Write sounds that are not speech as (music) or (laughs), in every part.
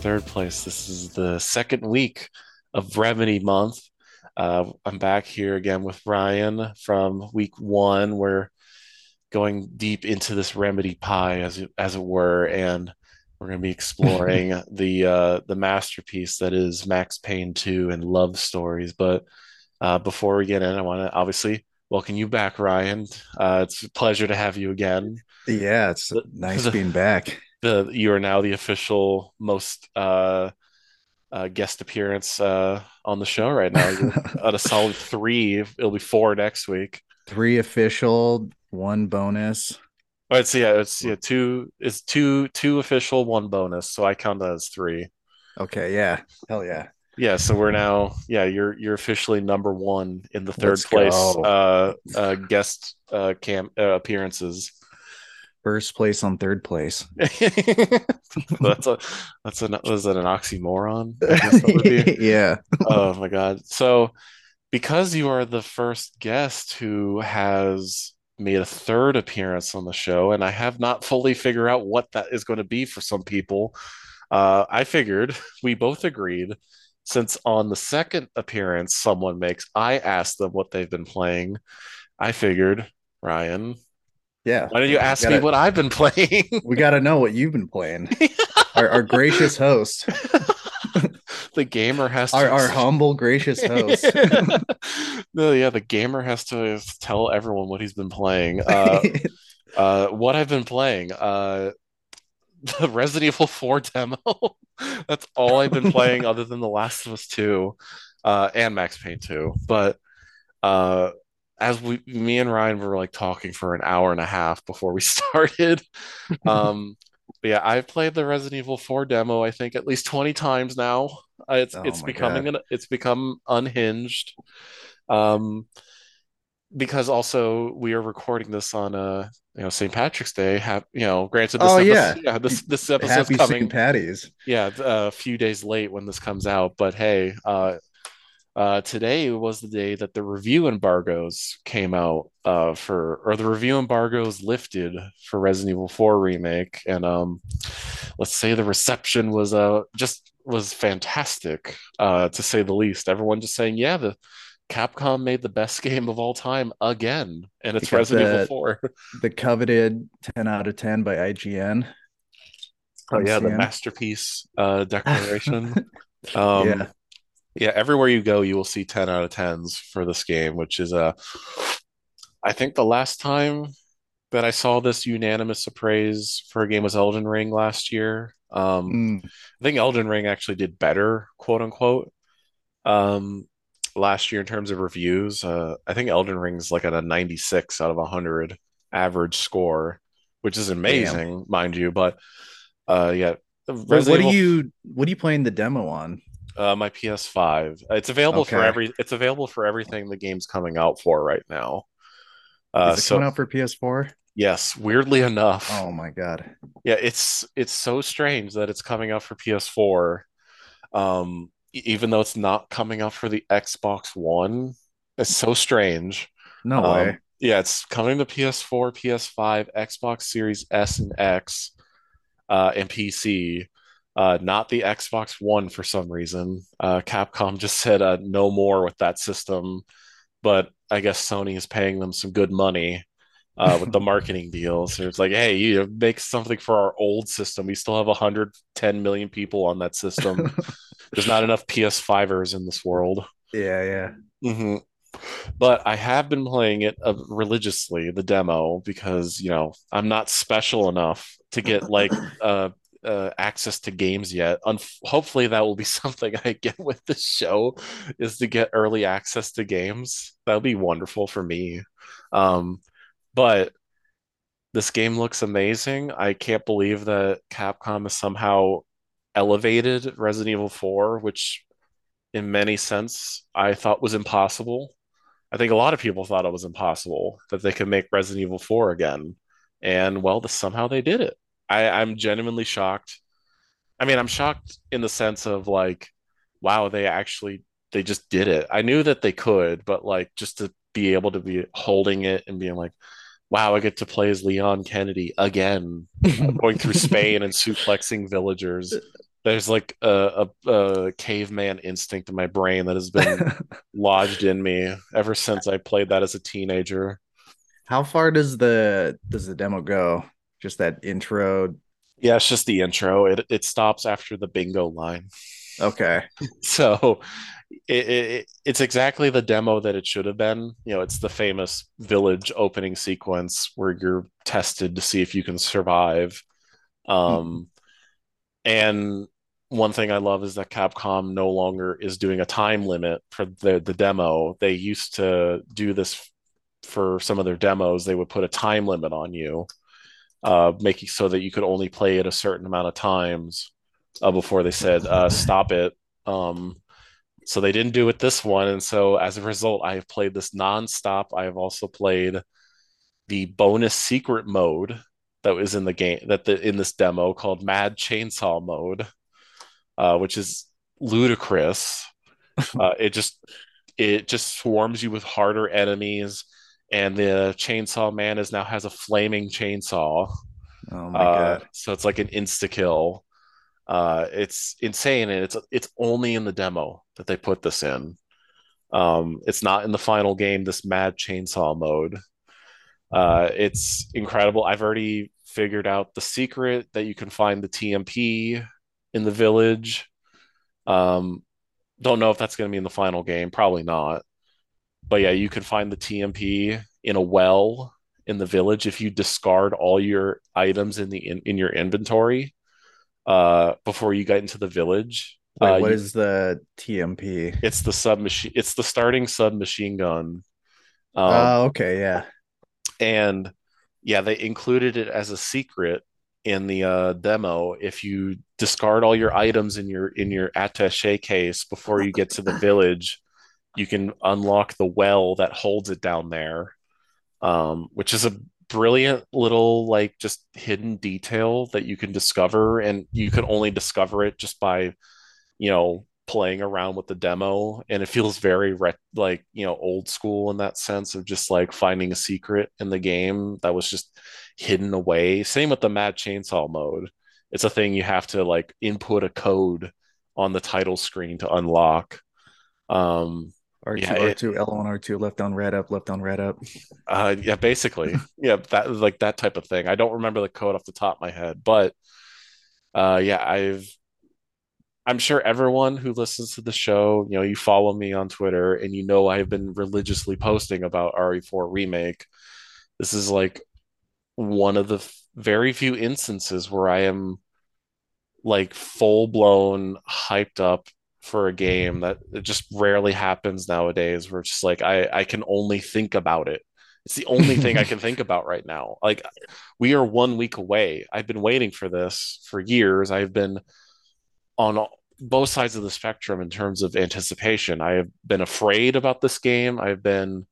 the third place. This is the second week of Remedy Month. Uh, I'm back here again with Ryan from week one. We're going deep into this Remedy pie, as it, as it were, and we're going to be exploring (laughs) the uh, the masterpiece that is Max Payne 2 and Love Stories. But uh, before we get in, I want to obviously welcome you back, Ryan. Uh, it's a pleasure to have you again. Yeah, it's nice being back. The you are now the official most uh, uh, guest appearance uh, on the show right now. (laughs) at a solid three. It'll be four next week. Three official, one bonus. Oh, it's yeah, it's yeah, two it's two two official, one bonus. So I count that as three. Okay, yeah. Hell yeah. Yeah, so we're now yeah, you're you're officially number one in the 3rd place uh uh guest uh camp uh, appearances. First place on third place. (laughs) that's a that's a was that an oxymoron? (laughs) yeah. oh my god. So because you are the first guest who has made a third appearance on the show, and I have not fully figured out what that is going to be for some people. Uh, I figured we both agreed since on the second appearance someone makes, I asked them what they've been playing. I figured, Ryan, yeah. Why don't you ask gotta, me what I've been (laughs) playing? we got to know what you've been playing. (laughs) our, our, gracious host. (laughs) the gamer has to. Our, our humble, gracious host. no, yeah, the gamer has to tell everyone what he's been playing. Uh, uh, what I've been playing. Uh, the Resident Evil 4 demo. That's all I've been playing other than The Last of Us 2 uh, and Max Payne 2. But uh, as we me and Ryan were like talking for an hour and a half before we (laughs) started. Um, yeah, I've played the Resident Evil 4 demo I think at least 20 times now. Uh, it's oh it's becoming an, it's become unhinged. Um because also we are recording this on uh you know St. Patrick's Day. Have you know? Granted, this oh episode, yeah, yeah, this this episode's Happy coming. Patties. Yeah, a few days late when this comes out, but hey, uh, uh, today was the day that the review embargoes came out uh, for, or the review embargoes lifted for Resident Evil 4 remake, and um, let's say the reception was uh just was fantastic, uh, to say the least. Everyone just saying, yeah, the Capcom made the best (laughs) game of all time again, and it's because Resident the, Evil 4. (laughs) the coveted 10 out of 10 by IGN. Oh yeah, the masterpiece uh, declaration. (laughs) um, yeah yeah, everywhere you go, you will see 10 out of 10s for this game, which is a. Uh, I think the last time that I saw this unanimous appraise for a game was Elden Ring last year. Um, mm. I think Elden Ring actually did better, quote unquote, um, last year in terms of reviews. Uh, I think Elden Ring's like at a 96 out of 100 average score, which is amazing, Damn. mind you. But uh, yeah, what, what are you what are you playing the demo on? Uh, my PS5. It's available okay. for every. It's available for everything the game's coming out for right now. Uh, Is it so, coming out for PS4? Yes. Weirdly enough. Oh my god. Yeah, it's it's so strange that it's coming out for PS4, um, even though it's not coming out for the Xbox One. It's so strange. No um, way. Yeah, it's coming to PS4, PS5, Xbox Series S and X, uh, and PC uh, not the Xbox One for some reason. Uh, Capcom just said uh, no more with that system, but I guess Sony is paying them some good money uh, with the (laughs) marketing deals. So it's like, hey, you make something for our old system. We still have 110 million people on that system. (laughs) There's not enough PS5ers in this world. Yeah, yeah. Mm-hmm. But I have been playing it uh, religiously, the demo, because you know I'm not special enough to get like (laughs) uh, uh, access to games yet. Un- hopefully, that will be (laughs) something I get with the show is to get early access to games. That'll be wonderful for me. Um, but this game looks amazing. I can't believe that Capcom has somehow elevated Resident Evil 4, which in many sense I thought was impossible. I think a lot of people thought it was impossible that they could make Resident Evil 4 again. And well, the, somehow they did it. I, I'm genuinely shocked. I mean, I'm shocked in the sense of like, wow, they actually they just did it. I knew that they could, but like just to be able to be holding it and being like, wow, I get to play as Leon Kennedy again, going through (laughs) Spain and suplexing villagers. there's like a, a, a caveman instinct in my brain that has been (laughs) lodged in me ever since I played that as a teenager. How far does the does the demo go? Just that intro. Yeah, it's just the intro. It it stops after the bingo line. Okay. (laughs) So it, it, it's exactly the demo that it should have been. You know, it's the famous village opening sequence where you're tested to see if you can survive. Um, and one thing I love is that Capcom no longer is doing a time limit for the the demo. They used to do this for some of their demos. They would put a time limit on you, uh, making so that you could only play it a certain amount of times uh, before they said uh, stop it. Um, so they didn't do it this one, and so as a result, I have played this nonstop. I have also played the bonus secret mode that was in the game that the in this demo called Mad Chainsaw Mode, uh, which is ludicrous. (laughs) uh, it just it just swarms you with harder enemies, and the chainsaw man is now has a flaming chainsaw. Oh my Uh, god. so it's like an insta kill. Uh, it's insane, and it's it's only in the demo that they put this in. Um, it's not in the final game. This Mad Chainsaw mode. Uh, it's incredible. I've already figured out the secret that you can find the TMP in the village. Um, don't know if that's going to be in the final game. Probably not. But yeah, you can find the TMP in a well in the village if you discard all your items in the in, in your inventory uh, before you get into the village. Wait, Uh, what you- is the TMP? it's the submachine. It's the starting submachine gun. Um, Oh, okay, yeah. and yeah, they included it as a secret in the uh, demo. If you discard all your items in your in your attaché case before you get to the village, you can unlock the well that holds it down there, um, which is a brilliant little like just hidden detail that you can discover, and you can only discover it just by you know playing around with the demo. And it feels very re- like you know old school in that sense of just like finding a secret in the game that was just hidden away. Same with the mad chainsaw mode. It's a thing you have to like input a code on the title screen to unlock. Um R2, Yeah, it- R2, L1, R2, left down, red up, left down, red up. uh yeah basically (laughs) yeah that like that type of thing i don't remember the code off the top of my head but uh yeah i've I'm sure everyone who listens to the show, you know, you follow me on Twitter and you know I've been religiously posting about RE4 Remake. This is like one of the f- very few instances where I am like full blown hyped up for a game that it just rarely happens nowadays where it's just like I I can only think about it. It's the only thing I can (laughs) think about right now. Like we are one week away. I've been waiting for this for years. I've been on all- both sides of the spectrum in terms of anticipation. I have been afraid about this game. I've been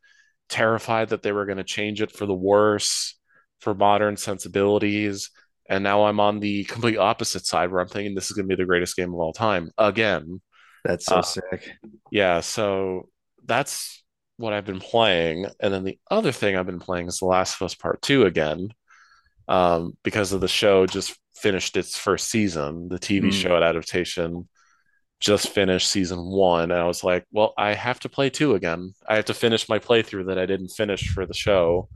terrified that they were going to change it for the worse for modern sensibilities. And now I'm on the complete opposite side where I'm thinking this is going to be the greatest game of all time again. That's so Uh, sick. Yeah, so that's what I've been playing. And then the other thing I've been playing is The Last of Us Part 2 again, um, because of the show just finished its first season. The TV Mm. show adaptation just finished season one. And I was like, well, I have to play two again. I have to finish my playthrough that I didn't finish for the show.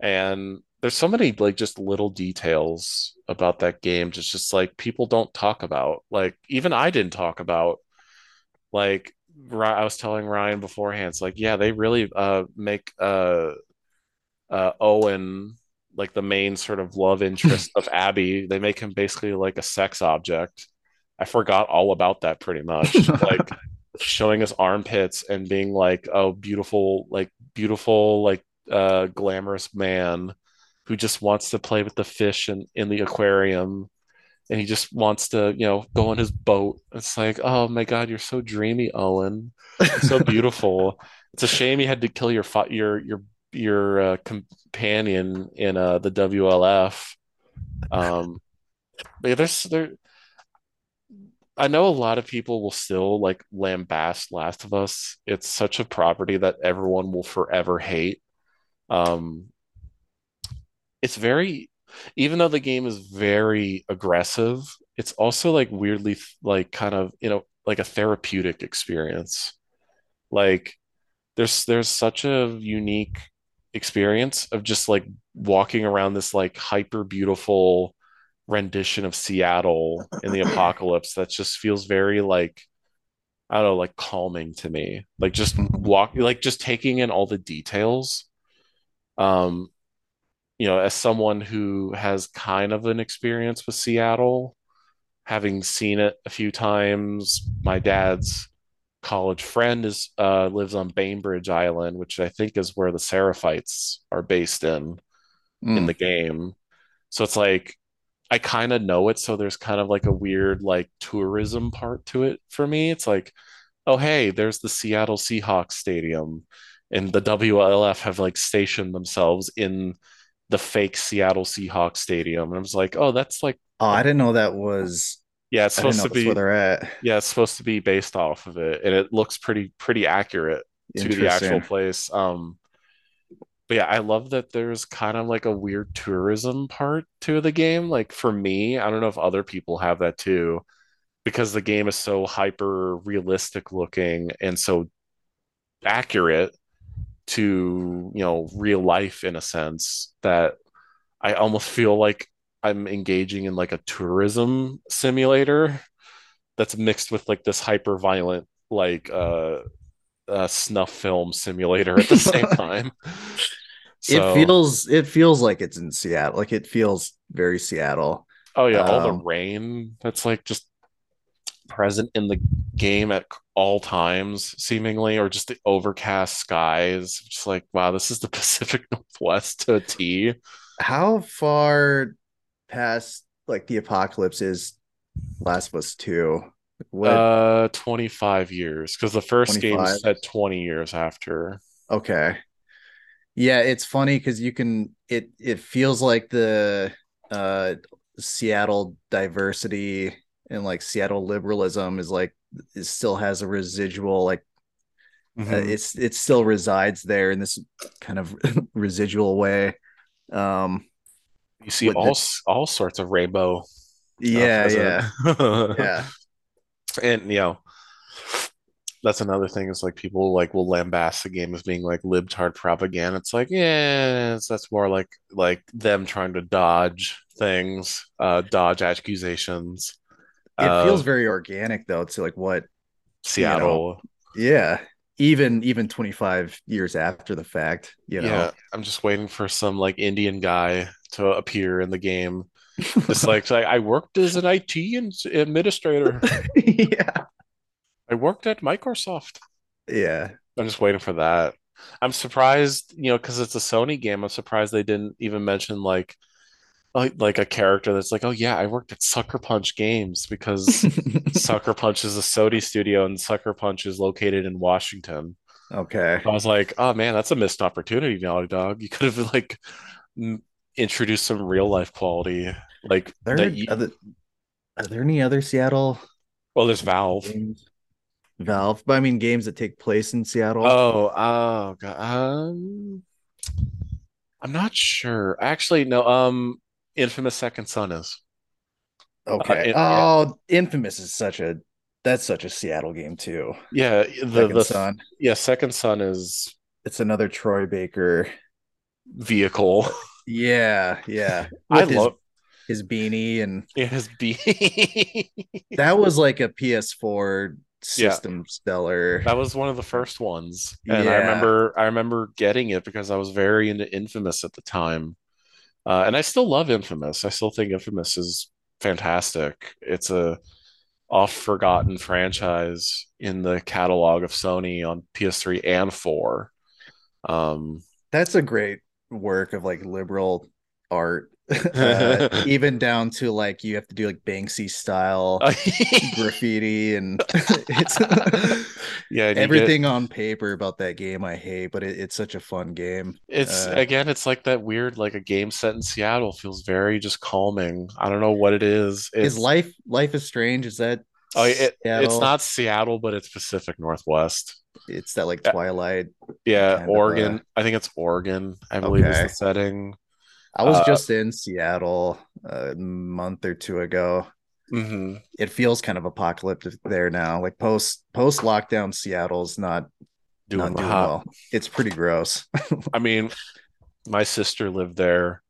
And there's so many like just little details about that game, just just like people don't talk about. Like even I didn't talk about. Like I was telling Ryan beforehand, it's like, yeah, they really uh make uh uh Owen like the main sort of love interest of (laughs) Abby. They make him basically like a sex object. I forgot all about that pretty much. (laughs) Like showing his armpits and being like, oh, beautiful, like beautiful, like uh glamorous man who just wants to play with the fish in, in the aquarium and he just wants to, you know, go on his boat. It's like, oh my God, you're so dreamy, Owen. You're so (laughs) beautiful. It's a shame you had to kill your your your your uh, companion in uh, the WLF. Um, but yeah, there's there. I know a lot of people will still like lambast Last of Us. It's such a property that everyone will forever hate. Um, it's very even though the game is very aggressive, it's also like weirdly like kind of, you know, like a therapeutic experience. Like there's there's such a unique experience of just like walking around this like hyper beautiful rendition of Seattle in the apocalypse that just feels very like I don't know, like calming to me. Like just walk like just taking in all the details. Um, you know, as someone who has kind of an experience with Seattle, having seen it a few times, my dad's college friend is uh, lives on Bainbridge Island, which I think is where the Seraphites are based in mm. in the game. So it's like I kind of know it, so there's kind of like a weird like tourism part to it for me. It's like, oh hey, there's the Seattle Seahawks stadium, and the WLF have like stationed themselves in the fake Seattle Seahawks stadium, and I was like, oh, that's like, oh, I didn't know that was yeah, it's supposed to be where they're at. Yeah, it's supposed to be based off of it, and it looks pretty pretty accurate to the actual place. Um, but yeah, I love that there's kind of like a weird tourism part to the game. Like for me, I don't know if other people have that too, because the game is so hyper realistic looking and so accurate to you know real life in a sense that I almost feel like I'm engaging in like a tourism simulator that's mixed with like this hyper violent like uh, uh snuff film simulator at the same (laughs) time. So, it feels it feels like it's in Seattle. Like it feels very Seattle. Oh yeah, um, all the um, rain that's like just present in the game at all times, seemingly, or just the overcast skies. Just like, wow, this is the (laughs) Pacific Northwest to a T. How far past like the apocalypse is Last of Us 2? What? Uh 25 years because the first 25? game set 20 years after. Okay. Yeah, it's funny because you can it it feels like the uh Seattle diversity and like Seattle liberalism is like it still has a residual like uh, mm-hmm. uh, it's it still resides there in this kind of (laughs) residual way. Um you see all the, all sorts of rainbow. Yeah, yeah, (laughs) yeah. And you know, that's another thing is like people like will lambast the game as being like libtard propaganda. It's like, yeah, that's more like like them trying to dodge things, uh, dodge accusations. It uh, feels very organic though to like what Seattle. You know, yeah, even even 25 years after the fact you know? Yeah i'm just waiting for some like indian guy to appear in the game. (laughs) It's like, like i worked as an it administrator. (laughs) Yeah. I worked at microsoft. Yeah. I'm just waiting for that. I'm surprised you know because it's a sony game. I'm surprised they didn't even mention like like like a character that's like, oh yeah, I worked at Sucker Punch Games because (laughs) Sucker Punch is a Sony studio and Sucker Punch is located in Washington. Okay. I was like, oh man, that's a missed opportunity, Naughty Dog. You could have like m- introduced some real life quality. Like, there, you... are, there, are there any other Seattle? Well, there's Valve. Games? Valve, but I mean games that take place in Seattle. Oh, oh, God. um, I'm not sure. Actually, no. Um, Infamous Second Son is. Okay. Uh, oh, yeah. Infamous is such a that's such a Seattle game too. Yeah, the Second the Son. Yeah, Second Son is it's another Troy Baker vehicle. Yeah, yeah. (laughs) With I his, love his beanie and yeah, his beanie. (laughs) that was like a PS4 system yeah. stellar. That was one of the first ones. And yeah. I remember I remember getting it because I was very into Infamous at the time. Uh, and I still love Infamous. I still think Infamous is fantastic. It's a oft forgotten franchise in the catalog of Sony on PS3 and 4. Um, That's a great work of like liberal art (laughs) uh, (laughs) even down to like you have to do like Banksy style (laughs) graffiti and it's yeah everything get, on paper about that game I hate, but it, it's such a fun game. It's uh, again, it's like that weird like a game set in Seattle feels very just calming. I don't know what it is. It's, is life life is strange? Is that oh it, it's not Seattle, but it's Pacific Northwest. It's that like Twilight. Yeah, Oregon. I think it's Oregon. I believe okay. is the setting I was Uh, just in Seattle a month or two ago. mhm. It feels kind of apocalyptic there now. Like post post lockdown, Seattle's not Doing not doing well. It's pretty gross. (laughs) I mean, my sister lived there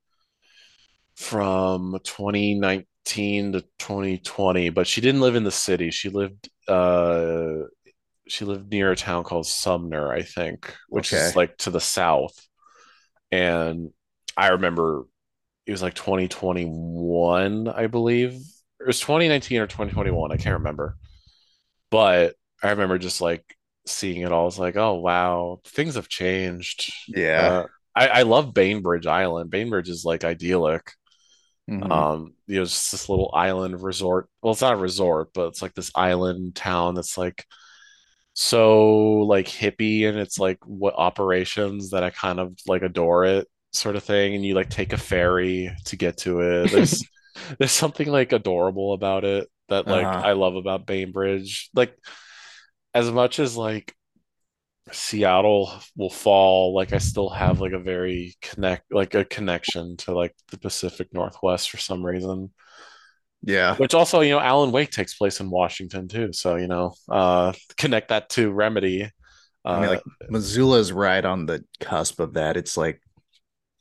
from 2019 to 2020, but she didn't live in the city. She lived uh she lived near a town called Sumner, I think, which Okay. is like to the south. And I remember it was like 2021, I believe. It was 2019 or 2021, I can't remember. But I remember just like seeing it all. I was like, oh wow, things have changed. Yeah. Uh, I, I love Bainbridge Island. Bainbridge is like idyllic. Mhm. Um, you know, it's just this little island resort. Well, it's not a resort, but it's like this island town that's like so like hippie and it's like what operations that I kind of like adore it sort of thing. And you like take a ferry to get to it. There's (laughs) there's something like adorable about it that like Uh-huh. I love about Bainbridge. Like as much as like Seattle will fall, like I still have like a very connect like a connection to like the Pacific Northwest for some reason. yeah. Which also, you know, Alan Wake takes place in Washington too. So, you know, uh connect that to Remedy. I mean, Uh like Missoula's right on the cusp of that. It's like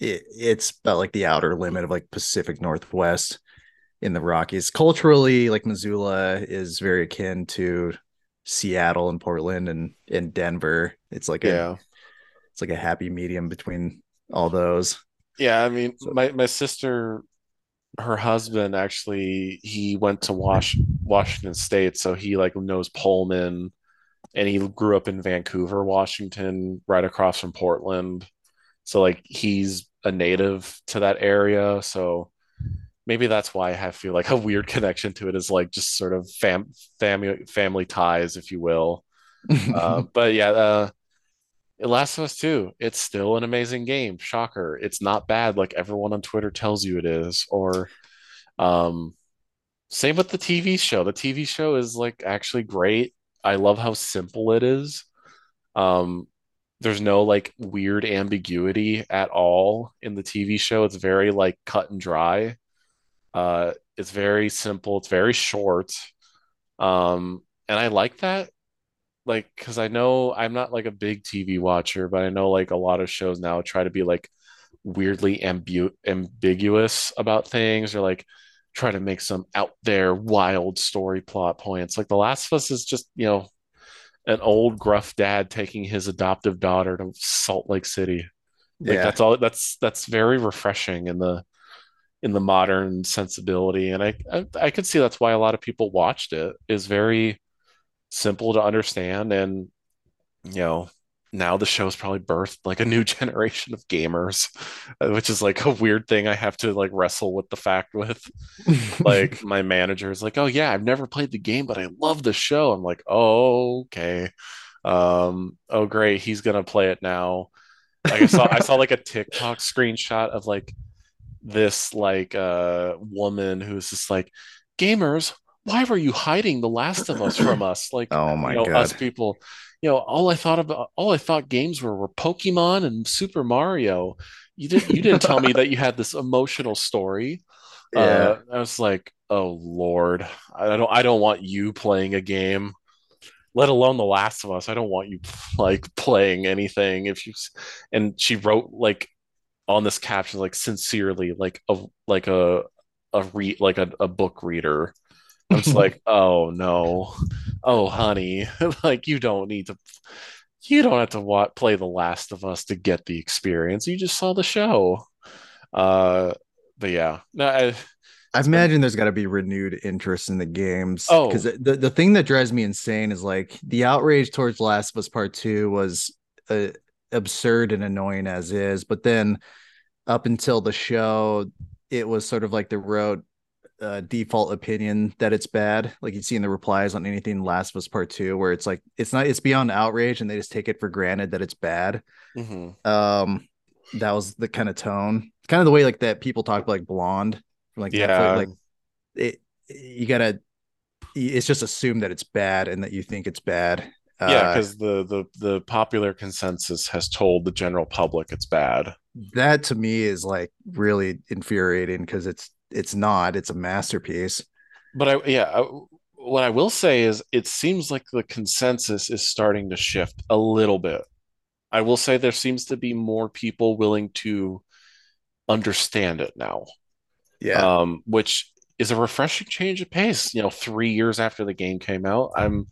it, it's about like the outer limit of like Pacific Northwest in the Rockies. Culturally, like Missoula is very akin to Seattle and Portland and and Denver. It's like a it's like a happy medium between all those. Yeah, I mean, So- my my sister, her husband actually, he went to Wash Washington State, so he like knows Pullman, and he grew up in Vancouver, Washington, right across from Portland. So like he's a native to that area, so maybe that's why I have feel like a weird connection to it is like just sort of fam family family ties, if you will. (laughs) Uh, but yeah, uh, Last of Us 2, it's still an amazing game. Shocker. It's not bad like everyone on Twitter tells you it is. Or um same with the TV show. The TV show is like actually great. I love how simple it is. Um there's no like weird ambiguity at all in the TV show. It's very like cut and dry. Uh it's very simple, it's very short. Um and I like that like because I know I'm not like a big TV watcher, but I know like a lot of shows now try to be like weirdly ambu ambiguous about things or like try to make some out there wild story plot points. Like The Last of Us is just, you know, an old gruff dad taking his adoptive daughter to Salt Lake City. Like yeah. that's all that's that's very refreshing in the in the modern sensibility. And I, I I could see that's why a lot of people watched it is very simple to understand and you know now the show's probably birthed like a new (laughs) generation of gamers uh, which is like a weird thing i have to like wrestle with the fact with. Like (laughs) my manager is like oh yeah i've never played the game but i love the show. I'm like oh okay. Um oh great he's gonna play it now. Like i saw i saw like a (laughs) tiktok screenshot of like this like uh woman who's just like gamers why were you hiding the last of us from us? Like oh my you know god. us people you know all i thought about all i thought games were were pokemon and super mario. You didn't you didn't tell me that you had this emotional story. (laughs) Yeah. uh, i was like oh lord. I don't i don't want you playing a game let alone the last of us. I don't want you (laughs) like playing anything if you and she wrote like on this caption like sincerely like a like a a read like a, a book reader I'm just like, (laughs) oh no, oh honey, (laughs) like you don't need to, you don't have to wa play The Last of Us to get the experience. You just saw the show. Uh, but yeah, no, I, I imagine there's got to be renewed interest in the games. Oh. because the, the thing that drives me insane is like the outrage towards Last of Us Part Two was uh, absurd and annoying as is, but then up until the show, it was sort of like the road uh, default opinion that it's bad. Like you'd see in the replies on anything Last of Us Part Two, where it's like it's not it's beyond outrage, and they just take it for granted that it's bad. mhm. Um, that was the kind of tone, kind of the way like that people talk about like Blonde, like Yeah. Netflix, like it. You gotta, it's just assume that it's bad and that you think it's bad, Yeah, Uh, because the the the popular consensus has told the general public it's bad. that to me is like really infuriating because it's it's not. It's a masterpiece. But I yeah, I, what I will say is it seems like the consensus is starting to shift a little bit. I will say there seems to be more people willing to understand it now. Yeah. um, which is a refreshing change of pace. You know, three years after the game came out, I'm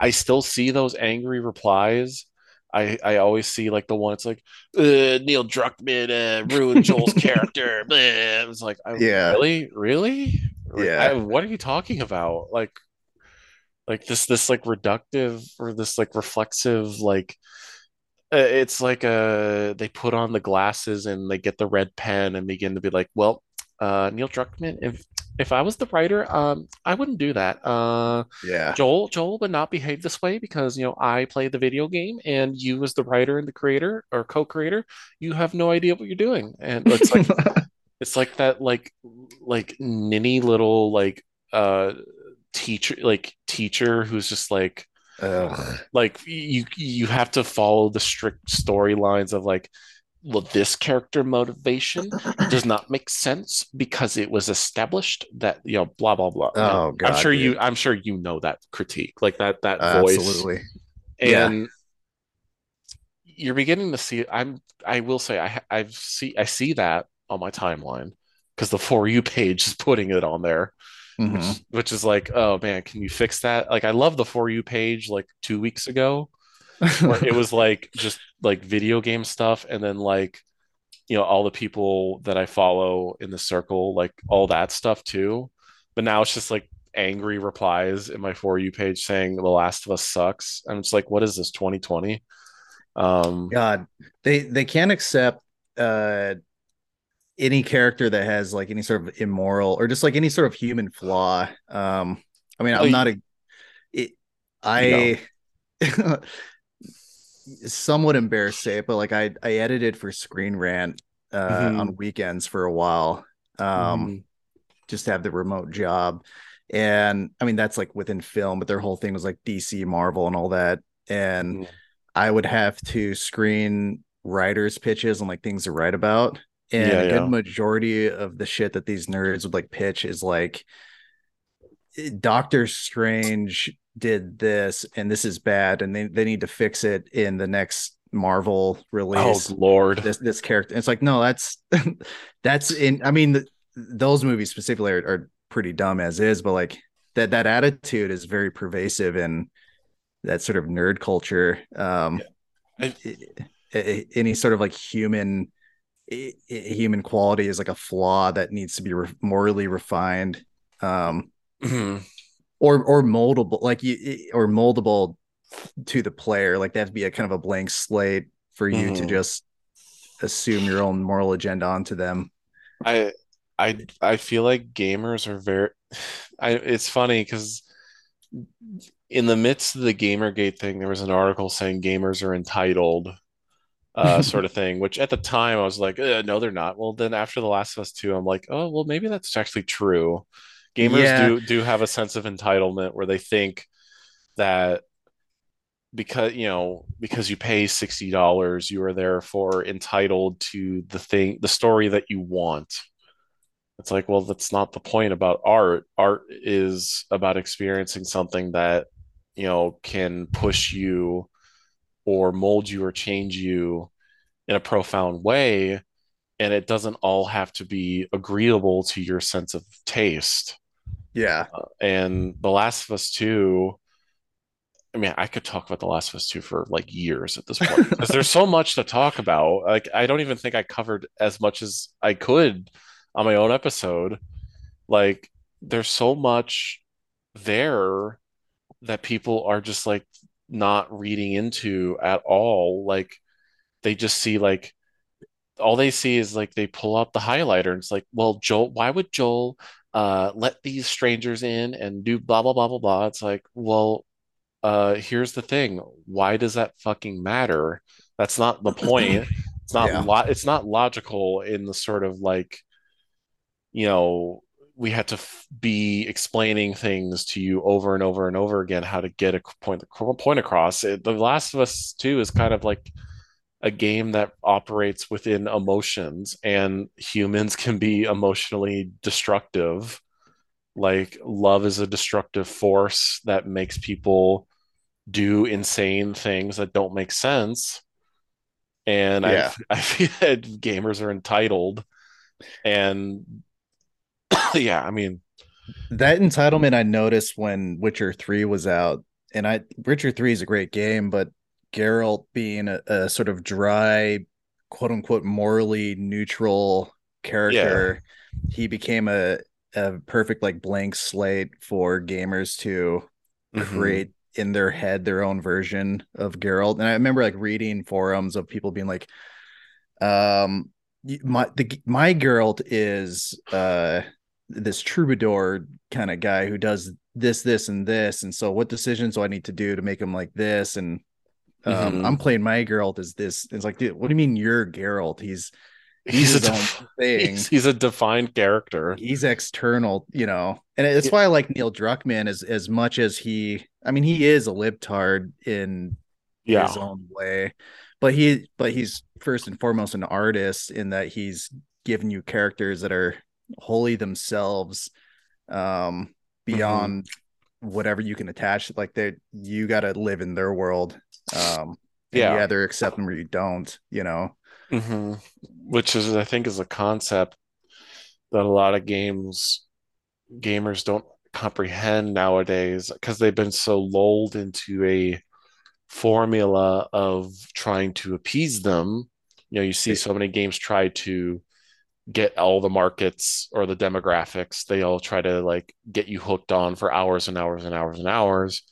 I still see those angry replies. I I always see like the one it's like Neil Druckmann uh, ruined Joel's (laughs) character. It's like I, Yeah. really, really, Yeah. I, what are you talking about? Like like this this like reductive or this like reflexive like uh, it's like uh they put on the glasses and they get the red pen and begin to be like, well, uh Neil Druckmann, if I was the writer, um, I wouldn't do that. Uh Yeah. Joel, Joel would not behave this way because you know I play the video game and you as the writer and the creator or co-creator, you have no idea what you're doing. And (laughs) it's like it's like that like like ninny little like uh teacher like teacher who's just like Ugh. like you you have to follow the strict storylines of like well this character motivation does not make sense because it was established that you know blah blah blah Oh, God, i'm sure you i'm sure you know that critique like that that voice Absolutely. Yeah. and you're beginning to see i'm i will say i i've see i see that on my timeline because the for you page is putting it on there Mhm. which which is like, oh man, can you fix that? Like I love the for you page like two weeks ago it (laughs) was like just like video game stuff and then like you know all the people that I follow in the circle, like all that stuff too. But now it's just like angry replies in my for you page saying The Last of Us sucks. And it's like, what is this, 2020? Um God, they they can't accept uh any character that has like any sort of immoral or just like any sort of human flaw. Um, I mean, I'm not a it, I (laughs) somewhat embarrassed to say it, but like I I edited for Screen Rant uh Mhm. on weekends for a while. Um mhm. just to have the remote job. And I mean, that's like within film, but their whole thing was like DC, Marvel, and all that. And Mhm. I would have to screen writers' pitches and like things to write about. And Yeah, a good yeah. majority of the shit that these nerds would like pitch is like Doctor Strange did this and this is bad, and they, they need to fix it in the next Marvel release. Oh Lord. this this character. It's like no, that's (laughs) that's in. I mean, th those movies specifically are, are pretty dumb as is, but like that that attitude is very pervasive in that sort of nerd culture. Um, I- i- any sort of like human human quality is like a flaw that needs to be re- morally refined. Um, Mhm. or or moldable like you or moldable to the player like they have to be a kind of a blank slate for you to Mhm. just assume your own moral agenda onto them I I I feel like gamers are very (sighs) I it's funny because in the midst of the Gamergate thing, there was an article saying gamers are entitled, uh, (laughs) sort of thing, which at the time I was like, "Uh, no, they're not. Well, then after The Last of Us 2, I'm like, oh, well, maybe that's actually true. Gamers Yeah. do do have a sense of entitlement where they think that because you know because you pay $60 you are therefore entitled to the thing the story that you want. It's like well that's not the point about art. Art is about experiencing something that you know can push you or mold you or change you in a profound way and it doesn't all have to be agreeable to your sense of taste yeah uh, and The Last of Us 2, I mean, I could talk about The Last of Us 2 for like years at this point because there's so much to talk about. Like, I don't even think I covered as much as I could on my own episode. Like, there's so much there that people are just like not reading into at all. Like, they just see like all they see is like they pull out the highlighter and it's like, well, Joel, why would Joel uh let these strangers in and do blah blah blah blah blah? It's like, well, uh here's the thing. Why does that fucking matter? That's not the point. (laughs) It's not Yeah. lo it's not logical in the sort of like, you know, we had to f- be explaining things to you over and over and over again how to get a point point across. It, the Last of Us 2 is kind of like a game that operates within emotions and humans (laughs) can be emotionally destructive like love is a destructive force that makes people do insane things that don't make sense and Yeah. I, (laughs) I feel that gamers are entitled and (coughs) yeah i mean That entitlement I noticed when Witcher 3 was out. And I Witcher 3 is a great game, but Geralt being a, a sort of dry, quote unquote, morally neutral character, he became a, a perfect like blank slate for gamers to mhm. create in their head their own version of Geralt. And I remember like reading forums of people being like, um, my the my Geralt is uh this troubadour kind of guy who does this, this, and this. And so what decisions do I need to do to make him like this? And um, Mhm. I'm playing my Geralt as this. It's like, dude, what do you mean you're Geralt? He's (laughs) he's, he's a def- (laughs) thing. he's, he's a defined character he's external, you know, and it's Yeah. why I like Neil Druckmann as as much as he. I mean, he is a libtard in yeah his own way, but he but he's first and foremost an artist in that he's giving you characters that are wholly themselves, um, beyond whatever you can attach. Like they, you got to live in their world. Um, Yeah. you either accept them or you don't. You know. hmm Which is, I think, is a concept that a lot of games gamers don't comprehend nowadays because they've been so lulled into a formula of trying to appease them. You know, you see so many games try to get all the markets or the demographics. They all try to like get you hooked on for hours and hours and hours and hours.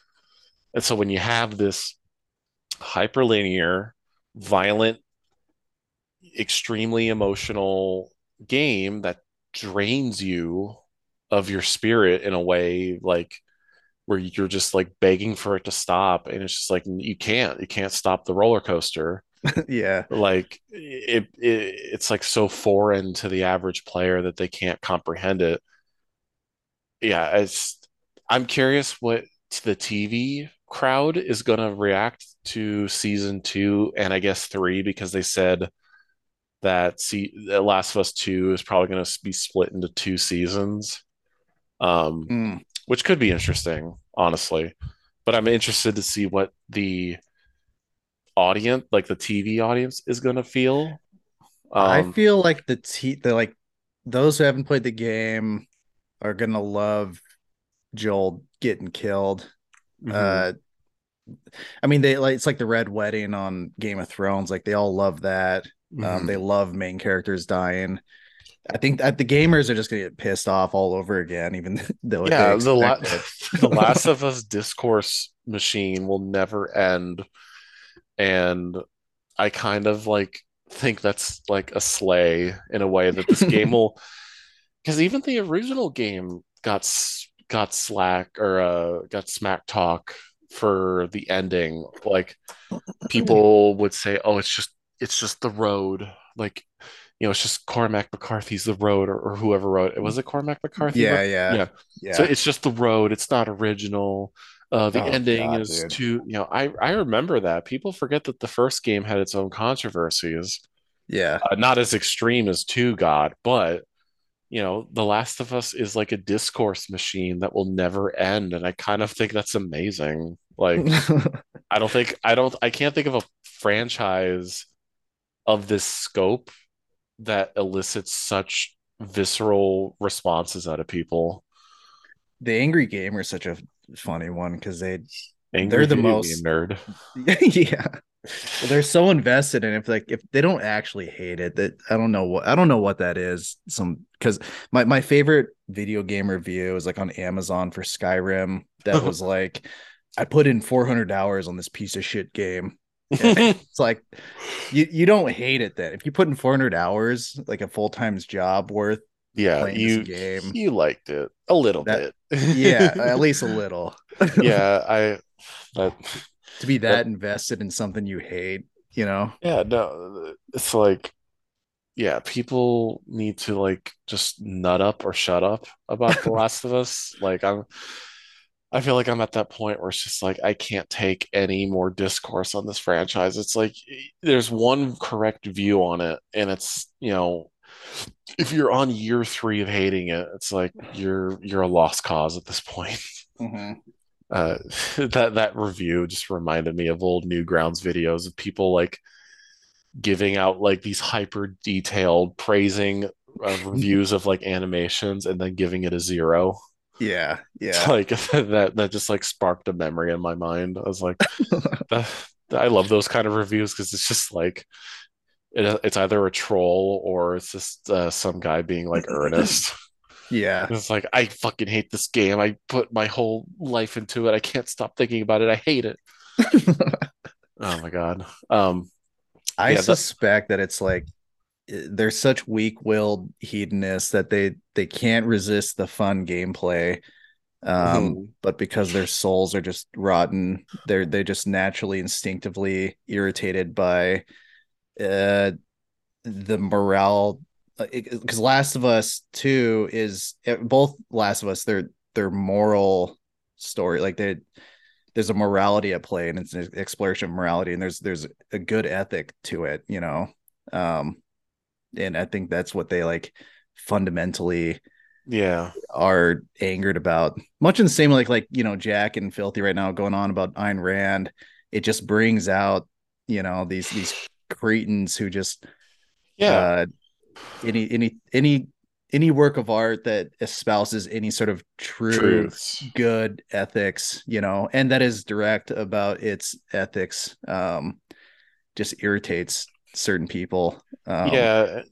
And so when you have this hyperlinear, violent, extremely emotional game that drains you of your spirit in a way like where you're just like begging for it to stop and it's just like you can't. You can't stop the roller coaster. (laughs) Yeah. like it, it it's like so foreign to the average player that they can't comprehend it. Yeah it's i'm curious what the tv crowd is going to react to season two and i guess three because they said that see that last of us 2 is probably going to be split into two seasons um Mm. which could be interesting honestly but i'm interested to see what the audience like the tv audience is going to feel I um feel like the t the like those who haven't played the game are gonna love Joel getting killed. mhm. Uh I mean they like it's like the red wedding on Game of Thrones, like they all love that. Um Mhm. they love main characters dying. I think that the gamers are just gonna get pissed off all over again, even (laughs) though yeah the, la- (laughs) the last (laughs) of us discourse machine will never end and i kind of like think that's like a slay in a way that this game will because even the original game got got slack or uh got smack talk for the ending like (clears throat) people would say oh it's just it's just the road like you know it's just cormac mccarthy's the road or, or whoever wrote it was it cormac mccarthy Yeah, yeah, yeah yeah. so it's just the road. It's not original. Uh, the Oh, ending God, is dude. too, you know, I, I remember that. People forget that the first game had its own controversies. yeah. Uh, not as extreme as Two God, but, you know, The Last of Us is like a discourse machine that will never end. And I kind of think that's amazing. Like, (laughs) I don't think, I don't, I can't think of a franchise of this scope that elicits such visceral responses out of people. the angry gamer is such a funny one because they Angry They're the most- nerd. (laughs) yeah they're so invested in it if like if they don't actually hate it that i don't know what i don't know what that is some because my, my favorite video game review is like on amazon for skyrim that uh-huh. was like i put in 400 hours on this piece of shit game (laughs) it's like you, you don't hate it then if you put in 400 hours like a full-time job worth yeah, you this game. you liked it a little That- bit. yeah at (laughs) least a little yeah, (laughs) I that to be that invested in something you hate you know yeah, no, it's like yeah, people need to like just nut up or shut up about The Last of Us. (laughs) Like I'm I feel like I'm at that point where it's just like I can't take any more discourse on this franchise. It's like there's one correct view on it, and it's you know if you're on year three of hating it, it's like you're you're a lost cause at this point. Mhm. Uh, (laughs) that that review just reminded me of old Newgrounds videos of people like giving out like these hyper detailed praising uh, (laughs) reviews of like animations and then giving it a zero. Yeah, (laughs) yeah. like that that just like sparked a memory in my mind. I was like, that, I love those kind of reviews because it's just like it, it's either a troll or it's just uh, some guy being like earnest. Yeah. It's like I fucking hate this game. I put my whole life into it. I can't stop thinking about it. I hate it. (laughs) Oh my god. Um, I Yeah, suspect that it's like eh, they're such weak-willed hedonists that they they can't resist the fun gameplay. Um, Mhm. but because their souls are just rotten, they're they're just naturally instinctively irritated by uh the morale because Last of Us 2 is eh, both Last of Us they're they're moral story like they there's a morality at play and it's an exploration of morality and there's there's a good ethic to it you know um and I think that's what they like fundamentally yeah. are angered about much in the same like like you know Jack and Filthy right now going on about Ayn Rand it just brings out you know these these cretins who just Yeah. uh any any any any work of art that espouses any sort of true Truths. good ethics you know and that is direct about its ethics um just irritates certain people um yeah.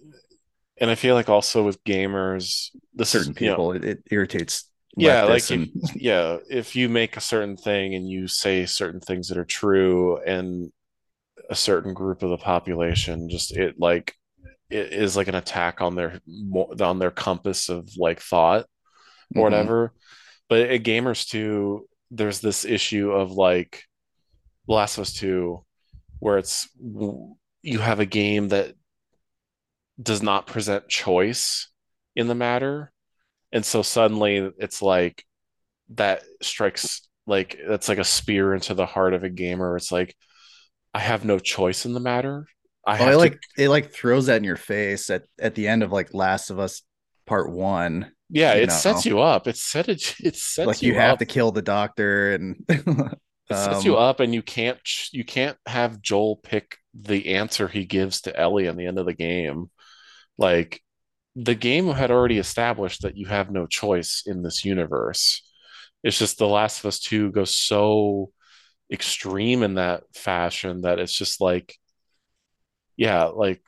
And I feel like also with gamers, the certain is, you know, people it, it irritates yeah, like leftists if, yeah, if you make a certain thing and you say certain things that are true and a certain group of the population just it like is like an attack on their on their compass of like thought or Mhm. whatever. But at gamers too, there's this issue of like Last of Us 2 where it's you have a game that does not present choice in the matter. And so suddenly it's like that strikes like that's like a spear into the heart of a gamer. It's like I have no choice in the matter. I Oh, have it to like it like throws that in your face at at the end of like Last of Us Part One. yeah, it sets you up. It set it it sets like you, you have up. to kill the doctor and (laughs) It sets you um, up and you can't you can't have Joel pick the answer he gives to Ellie in the end of the game. Like the game had already established that you have no choice in this universe. It's just The Last of Us 2 goes so extreme in that fashion that it's just like yeah, like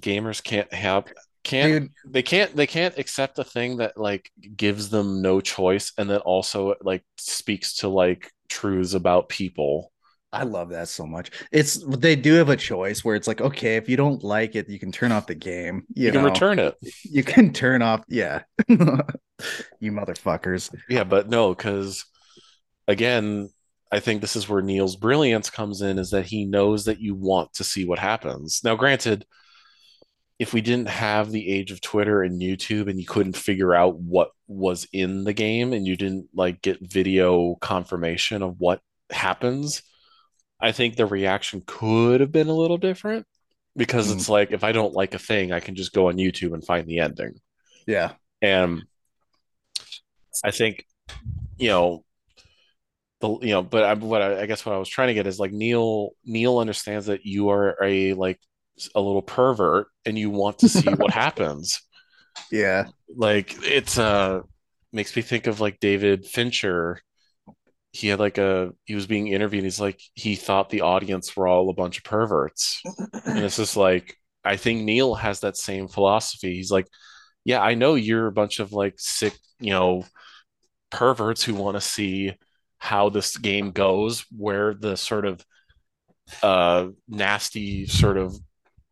gamers can't have can't dude. they can't they can't accept a thing that like gives them no choice and that also like speaks to like truths about people. I love that so much. It's they do have a choice where it's like, okay, if you don't like it, you can turn off the game. You, You, can know? return it. (laughs) You can turn off, yeah. (laughs) you motherfuckers. Yeah, but no, because again, I think this is where Neil's brilliance comes in is that he knows that you want to see what happens. Now, granted, if we didn't have the age of Twitter and YouTube and you couldn't figure out what was in the game and you didn't like get video confirmation of what happens, I think the reaction could have been a little different because Mm. it's like if I don't like a thing, I can just go on YouTube and find the ending. Yeah. And I think, you know, the you know, but I, what I, I guess what I was trying to get is like Neil Neil understands that you are a like a little pervert and you want to see what (laughs) happens. Yeah. Like it's uh makes me think of like David Fincher. He had like a he was being interviewed. He's like he thought the audience were all a bunch of perverts, and it's just like I think Neil has that same philosophy. He's like, yeah, I know you're a bunch of like sick, you know, perverts who want to see how this game goes, where the sort of uh nasty sort of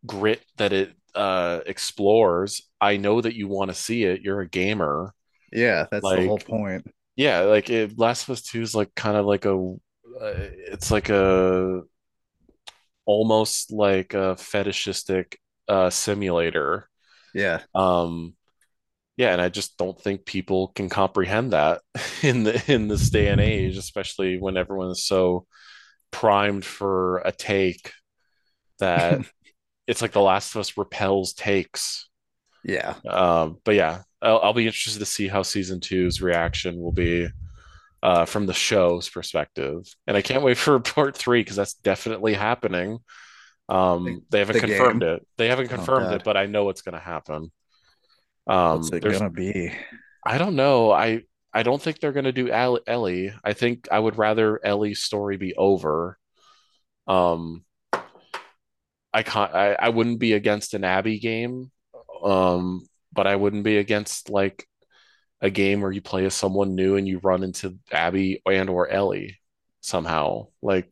grit that it uh explores. I know that you want to see it. You're a gamer. Yeah. That's the whole point. Yeah, like it, Last of Us 2 is like kind of like a uh, it's like a almost like a fetishistic uh, simulator. Yeah. Um, yeah, and I just don't think people can comprehend that (laughs) in the in this day and age, especially when everyone is so primed for a take that (laughs) it's like The Last of Us repels takes. Yeah. Um, but yeah, I'll, I'll be interested to see how season two's reaction will be uh, from the show's perspective, and I can't wait for (laughs) part three because that's definitely happening. Um, they haven't the confirmed game? it. They haven't Oh, confirmed God. it, but I know it's going to happen. Um, What's it gonna be? I don't know. I I don't think they're going to do Ellie. I think I would rather Ellie's story be over. Um, I can't. I, I wouldn't be against an Abby game. Um, but I wouldn't be against like a game where you play as someone new and you run into Abby and or Ellie somehow. Like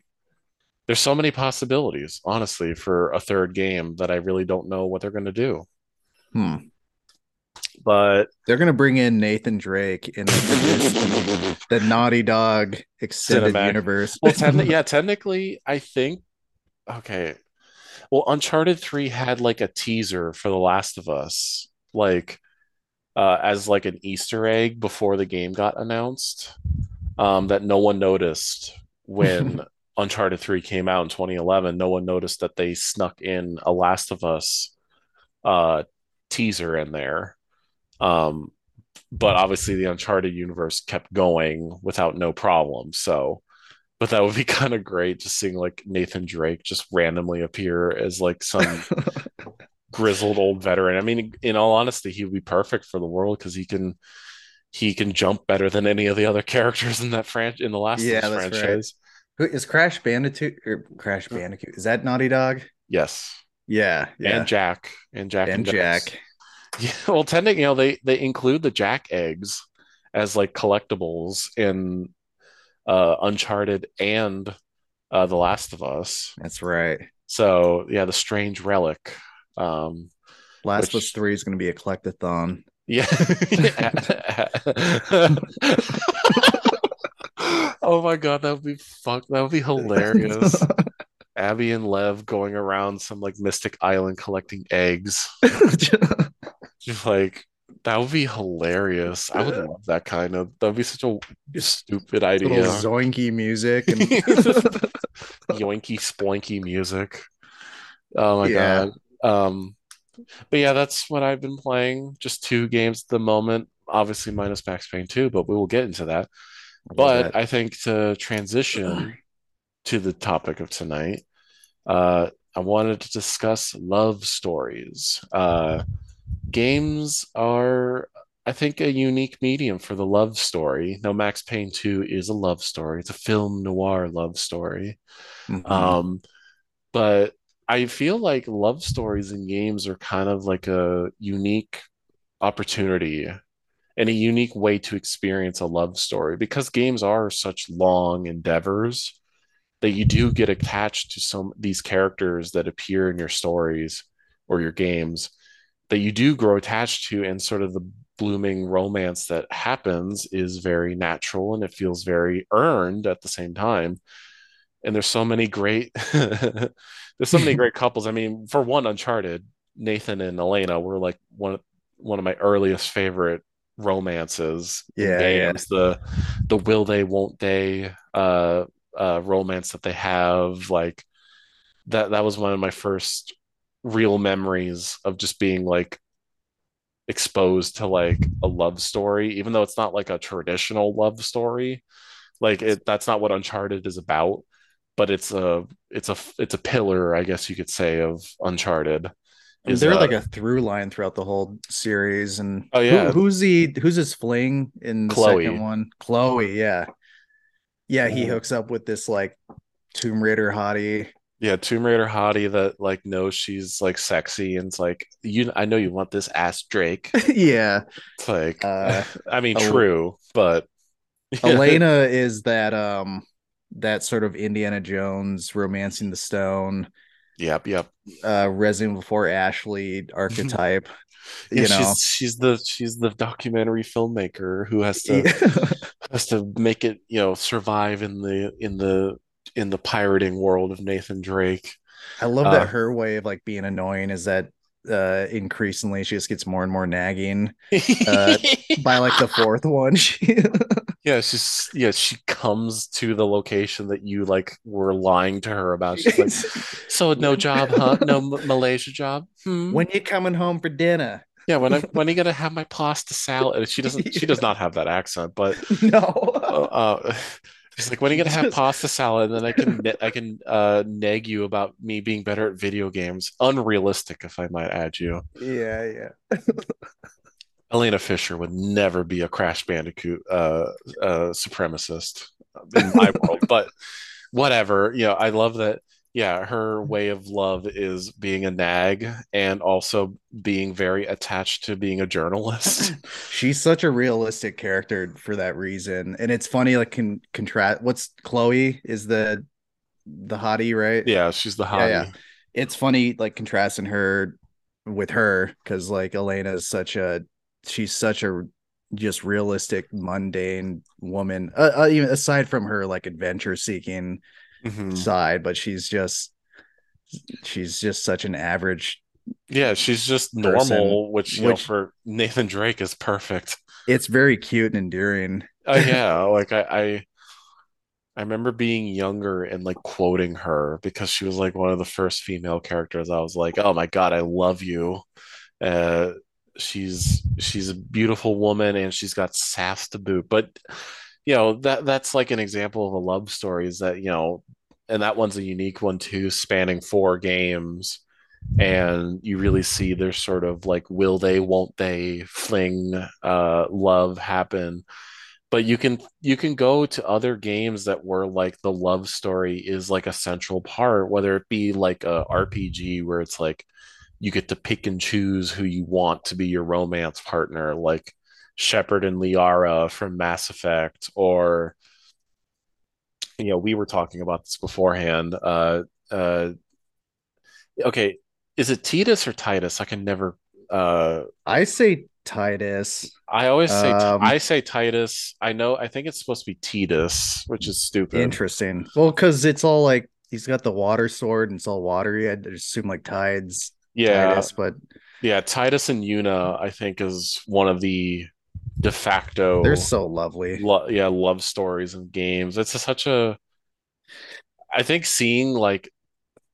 there's so many possibilities, honestly, for a third game that I really don't know what they're going to do. Hmm. But They're gonna bring in Nathan Drake in the, (laughs) the Naughty Dog extended Cinematic. universe. well, techni- (laughs) yeah, technically, I think okay. Well, Uncharted 3 had like a teaser for The Last of Us, like uh as like an Easter egg before the game got announced, um, that no one noticed when (laughs) Uncharted 3 came out in 2011. No one noticed that they snuck in a Last of Us uh teaser in there. Um, but obviously the Uncharted universe kept going without no problem. So but that would be (laughs) kind of great just seeing like Nathan Drake just randomly appear as like some (laughs) grizzled old veteran. I mean, in all honesty, he would be perfect for the world because he can he can jump better than any of the other characters in that franchise in the last Yeah, right. franchise. Who is Crash Bandicoot or Crash Bandicoot? Is that Naughty Dog? Yes. Yeah, yeah. And Jak. And Jak and Jones. Jak. (laughs) Yeah, well, technically, you know, they they include the Jak eggs as like collectibles in uh Uncharted and uh The Last of Us. That's right. So yeah, the strange relic. Um Last of Us Three is going to be a collectathon. yeah. (laughs) oh my god, that would be fuck that would be hilarious. (laughs) Abby and Lev going around some like mystic island collecting eggs. Just (laughs) like that would be hilarious. I would love that kind of that would be such a stupid Little idea. zoinky music and (laughs) yoinky sploinky music. Oh my Yeah. god. Um but yeah, that's what I've been playing. Just two games at the moment. Obviously minus Max Payne 2, but we will get into that. But I think to transition (clears throat) to the topic of tonight, uh I wanted to discuss love stories. Uh games are I think a unique medium for the love story. Now Max Payne 2 is a love story. It's a film noir love story. Mhm. Um, but I feel like love stories in games are kind of like a unique opportunity and a unique way to experience a love story because games are such long endeavors that you do get attached to some these characters that appear in your stories or your games that you do grow attached to and sort of the blooming romance that happens is very natural and it feels very earned at the same time. And there's so many great (laughs) there's so many (laughs) great couples. I mean for one uncharted nathan and elena were like one one of my earliest favorite romances Yeah, yeah. the the will they won't they uh uh romance that they have like that that was one of my first real memories of just being like exposed to like a love story even though it's not like a traditional love story like it that's not what uncharted is about but it's a it's a it's a pillar i guess you could say of uncharted is, they're uh, like a through line throughout the whole series. And Oh, who- yeah. who's the who's his fling in the Chloe. second one? Chloe, yeah, yeah. He hooks up with this like Tomb Raider hottie. Yeah tomb raider hottie that like knows she's like sexy and it's like you i know you want this ass drake. (laughs) Yeah, it's like Uh, (laughs) i mean El- true but (laughs) Elena is that um that sort of Indiana Jones romancing the stone, yep yep. uh Resident Before Ashley archetype. Yeah, you know, she's she's the she's the documentary filmmaker who has to has to make it you know survive in the in the in the pirating world of Nathan Drake. I love Uh, that her way of like being annoying is that uh increasingly she just gets more and more nagging uh, (laughs) by like the fourth one. (laughs) She yeah she's yeah she comes to the location that you like were lying to her about. She's like (laughs) so no job huh? No M- malaysia job? Hmm? when you coming home for dinner? Yeah when i when are you gonna have my pasta salad? She doesn't she does not have that accent but no. uh, She's like, when are you gonna have pasta salad? And then I can I can uh nag you about me being better at video games. Unrealistic, if I might add you. yeah yeah Elena Fisher would never be a Crash Bandicoot uh, uh, supremacist in my (laughs) world, but whatever. You know, I love that. Yeah, her way of love is being a nag and also being very attached to being a journalist. (laughs) she's such a realistic character for that reason and it's funny like can contrast what's chloe is the the hottie right yeah, she's the hottie. Yeah, yeah. it's funny like contrasting her with her because like elena is such a she's such a just realistic mundane woman uh, uh, even aside from her like adventure seeking Mhm. side but she's just she's just such an average Yeah, she's just Person, normal, which, you know, for Nathan Drake is perfect. it's very cute and endearing Oh (laughs) yeah, like I, I I remember being younger and like quoting her because she was like one of the first female characters. I was like, "Oh my God, I love you." Uh, she's she's a beautiful woman and she's got sass to boot. But you know that that's like an example of a love story. Is that you know, and that one's a unique one too, spanning four games. And you really see their sort of like will they, won't they fling uh, love happen but you can you can go to other games that were like the love story is like a central part whether it be like a rpg where it's like you get to pick and choose who you want to be your romance partner like shepard and liara from mass effect or you know we were talking about this beforehand uh uh okay is it titus or titus i can never uh i say titus I always say Um, I say Titus. I know I think it's supposed to be Titus, which is stupid. Interesting. Well, because it's all like he's got the water sword and it's all watery. I'd assume like tides, Yeah, Titus, but yeah. Titus and Yuna, I think, is one of the de facto they're so lovely. lo- yeah love stories of games. It's a, such a. I think seeing like,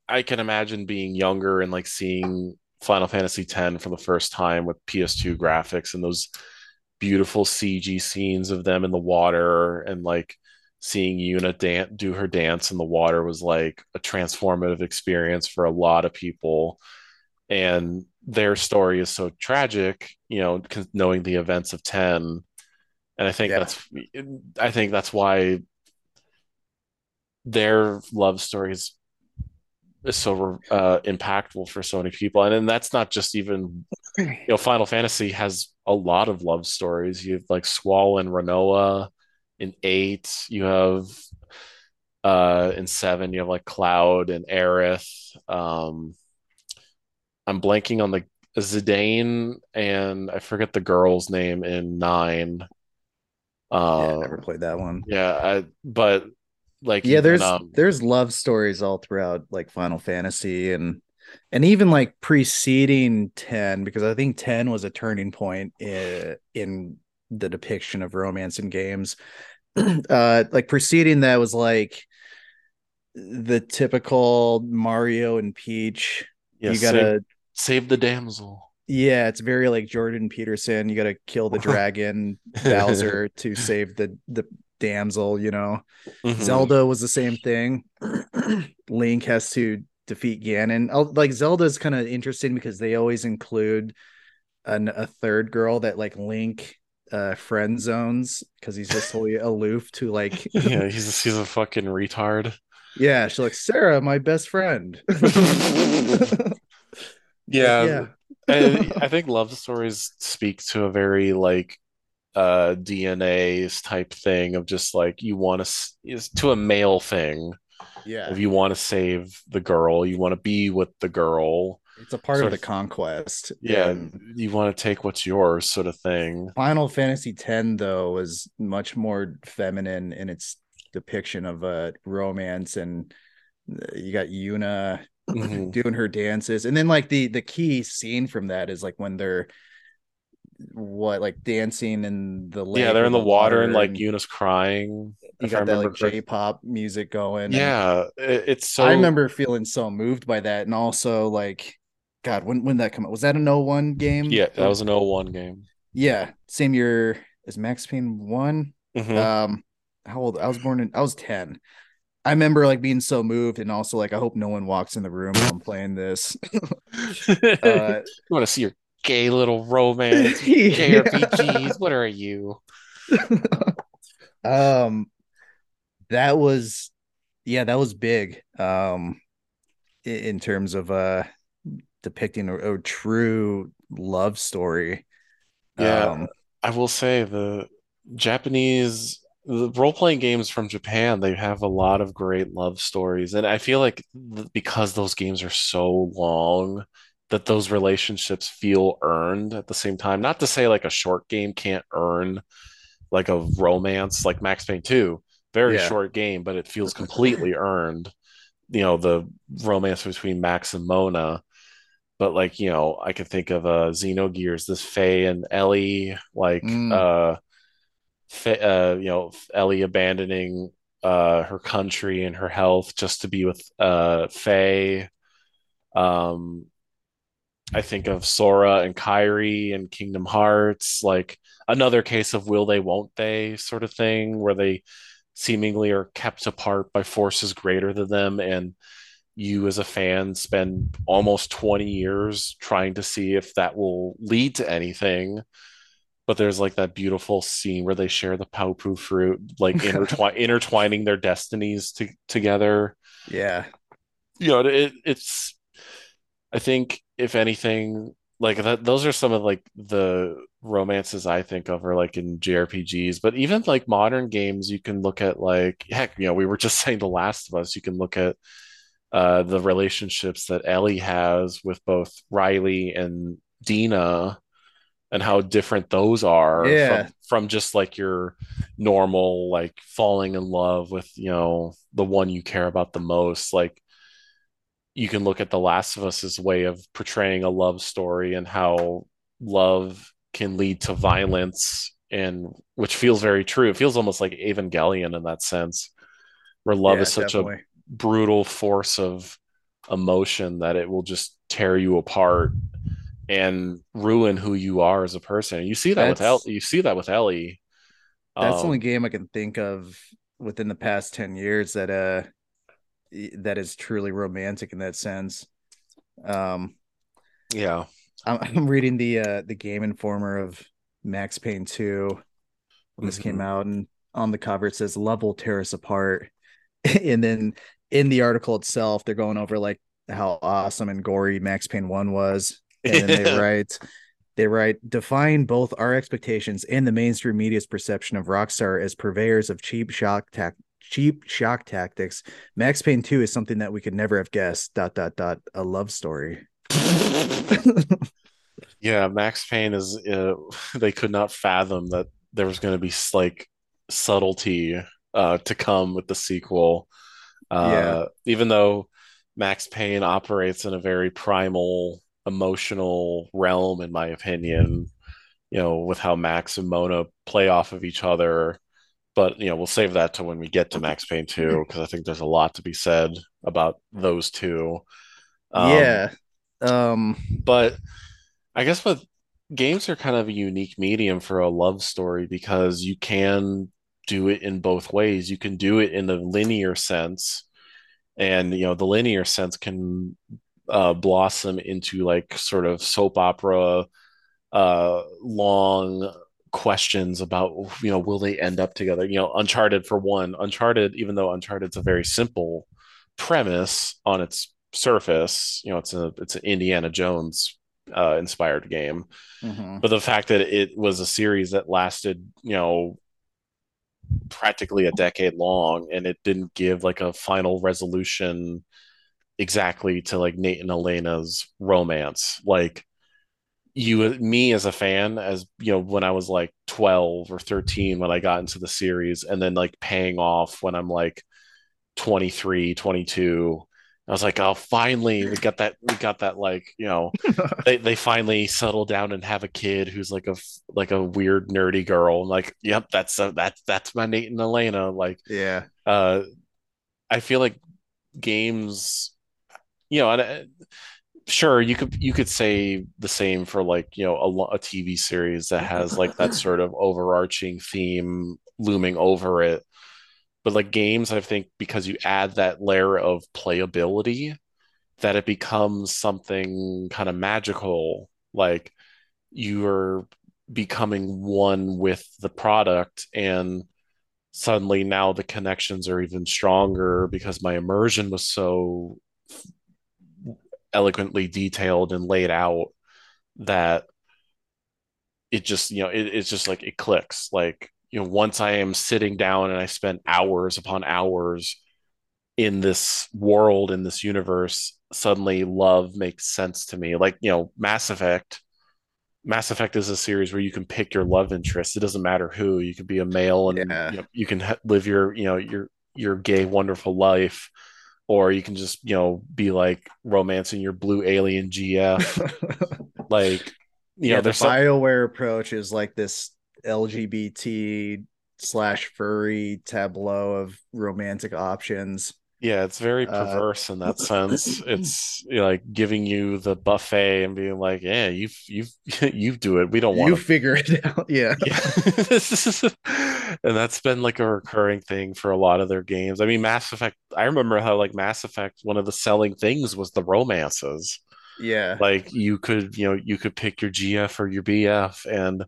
I can imagine being younger and like seeing Final Fantasy X for the first time with PS2 graphics and those beautiful CG scenes of them in the water and like seeing Yuna dan- do her dance in the water was like a transformative experience for a lot of people. And their story is so tragic, you know, knowing the events of 10. And I think Yeah. that's, I think that's why their love stories is so uh, impactful for so many people. And then that's not just even you know, Final Fantasy has a lot of love stories. You have like Squall and Rinoa in eight. You have uh in seven, you have like Cloud and Aerith. Um I'm blanking on the Zidane and I forget the girl's name in nine. yeah, Uh, I never played that one. yeah, I, but like Yeah, even, there's um, there's love stories all throughout like Final Fantasy and and even like preceding 10 because I think 10 was a turning point in, in the depiction of romance in games. (clears throat) uh like preceding that was like the typical Mario and Peach. yeah, you gotta save the damsel. yeah, it's very like Jordan Peterson. You gotta kill the (laughs) dragon Bowser to save the the damsel, you know. Mhm. Zelda was the same thing. (clears throat) Link has to defeat Ganon. Like Zelda is kind of interesting because they always include an, a third girl that like Link uh friend zones because he's just totally (laughs) aloof to like (laughs) yeah, he's a, he's a fucking retard. yeah she's like Saria my best friend Yeah, yeah and (laughs) I think love stories speak to a very like uh DNA's type thing of just like you want to is to a male thing. yeah If you want to save the girl, you want to be with the girl. it's a part sort of the conquest Yeah, And you want to take what's yours, sort of thing. Final Fantasy X though was much more feminine in its depiction of a romance and uh, you got Yuna mm-hmm. doing her dances. And then like the the key scene from that is like when they're what like dancing in the yeah they're in the, water, water, and like Yuna's crying. You got that like J-pop music going. Yeah, it's so. I remember feeling so moved by that, and also like, God, when when that come out? Was that an 01 game? Yeah, that was an 01 game. Yeah, same year as Max Payne one. Mm-hmm. Um, how old? I was born in. I was ten. I remember like being so moved, and also like I hope no one walks in the room while I'm playing this. (laughs) uh, you want to see your gay little romance (laughs) yeah. JRPGs? What are you? (laughs) um, that was, yeah, that was big. Um, in terms of uh depicting a, a true love story. Yeah, um, I will say the Japanese the role playing games from Japan, they have a lot of great love stories. And I feel like th- because those games are so long, that those relationships feel earned at the same time. Not to say like a short game can't earn like a romance like Max Payne 2, very yeah. short game, but it feels (laughs) completely earned. You know, the romance between Max and Mona. But like, you know, I could think of uh Xenogears, this Fei and Elly, like mm. uh uh, you know, Elly abandoning uh, her country and her health just to be with uh, Fei. Um, I think of Sora and Kairi and Kingdom Hearts, like another case of will they, won't they sort of thing, where they seemingly are kept apart by forces greater than them. And you, as a fan, spend almost 20 years trying to see if that will lead to anything but there's like that beautiful scene where they share the paopu fruit, like (laughs) intertwi- intertwining their destinies to- together. Yeah, you know, it, it's. I think if anything, like that, those are some of like the romances I think of, are like in JRPGs. But even like modern games, you can look at like heck, you know, we were (laughs) just saying The Last of Us. You can look at uh, the relationships that Ellie has with both Riley and Dina and how different those are yeah. from, from just like your normal like falling in love with you know the one you care about the most like you can look at the last of us's way of portraying a love story and how love can lead to violence and which feels very true it feels almost like evangelion in that sense where love yeah, is such definitely. a brutal force of emotion that it will just tear you apart and ruin who you are as a person. You see that that's, with Ellie. You see that with Ellie. That's um, the only game I can think of within the past ten years that uh that is truly romantic in that sense. Um, yeah, I'm, (laughs) I'm reading the uh the Game Informer of Max Payne Two when mm-hmm. this came mm-hmm. out, and on the cover it says "Love will tear us apart," (laughs) and then in the article itself they're going over like how awesome and gory Max Payne One was and then they (laughs) write they write define both our expectations and the mainstream media's perception of Rockstar as purveyors of cheap shock tac- cheap shock tactics. Max Payne 2 is something that we could never have guessed. Dot dot dot a love story. (laughs) yeah, Max Payne is uh, (laughs) they could not fathom that there was going to be like subtlety uh, to come with the sequel. Uh, yeah. even though Max Payne operates in a very primal emotional realm, in my opinion. You know, with how Max and Mona play off of each other. But you know, we'll save that to when we get to Max Payne 2, because I think there's a lot to be said about those two. Um, yeah. Um, but I guess with games are kind of a unique medium for a love story because you can do it in both ways. You can do it in the linear sense, and you know the linear sense can uh, blossom into like sort of soap opera uh, long questions about you know will they end up together you know uncharted for one uncharted even though uncharted's a very simple premise on its surface you know it's a it's an indiana jones uh, inspired game mm-hmm. but the fact that it was a series that lasted you know practically a decade long and it didn't give like a final resolution exactly to like Nate and Elena's romance. Like you me as a fan as you know when I was like 12 or 13 when I got into the series and then like paying off when I'm like 23, 22 I was like, oh, finally, we got that. We got that. Like, you know, (laughs) they, they finally settle down and have a kid who's like a like a weird nerdy girl. I'm like, yep, that's a, that's that's my Nate and Elena. Like, yeah. Uh, I feel like games, you know, and, uh, sure you could you could say the same for like you know a, a TV series that has like that (laughs) sort of overarching theme looming over it but like games, I think because you add that layer of playability, that it becomes something kind of magical. Like you are becoming one with the product and suddenly now the connections are even stronger because my immersion was so eloquently detailed and laid out that it just you know it, it's just like it clicks. Like you know once i am sitting down and i spent hours upon hours in this world in this universe suddenly love makes sense to me. Like you know mass effect mass effect is a series where you can pick your love interest. It doesn't matter who. You could be a male and yeah. you, know, you can live your you know your your gay wonderful life or you can just you know be like romancing your blue alien gf (laughs) like you yeah, know the bioware some... approach is like this LGBT slash furry tableau of romantic options. Yeah, it's very uh, perverse uh, in that (laughs) sense. It's you know, like giving you the buffet and being like, "Yeah, you you (laughs) you do it. We don't want you (laughs) figure it out." Yeah, yeah. and that's been like a recurring thing for a lot of their games. I mean, Mass Effect. I remember how like Mass Effect, one of the selling things was the romances. Yeah, like you could you know you could pick your GF or your BF and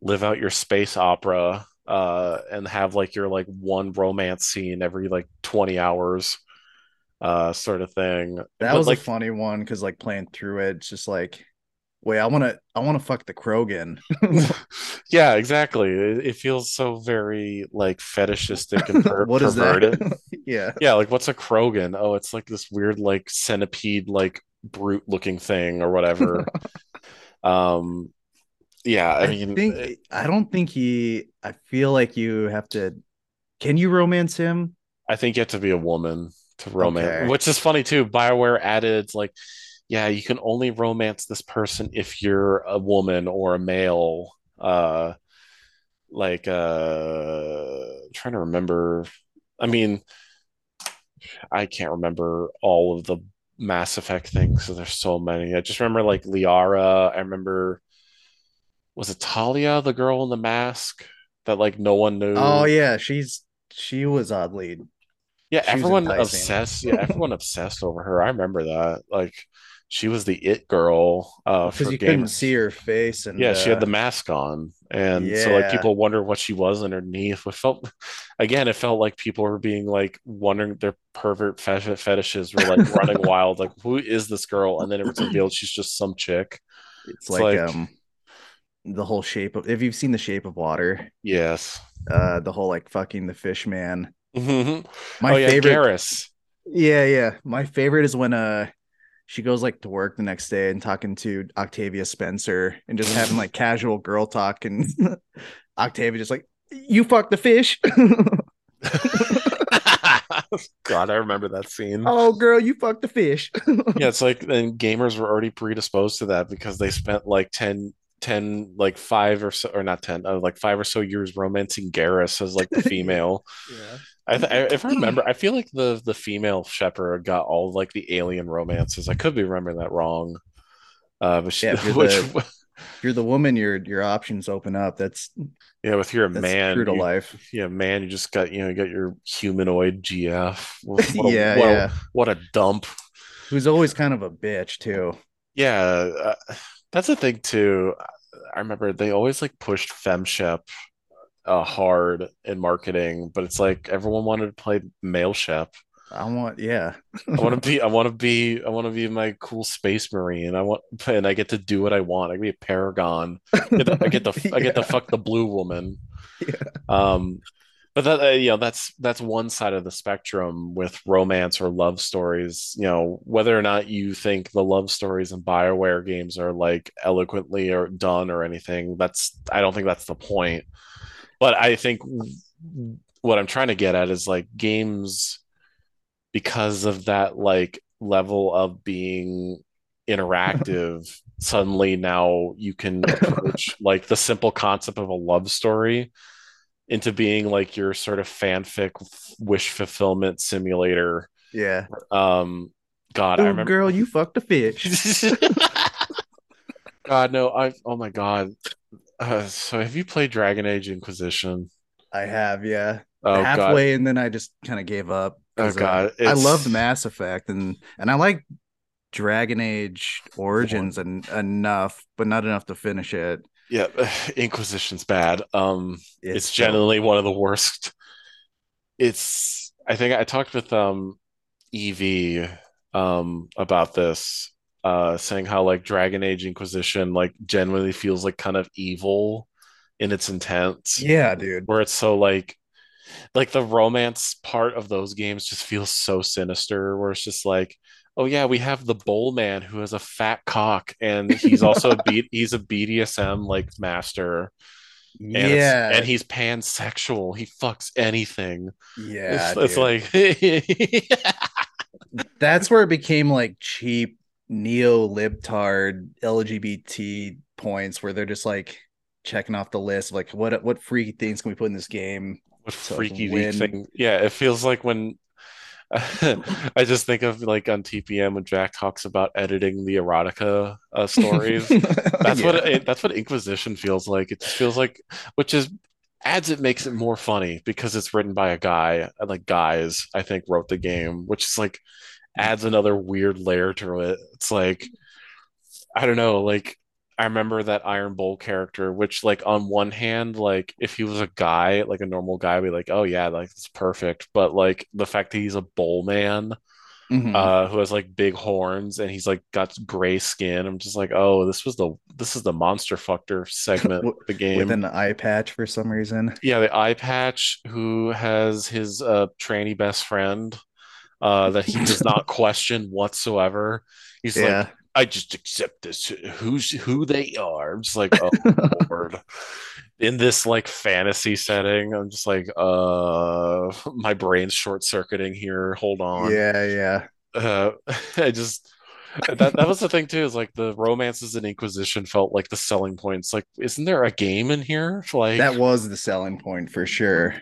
live out your space opera uh, and have like your like one romance scene every like 20 hours uh sort of thing. That but, was like a funny one because like playing through it it's just like wait i want to i want to fuck the krogan. (laughs) Yeah exactly. It, it, feels so very like fetishistic and (laughs) per- what perverted. (laughs) Yeah. Yeah like what's a krogan? Oh it's like this weird like centipede like brute looking thing or whatever. Um yeah, I, I mean, think, I don't think he. I feel like you have to. Can you romance him? I think you have to be a woman to romance, okay. which is funny too. Bioware added like, yeah, you can only romance this person if you're a woman or a male. Uh, like, uh, I'm trying to remember. I mean, I can't remember all of the Mass Effect things. So there's so many. I just remember like Liara. I remember was it Talia, the girl in the mask that like no one knew? Oh yeah, she's she was oddly. Yeah, everyone obsessed. Yeah, (laughs) everyone obsessed over her. I remember that. Like she was the it girl uh because you gamers. couldn't see her face and yeah uh, she had the uh, mask on and yeah. so like people wonder what she was underneath it felt again it felt like people were being like wondering their pervert fetishes were like running (laughs) wild like who is this girl and then it was revealed she's just some chick it's, it's like, like um the whole shape of if you've seen the shape of water yes uh the whole like fucking the fish man mm-hmm. my oh, yeah, favorite Garrus. yeah yeah my favorite is when uh she goes like to work the next day and talking to octavia spencer and just having like casual girl talk and (laughs) octavia just like you fuck the fish (laughs) God, I remember that scene. Oh, girl, you fucked the fish. yeah, it's like, and gamers were already predisposed to that because they spent like 10, 10 like five or so or not 10 uh, like five or so years romancing Garrus as like the (laughs) female yeah I, th- I, if I remember, I feel like the the female Shepard got all like the alien romances. I could be remembering that wrong. Uh, but she, yeah, (laughs) if you're, which, the, (laughs) if you're the woman, your your options open up. That's yeah. With you're a man, true to you, life. Yeah, man, you just got you know you got your humanoid GF. What a, yeah, what yeah. A, what a dump. Who's always kind of a bitch too. Yeah. Uh, that's the thing too. I remember they always like pushed FemShep uh, hard in marketing, but it's like everyone wanted to play male Shep. I want, yeah. I want to (laughs) be, I want to be, I want to be my cool space marine. I want, and I get to do what I want. I can be a paragon. I get the. I get the, yeah. I get to (laughs) fuck the blue woman. Yeah. Um, but that uh, you know that's that's one side of the spectrum with romance or love stories. You know whether or not you think the love stories in bioware games are like eloquently or done or anything that's i don't think that's the point. But i think what i'm trying to get at is like games because of that like level of being interactive suddenly now you can approach like the simple concept of a love story into being like your sort of fanfic wish fulfillment simulator Yeah. um god i Oh, remember girl, you fucked a fish. (laughs) god no i oh my god uh, so have you played dragon age inquisition I have, yeah. oh god Halfway, and then I just kind of gave up. oh 'cause, uh, god I it's- loved Mass Effect, and and I like Dragon Age Origins and enough, but not enough to finish it. Yeah (sighs) inquisition's bad. Um it's, so- generally one of the worst. It's i think i talked with um ev um about this uh saying how like dragon age inquisition like genuinely feels like kind of evil in its intent. Yeah, dude. where it's so like like the romance part of those games just feels so sinister where it's just like oh yeah we have the bowl man who has a fat cock and he's also a (laughs) beat he's a bdsm like master. And yeah, and he's pansexual. He fucks anything. Yeah. it's, it's like (laughs) that's where it became like cheap neo libtard LGBT points, where they're just like checking off the list, like what what freaky things can we put in this game? what So freaky thing yeah it feels like when (laughs) I just think of like on TPM when Jack talks about editing the erotica uh, (laughs) stories. That's what it, that's what Inquisition feels like. It just feels like, which is adds it makes it more funny because it's written by a guy, and like guys, I think wrote the game, which is like adds another weird layer to it. It's like I don't know, like I remember that Iron Bull character, which like on one hand, like if he was a guy, like a normal guy, I'd be like, oh yeah, like it's perfect. But like the fact that he's a bull man, Mhm. uh, who has like big horns and he's like got gray skin. I'm just like, oh, this was the this is the monster fucker segment (laughs) of the game. with an eye patch for some reason. yeah, the eye patch who has his uh tranny best friend uh that he does not (laughs) question whatsoever. He's like, Yeah. I just accept this who's who they are. I'm just like, oh (laughs) Lord. In this like fantasy setting, I'm just like, uh my brain's short circuiting here. Hold on yeah, yeah. uh (laughs) I just that that was the thing too is like the romances and Inquisition felt like the selling points like isn't there a game in here like That was the selling point for sure.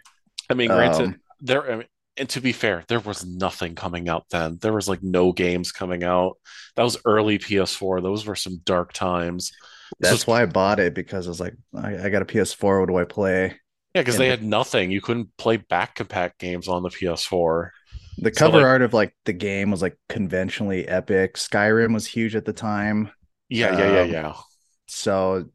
I mean granted um, there I mean, and to be fair there was nothing coming out then there was like no games coming out that was early PS4 those were some dark times That's was- why I bought it because I was like, I, I got a PS4. What do I play? yeah because they had nothing you couldn't play back compat games on the PS4 The So, cover like- art of like the game was like conventionally epic. Skyrim was huge at the time, yeah yeah Um, yeah so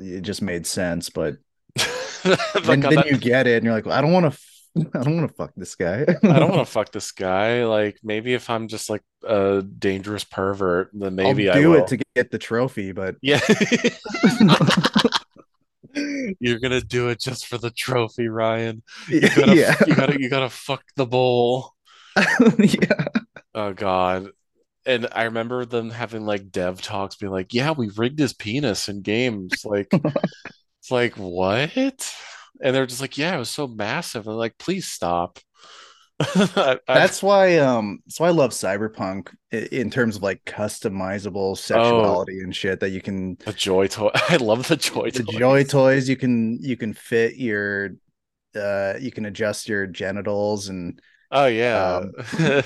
it just made sense. But (laughs) yeah then, you get it, and you're like, I don't want to, (laughs) I don't want to fuck this guy. I don't want to (laughs) fuck this guy. Like maybe if I'm just like a dangerous pervert, then maybe I'll I do it to get the trophy, but Yeah. (laughs) You're gonna do it just for the trophy, Ryan. You gotta, yeah, you gotta, you gotta fuck the bowl. yeah. Oh God. And I remember them having like dev talks, being like, "Yeah, we rigged his penis in games." Like, it's like what? And they're just like, "Yeah, it was so massive." And I'm like, "Please stop." (laughs) I- I- That's why um that's why I love cyberpunk in terms of like customizable sexuality and shit that you can the joy toy. (laughs) I love the joy the toys. joy toys you can you can fit your uh you can adjust your genitals and Oh yeah. Um, (laughs)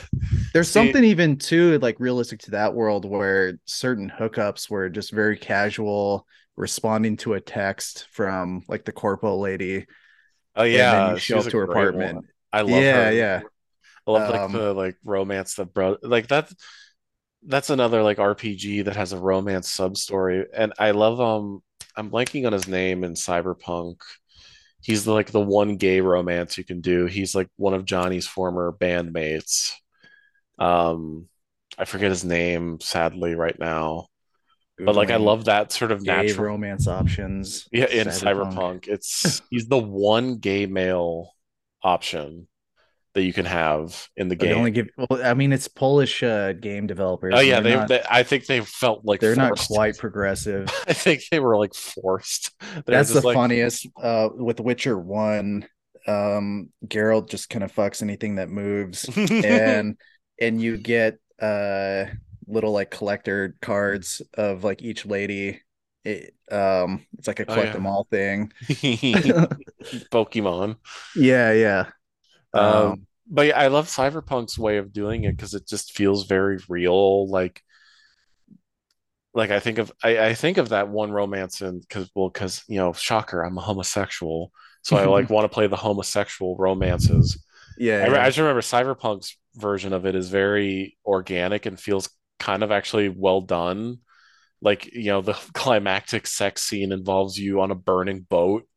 there's something even too like realistic to that world where certain hookups were just very casual responding to a text from like the corpo lady oh and yeah. then you show she's up to her apartment one. I love yeah her. yeah I love like Um, the like romance that bro like that that's another like RPG that has a romance sub story. And I love um I'm blanking on his name in Cyberpunk. He's the, like the one gay romance you can do. He's like one of Johnny's former bandmates. Um I forget his name sadly right now. But like I love that sort of natural romance options Yeah, in Cyberpunk, it's he's the one gay male option that you can have in the But they game. only give well i mean it's polish uh game developers oh yeah, they're not, they I think they felt like they're not quite (laughs) progressive I think they were like forced. They that's the like, funniest uh with witcher 1 um Geralt just kind of fucks anything that moves (laughs) and and you get uh little like collector cards of like each lady. It, um, it's like a Oh, collect yeah. them all thing. (laughs) (laughs) Pokemon. Yeah, yeah. Um, Um, but yeah, I love Cyberpunk's way of doing it because it just feels very real. Like, like I think of I, I think of that one romance and because well, because you know, shocker, I'm a homosexual, so I like (laughs) want to play the homosexual romances. yeah, I, re- I just remember Cyberpunk's version of it is very organic and feels kind of actually well done. Like, you know, the (laughs) climactic sex scene involves you on a burning boat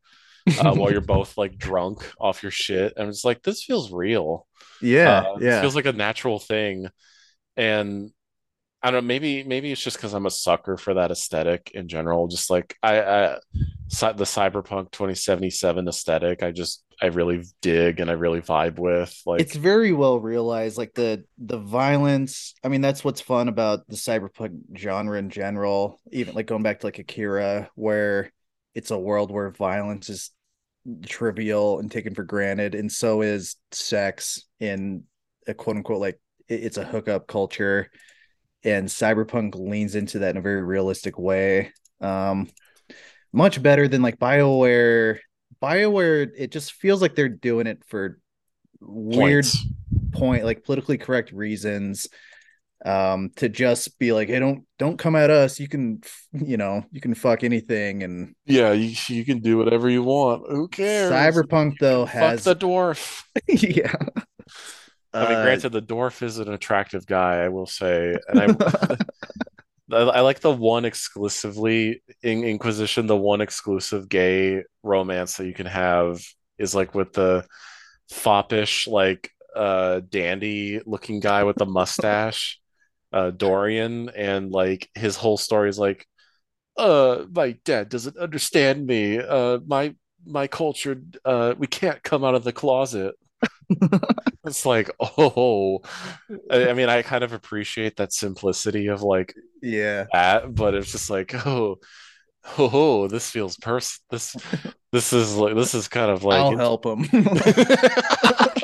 uh, while you're (laughs) both like drunk off your shit. And it's like, this feels real. yeah, Uh, it yeah. feels like a natural thing. And I don't know, maybe maybe it's just because I'm a sucker for that aesthetic in general. Just like I, I the Cyberpunk 2077 aesthetic, I just I really dig and I really vibe with. Like, it's very well realized like the the violence i mean that's what's fun about the cyberpunk genre in general even like going back to like akira where it's a world where violence is trivial and taken for granted and so is sex in a quote unquote like it's a hookup culture and cyberpunk leans into that in a very realistic way um much better than like bioware bioware it just feels like they're doing it for weird points. point like politically correct reasons um to just be like hey don't don't come at us you can (laughs) you know you can fuck anything and Yeah, you, you can do whatever you want. Who cares? cyberpunk though Fuck has the dwarf. (laughs) yeah I mean, Uh, granted, the dwarf is an attractive guy, I will say, and I (laughs) I, I like the one exclusively in Inquisition, the one exclusive gay romance that you can have is like with the foppish, like uh dandy looking guy with the mustache, (laughs) uh Dorian, and like his whole story is like, uh, my dad doesn't understand me. Uh my my culture, uh, we can't come out of the closet. (laughs) It's like, oh, I, I mean, I kind of appreciate that simplicity of like yeah that, but it's just like, oh, oh, this feels pers this this is like this is kind of like i'll help him (laughs)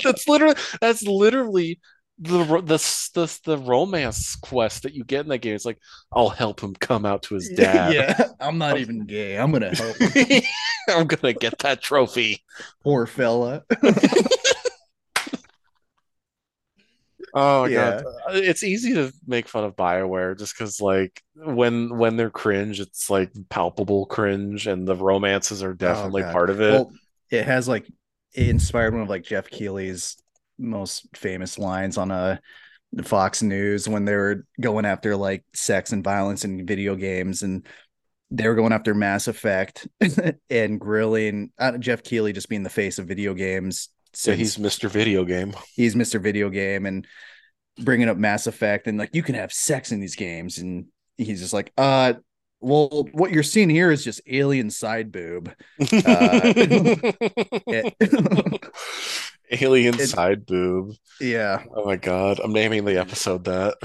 that's literally that's literally the the the the romance quest that you get in that game. It's like, I'll help him come out to his (laughs) dad. yeah i'm not even gay i'm gonna help him. I'm gonna get that trophy. poor fella Oh Yeah. god, it's easy to make fun of BioWare just because like when when they're cringe, it's like palpable cringe, and the romances are definitely Oh, part of it. well it has like it inspired one of like Geoff Keighley's most famous lines on a fox news when they were going after like sex and violence in video games and they were going after mass effect (laughs) and grilling uh, Geoff Keighley just being the face of video games so he's Mr. Video Game. he's Mr. Video Game and bringing up Mass Effect and like you can have sex in these games and he's just like uh well what you're seeing here is just alien side boob (laughs) Uh, (laughs) (laughs) Alien it- side boob. yeah Oh my god, I'm naming the episode that.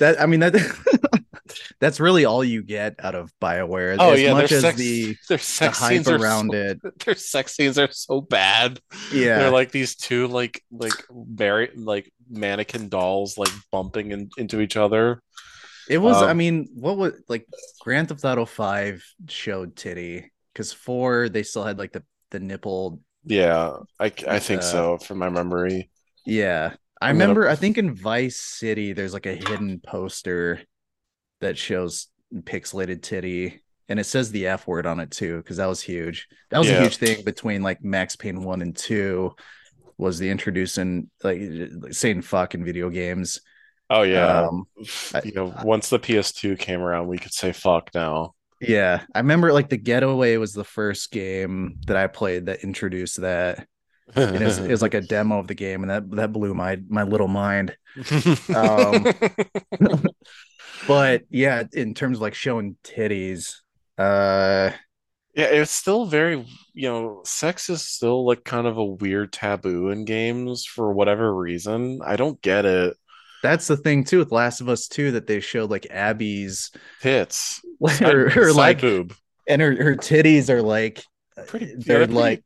that I mean that (laughs) that's really all you get out of BioWare Oh as yeah, much their as sex, the their the sex hype scenes around so, it (laughs) Their sex scenes are so bad. yeah They're like these two like like very like mannequin dolls like bumping in, into each other. it was I um, mean what was like Grand Theft Auto 5 showed titty because 4 they still had like the the nipple Yeah, I I think Uh, so from my memory. Yeah. I I'm gonna- remember, I think in Vice City, there's like a hidden poster that shows pixelated titty and it says the F word on it too, because that was huge. That was Yeah. a huge thing between like Max Payne 1 and 2 was the introducing like saying fuck in video games. Oh yeah. Um, I- you know, once the PS2 came around, we could say fuck now. Yeah. I remember like the Getaway was the first game that I played that introduced that. And it was, it was like a (laughs) demo of the game, and that that blew my my little mind. (laughs) um, (laughs) But yeah, in terms of like showing titties, uh yeah, it's still very, you know, sex is still like kind of a weird taboo in games for whatever reason. I don't get it. That's the thing too with Last of Us 2 that they showed like Abby's Tits, (laughs) her, her side like boob. and her, her titties are like Pretty, they're they're pretty- like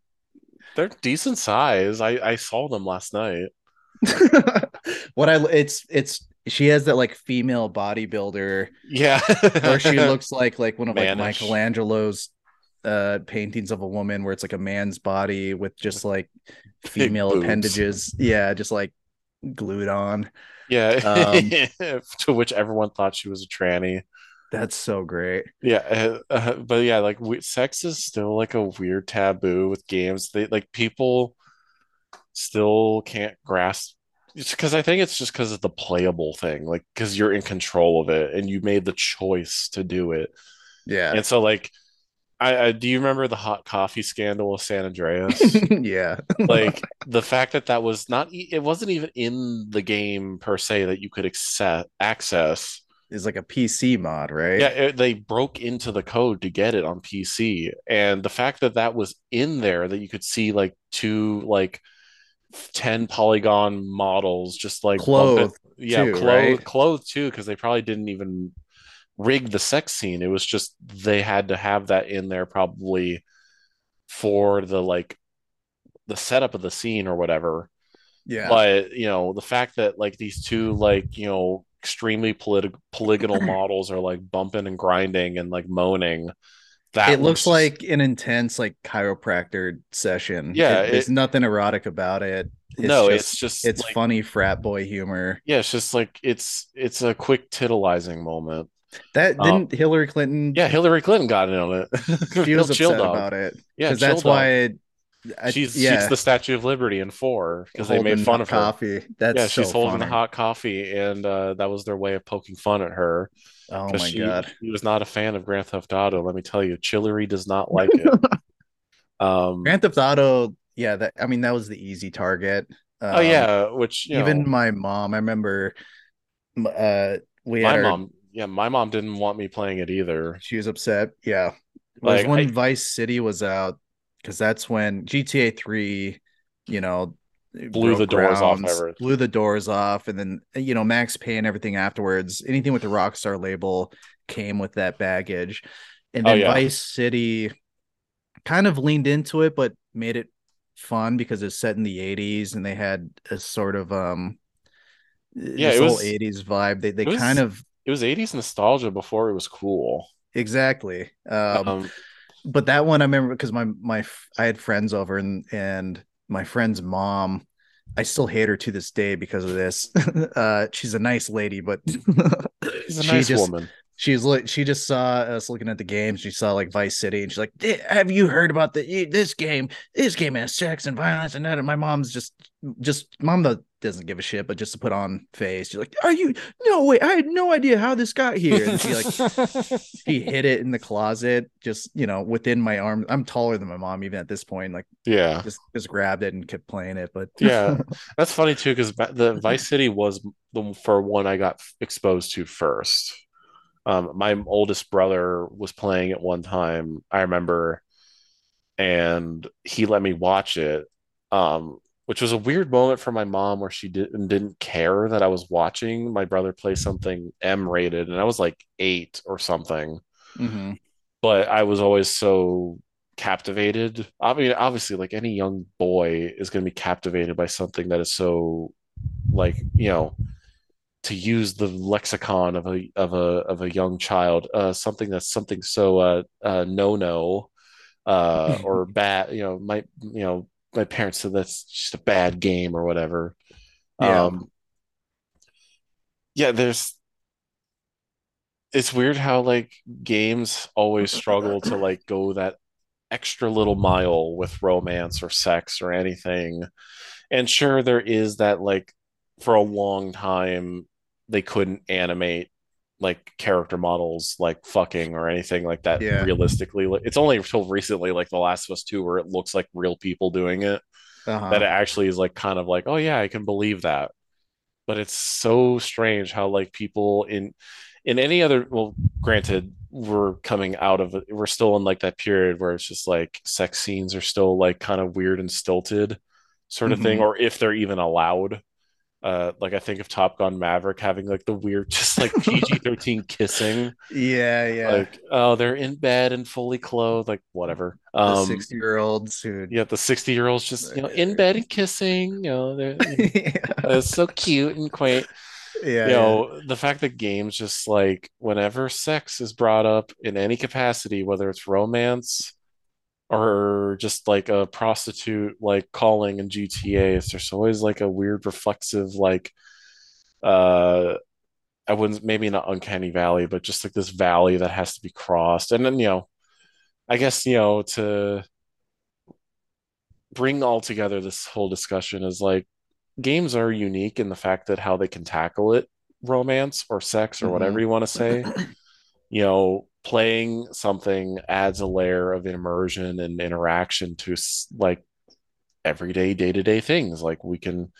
they're decent size. I I saw them last night. (laughs) what I it's it's she has that like female bodybuilder yeah where she (laughs) looks like like one of like Michelangelo's uh paintings of a woman where it's like a man's body with just like female appendages. Yeah, just like glued on. (laughs) yeah to which everyone thought she was a tranny That's so great. Yeah, uh, uh, but yeah, like we, sex is still like a weird taboo with games. They like people still can't grasp it's because I think it's just because of the playable thing, like because you're in control of it and you made the choice to do it. Yeah. And so, like, I, I do you remember the hot coffee scandal of San Andreas? (laughs) yeah. like the fact that that was not, it wasn't even in the game per se that you could accept access. Is like a PC mod, right? Yeah, it, they broke into the code to get it on PC, and the fact that that was in there, that you could see like two like ten polygon models, just like Clothed, yeah, too, clothed, right? clothed too, because they probably didn't even rig the sex scene. It was just they had to have that in there probably for the like the setup of the scene or whatever Yeah. but you know the fact that like these two like you know extremely politi- polygonal (clears throat) models are like bumping and grinding and like moaning that it looks like an intense like chiropractor session. Yeah, It- there's it- nothing erotic about it. It's no just, it's just it's like, funny frat boy humor. yeah it's just like it's it's a quick titillizing moment That Um, didn't Hillary Clinton. yeah hillary clinton got in on it (laughs) she was upset dog. about it yeah that's why it, I, she's yeah she's the statue of liberty in four because they made fun the of her coffee. That's yeah so she's holding the funny. hot coffee and uh that was their way of poking fun at her Oh my she, god. she was not a fan of grand theft auto let me tell you chillery does not (laughs) like it um Grand Theft Auto. Yeah, that I mean that was the easy target. Um, oh yeah which you even know, my mom. I remember. Uh, we my had our- mom yeah my mom didn't want me playing it either She was upset. Yeah. It was Like, when I- Vice City was out because that's when GTA 3, you know, Blew the doors off everything. Blew the doors off. And then, you know, Max Payne and everything afterwards, anything with the Rockstar label came with that baggage. And Oh, yeah. Vice City kind of leaned into it, but made it fun because it's set in the 80s and they had a sort of, um, Yeah, this it was- 80s vibe. They, they was- kind of, it was 80s nostalgia before it was cool exactly. Um, um, but that one I remember because my my I had friends over and and my friend's mom I still hate her to this day because of this. (laughs) uh she's a nice lady but she's a (laughs) nice just- woman she's like she just saw us looking at the game. She saw like Vice City and she's like "Eh, have you heard about the this game? This game has sex and violence and that and my mom's just just mom that doesn't give a shit but just to put on face she's like are you no way I had no idea how this got here and she like (laughs) she hid it in the closet just you know within my arm i'm taller than my mom even at this point like yeah. just just grabbed it and kept playing it but yeah. (laughs) That's funny too because the vice city was the for one i got exposed to first um my oldest brother was playing at one time i remember and he let me watch it um which was a weird moment for my mom where she didn't didn't care that i was watching my brother play something m rated and i was like eight or something Mhm. but I was always so captivated. I mean, obviously, like any young boy is going to be captivated by something that is so, like you know, to use the lexicon of a of a of a young child, uh, something that's something so uh, uh no no, uh, (laughs) or bad. You know, my you know my parents said that's just a bad game or whatever. Yeah. Um, yeah, there's it's weird how like games always struggle to like go that extra little mile with romance or sex or anything. And sure, there is that like for a long time they couldn't animate like character models like fucking or anything like that Yeah. realistically. It's only until recently, like The Last of Us 2, where it looks like real people doing it Uh-huh. that it actually is like kind of like, oh yeah, I can believe that. But it's so strange how like people in in any other well, granted, we're coming out of we're still in like that period where it's just like sex scenes are still like kind of weird and stilted sort of thing, Mhm. or if they're even allowed. Uh, like I think of Top Gun Maverick having like the weird, just like PG thirteen (laughs) kissing, yeah yeah like oh they're in bed and fully clothed, like whatever. Um, 60 year olds who yeah, the 60 year olds just, you know, in bed and kissing, you know, they're, (laughs) yeah. it's so cute and quaint. Yeah, you know, the fact that games just like whenever sex is brought up in any capacity, whether it's romance or just like a prostitute like calling in GTA, there's always like a weird reflexive like uh I wouldn't maybe not uncanny valley, but just like this valley that has to be crossed. And then, you know, I guess, you know, to bring all together this whole discussion is like games are unique in the fact that how they can tackle it, romance or sex or whatever Mhm. you want to say. (clears throat) You know, playing something adds a layer of immersion and interaction to like everyday day-to-day things. Like we can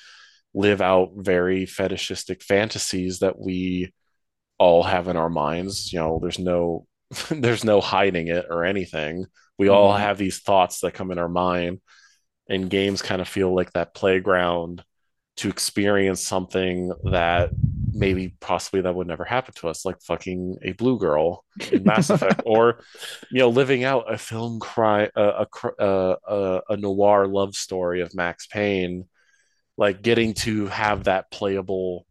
live out very fetishistic fantasies that we all have in our minds. You know, there's no (laughs) there's no hiding it or anything. We all Mhm. have these thoughts that come in our mind, and games kind of feel like that playground to experience something that maybe possibly that would never happen to us, like fucking a blue girl (laughs) in Mass Effect, or you know, living out a film cry a a, a, a, noir love story of Max Payne, like getting to have that playable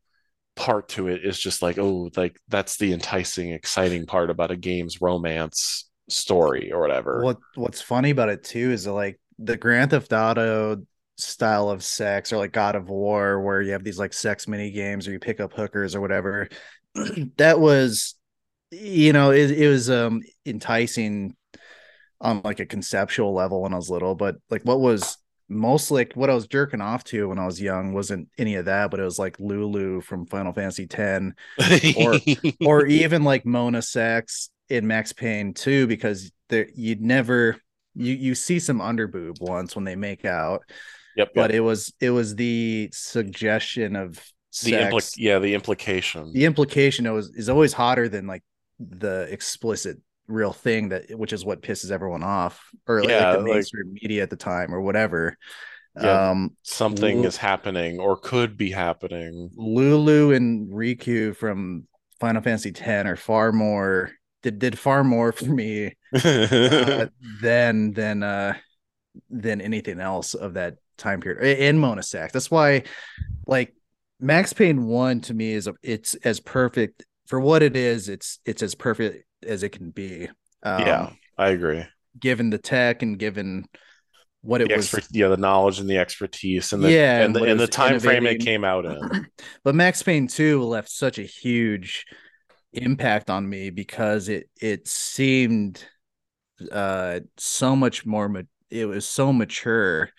part to it is just like oh like that's the enticing exciting part about a game's romance story or whatever. What what's funny about it too is that, like the Grand Theft Auto style of sex or like God of War where you have these like sex mini games or you pick up hookers or whatever. (clears throat) that was you know it, it was um enticing on like a conceptual level when I was little, but like what was most like what I was jerking off to when I was young wasn't any of that, but it was like Lulu from Final Fantasy X or (laughs) or even like Mona Sax in Max Payne 2 because there you'd never you you see some underboob once when they make out, yep, but yep. it was it was the suggestion of the impli- yeah the implication the implication was is always hotter than like the explicit real thing that which is what pisses everyone off or like, Yeah, like the like- mainstream media at the time or whatever. Yeah, um something Lu- is happening or could be happening Lulu and Rikku from Final Fantasy X are far more did did far more for me (laughs) uh, than than uh than anything else of that time period in Sax. That's why like Max Payne 1 to me is a, it's as perfect for what it is, it's it's as perfect as it can be. Um yeah i agree given the tech and given what it the was expert yeah the knowledge and the expertise and the Yeah, and and the, and the time frame it came out in (clears throat) but Max Payne 2 left such a huge impact on me because it it seemed uh so much more ma- it was so mature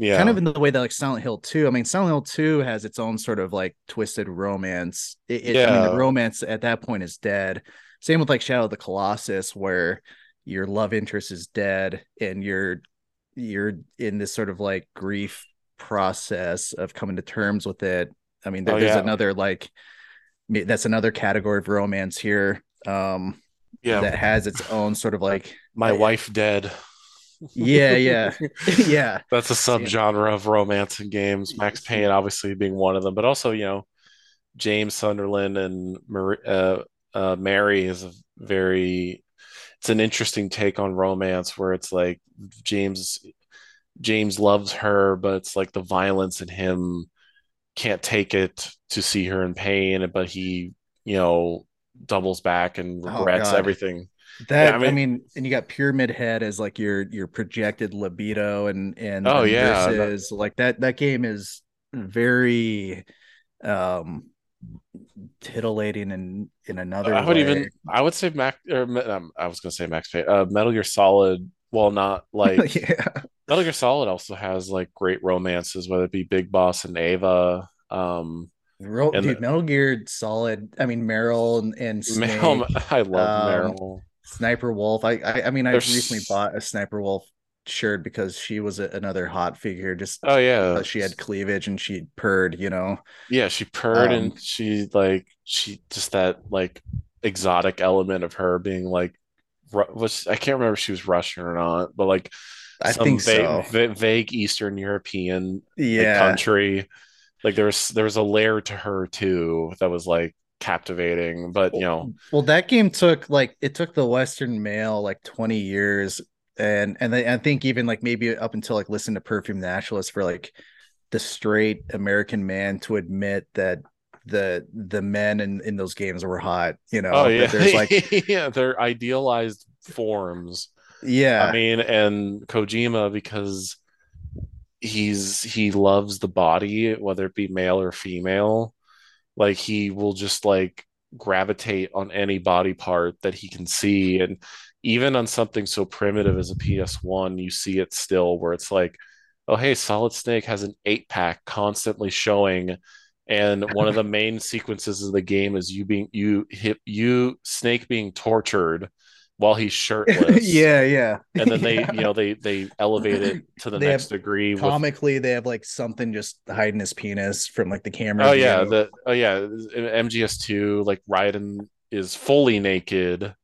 yeah. Kind of in the way that like Silent Hill 2 I mean Silent Hill 2 has its own sort of like twisted romance. It, it- I mean the romance at that point is dead. Same with like Shadow of the Colossus where your love interest is dead and you're you're in this sort of like grief process of coming to terms with it. I mean there, Oh, there's yeah. another like that's another category of romance here um yeah. that has its own sort of like my wife dead yeah yeah (laughs) yeah That's a subgenre of romance in games. Max Payne, obviously, being one of them, but also, you know, James Sunderland and Mar- uh, uh, Mary is a very. It's an interesting take on romance where it's like James James loves her, but it's like the violence in him can't take it to see her in pain, but he, you know, doubles back and Oh, regrets God. everything. That I I mean- mean, and you got Pyramid Head as like your your projected libido, and and Oh, then yeah, that- like that that game is very um titillating in in another. I would way. even I would say Mac or um, I was gonna say Max Payne. Uh, Metal Gear Solid, well, not (laughs) like yeah Metal Gear Solid also has like great romances, whether it be Big Boss and EVA. Um, Real, And dude, the- Metal Gear Solid. I mean, Meryl and, and (laughs) Snake, Meryl, I love Um, Meryl. Sniper Wolf. I I, I mean, I There's- recently bought a Sniper Wolf shirt because she was a, another hot figure. Just Oh yeah, she had cleavage and she purred, you know. yeah. She purred um, and she like she just that like exotic element of her being like was I can't remember if she was Russian or not, but like I think va- so. va- vague Eastern European like, Yeah, country. Like there was there was a layer to her too that was like captivating, but you know, Well, that game took like it took the Western male like 20 years, and and I I think even like maybe up until like listen to Perfume Nationalist for like the straight American man to admit that the the men in in those games were hot. You know, Oh yeah, there's like (laughs) yeah, they're idealized forms. Yeah, I mean, and Kojima because he's he loves the body, whether it be male or female. Like he will just like gravitate on any body part that he can see, and even on something so primitive as a PS1, you see it still where it's like, oh hey, Solid Snake has an eight pack constantly showing. And one of the (laughs) main sequences of the game is you being you hit you Snake being tortured while he's shirtless (laughs) yeah, yeah. and then they (laughs) Yeah. you know they they elevate it to the They next have degree with Comically, they have like something just hiding his penis from like the camera. oh yeah the oh yeah mgs2 like raiden is fully naked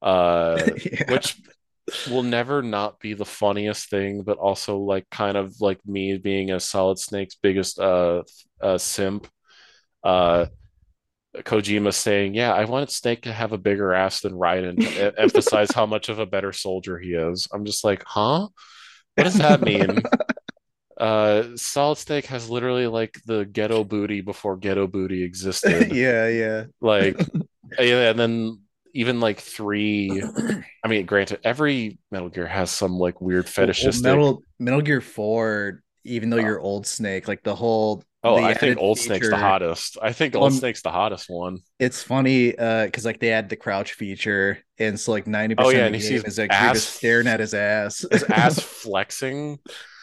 uh (laughs) yeah. which will never not be the funniest thing but also like kind of like me being a solid snake's biggest uh uh simp uh Kojima saying, "Yeah, I wanted Snake to have a bigger ass than Raiden to emphasize how much of a better soldier he is." I'm just like, "Huh? What does that mean?" (laughs) Uh, Solid Snake has literally like the ghetto booty before ghetto booty existed. (laughs) yeah, yeah. Like, (laughs) yeah, and then even like three. I mean, granted, every Metal Gear has some like weird Well, well. Metal Metal Gear Four, even though you're old Snake, like the whole oh, I think Old Snake's the hottest. I think Old I'm- Snake's the hottest one. It's funny uh because like they add the crouch feature, and so like ninety percent. yeah, of and the he sees is like you're just staring at his ass. (laughs) His ass (laughs) flexing.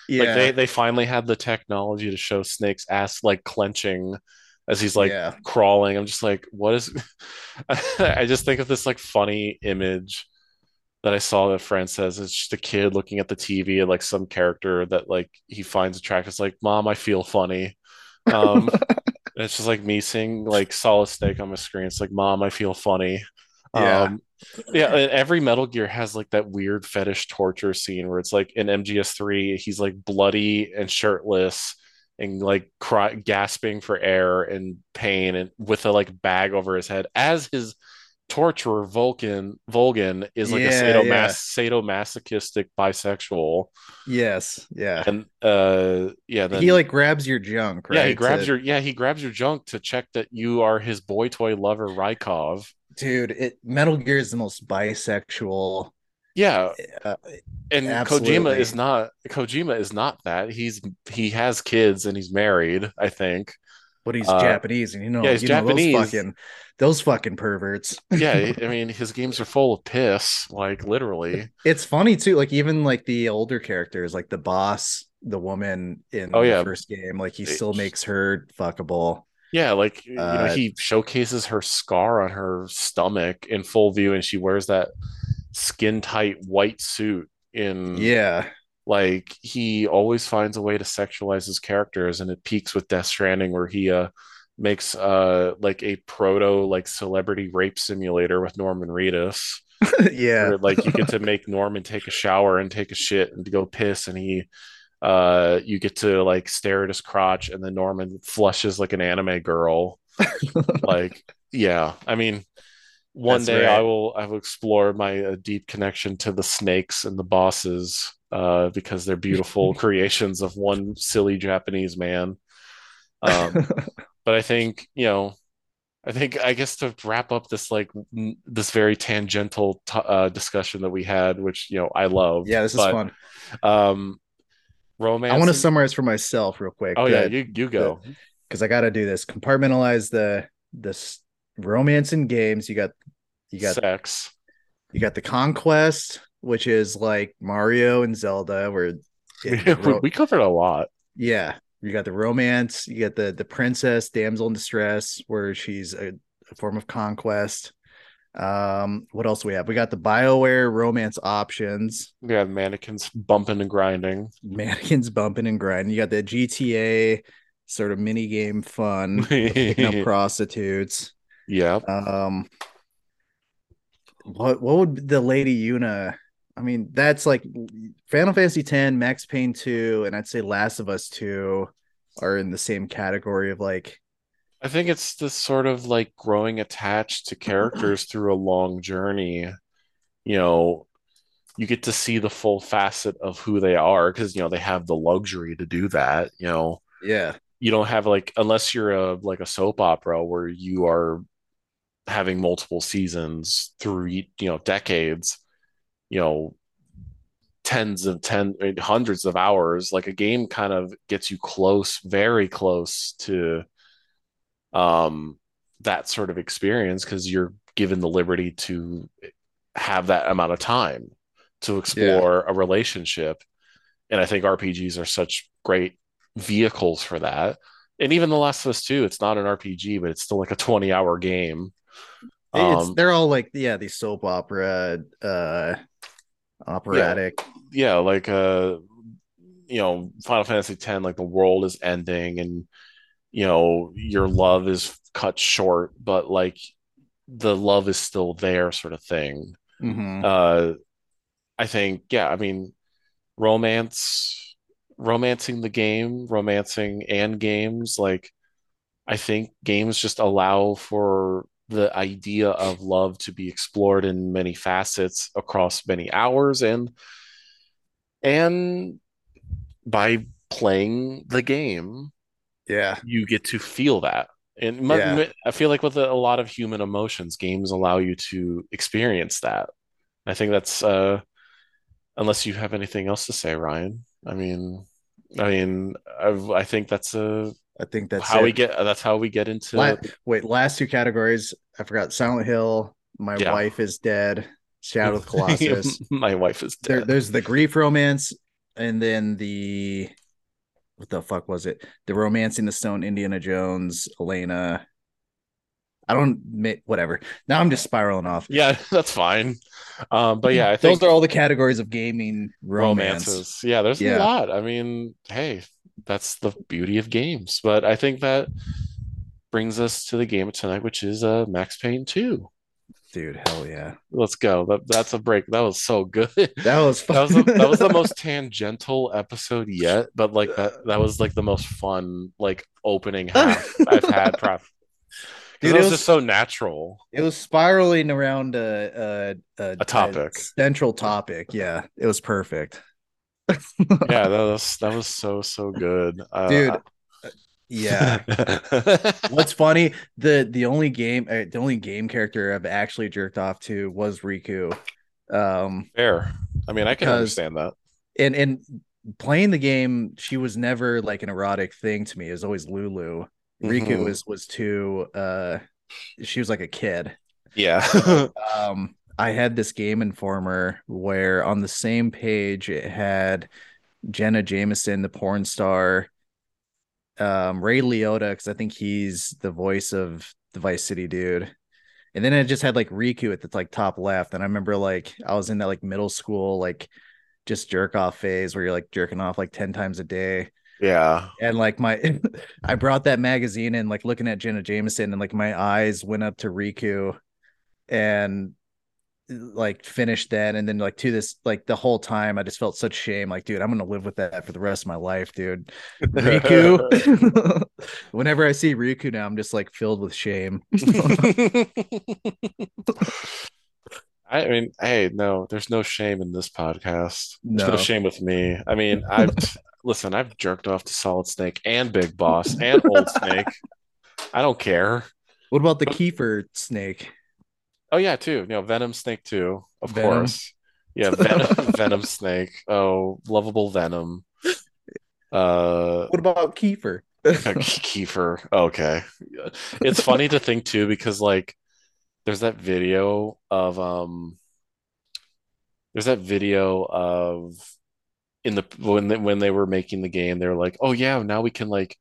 yeah, Like they they finally had the technology to show Snake's ass like clenching as he's like yeah, crawling. I'm just like, what is? (laughs) I just think of this like funny image that I saw that friend says it's just a kid looking at the TV and like some character that like he finds attractive. It's like, Mom, I feel funny. Um, (laughs) it's just like me seeing like Solid Snake on my screen. It's like, Mom, I feel funny. Yeah. Um, yeah, and every Metal Gear has like that weird fetish torture scene where it's like in MGS3, he's like bloody and shirtless and like cry, gasping for air and pain and with a like bag over his head as his torturer Vulcan Volgin is like a sadomas- yeah. sadomasochistic bisexual yes, yeah. and uh yeah then he like grabs your junk, right? yeah he grabs to- your yeah he grabs your junk to check that you are his boy toy lover Raikov dude. It Metal Gear is the most bisexual. yeah Uh, and Kojima is not Kojima is not that. He's he has kids and he's married, I think. but he's Uh, Japanese, and you know, yeah, he's you know Japanese. those fucking those fucking perverts. (laughs) Yeah, I mean his games are full of piss, like literally. It's funny too, like even like the older characters, like the boss, the woman in Oh, the yeah. first game, like he still makes her fuckable. Yeah, like you know, Uh, he showcases her scar on her stomach in full view, and she wears that skin tight white suit in Yeah, like he always finds a way to sexualize his characters and it peaks with Death Stranding where he uh makes uh like a proto like celebrity rape simulator with Norman Reedus (laughs) yeah, where like you get to (laughs) make Norman take a shower and take a shit and go piss and he uh you get to like stare at his crotch and then Norman flushes like an anime girl. (laughs) Like yeah I mean one That's day right. I will I will explore my uh, deep connection to the snakes and the bosses uh because they're beautiful creations of one silly Japanese man. Um but I think you know I think I guess to wrap up this like n- this very tangential t- uh, discussion that we had, which you know I love. yeah. This is but, fun. Um, romance. I want to and- summarize for myself real quick. Oh yeah, you you go. because I got to do this. Compartmentalize the this romance in games. You got you got sex. you got the conquest, which is like Mario and Zelda, where it- (laughs) we covered a lot. yeah, you got the romance. You got the the princess, damsel in distress, where she's a, a form of conquest. Um, what else do we have? We got the Bioware romance options, We had mannequins bumping and grinding. mannequins bumping and grinding. You got the GTA sort of mini game fun, picking up (laughs) prostitutes. yeah, Um, what what would the Lady Yuna? I mean, that's like Final Fantasy X, Max Payne 2, and I'd say Last of Us 2 are in the same category of like, I think it's this sort of like growing attached to characters (clears throat) through a long journey. You know, you get to see the full facet of who they are because you know they have the luxury to do that. You know, yeah, you don't have like unless you're a like a soap opera where you are having multiple seasons through you know decades you know tens of ten hundreds of hours like a game kind of gets you close very close to um that sort of experience because you're given the liberty to have that amount of time to explore yeah. a relationship. And i think rpgs are such great vehicles for that. And even the last of us 2 it's not an rpg but it's still like a 20 hour game um, they're all like yeah these soap opera uh operatic yeah, yeah like uh you know final fantasy 10 like the world is ending and you know your love is cut short but like the love is still there sort of thing mm-hmm. uh i think yeah i mean romance romancing the game romancing and games like i think games just allow for the idea of love to be explored in many facets across many hours and and by playing the game yeah. you get to feel that. And yeah. i feel like with a, lot of human emotions games allow you to experience that. I think that's uh unless you have anything else to say ryan. I mean i mean I've, i think that's a I think that's how it. we get. That's how we get into. La- wait, last two categories. I forgot. Silent Hill. My yeah. wife is dead. Shadow of (laughs) Colossus. My wife is dead. There, there's the grief romance, and then the what the fuck was it? The romancing the stone, Indiana Jones, Elena. I don't whatever. Now I'm just spiraling off. Yeah, (laughs) that's fine. Um, but yeah, I those are all the categories of gaming romance. romances. Yeah, there's yeah. a lot. I mean, hey, that's the beauty of games. But I think that brings us to the game of tonight, which is uh, Max Payne 2. Dude, hell yeah. Let's go. That, that's a break. That was so good. That was fun. (laughs) that was the, that was the most tangential episode yet, but like that that was like the most fun like opening (laughs) half I've had probably. Dude, it was, was, just so natural. It was spiraling around a a, a, a topic, a central topic. Yeah, it was perfect yeah, (laughs) that was that was so so good, uh, dude. Yeah. (laughs) What's funny? The the only game uh, the only game character I've actually jerked off to was Rikku. Um fair. I mean, I can understand that. And and playing the game, she was never like an erotic thing to me. It was always Lulu. Rikku mm-hmm. was was too uh she was like a kid. Yeah. (laughs) um I had this game informer where on the same page it had Jenna Jameson, the porn star, um, Ray Liotta, because I think he's the voice of the Vice City dude. And then it just had like Rikku at the like top left. And I remember like I was in that like middle school, like just jerk off phase where you're like jerking off like 10 times a day. Yeah. And like my (laughs) I brought that magazine and like looking at Jenna Jameson and like my eyes went up to Rikku and like finished that and then like to this like the whole time i just felt such shame like dude i'm gonna live with that for the rest of my life dude. Rikku. (laughs) Whenever i see rikku now i'm just like filled with shame. (laughs) I mean hey no there's no shame in this podcast. No. there's no. shame with me. I mean (laughs) i've listen i've jerked off to solid snake and big boss and old snake. I don't care. What about the kiefer snake Oh yeah, too. You know, Venom Snake too, of Venom. course. Yeah, Venom, (laughs) Venom Snake. Oh, lovable Venom. Uh, what about Kiefer? Kiefer. Okay, it's funny to think too because like, there's that video of um, there's that video of in the when they, when they were making the game, they were like, oh yeah, now we can like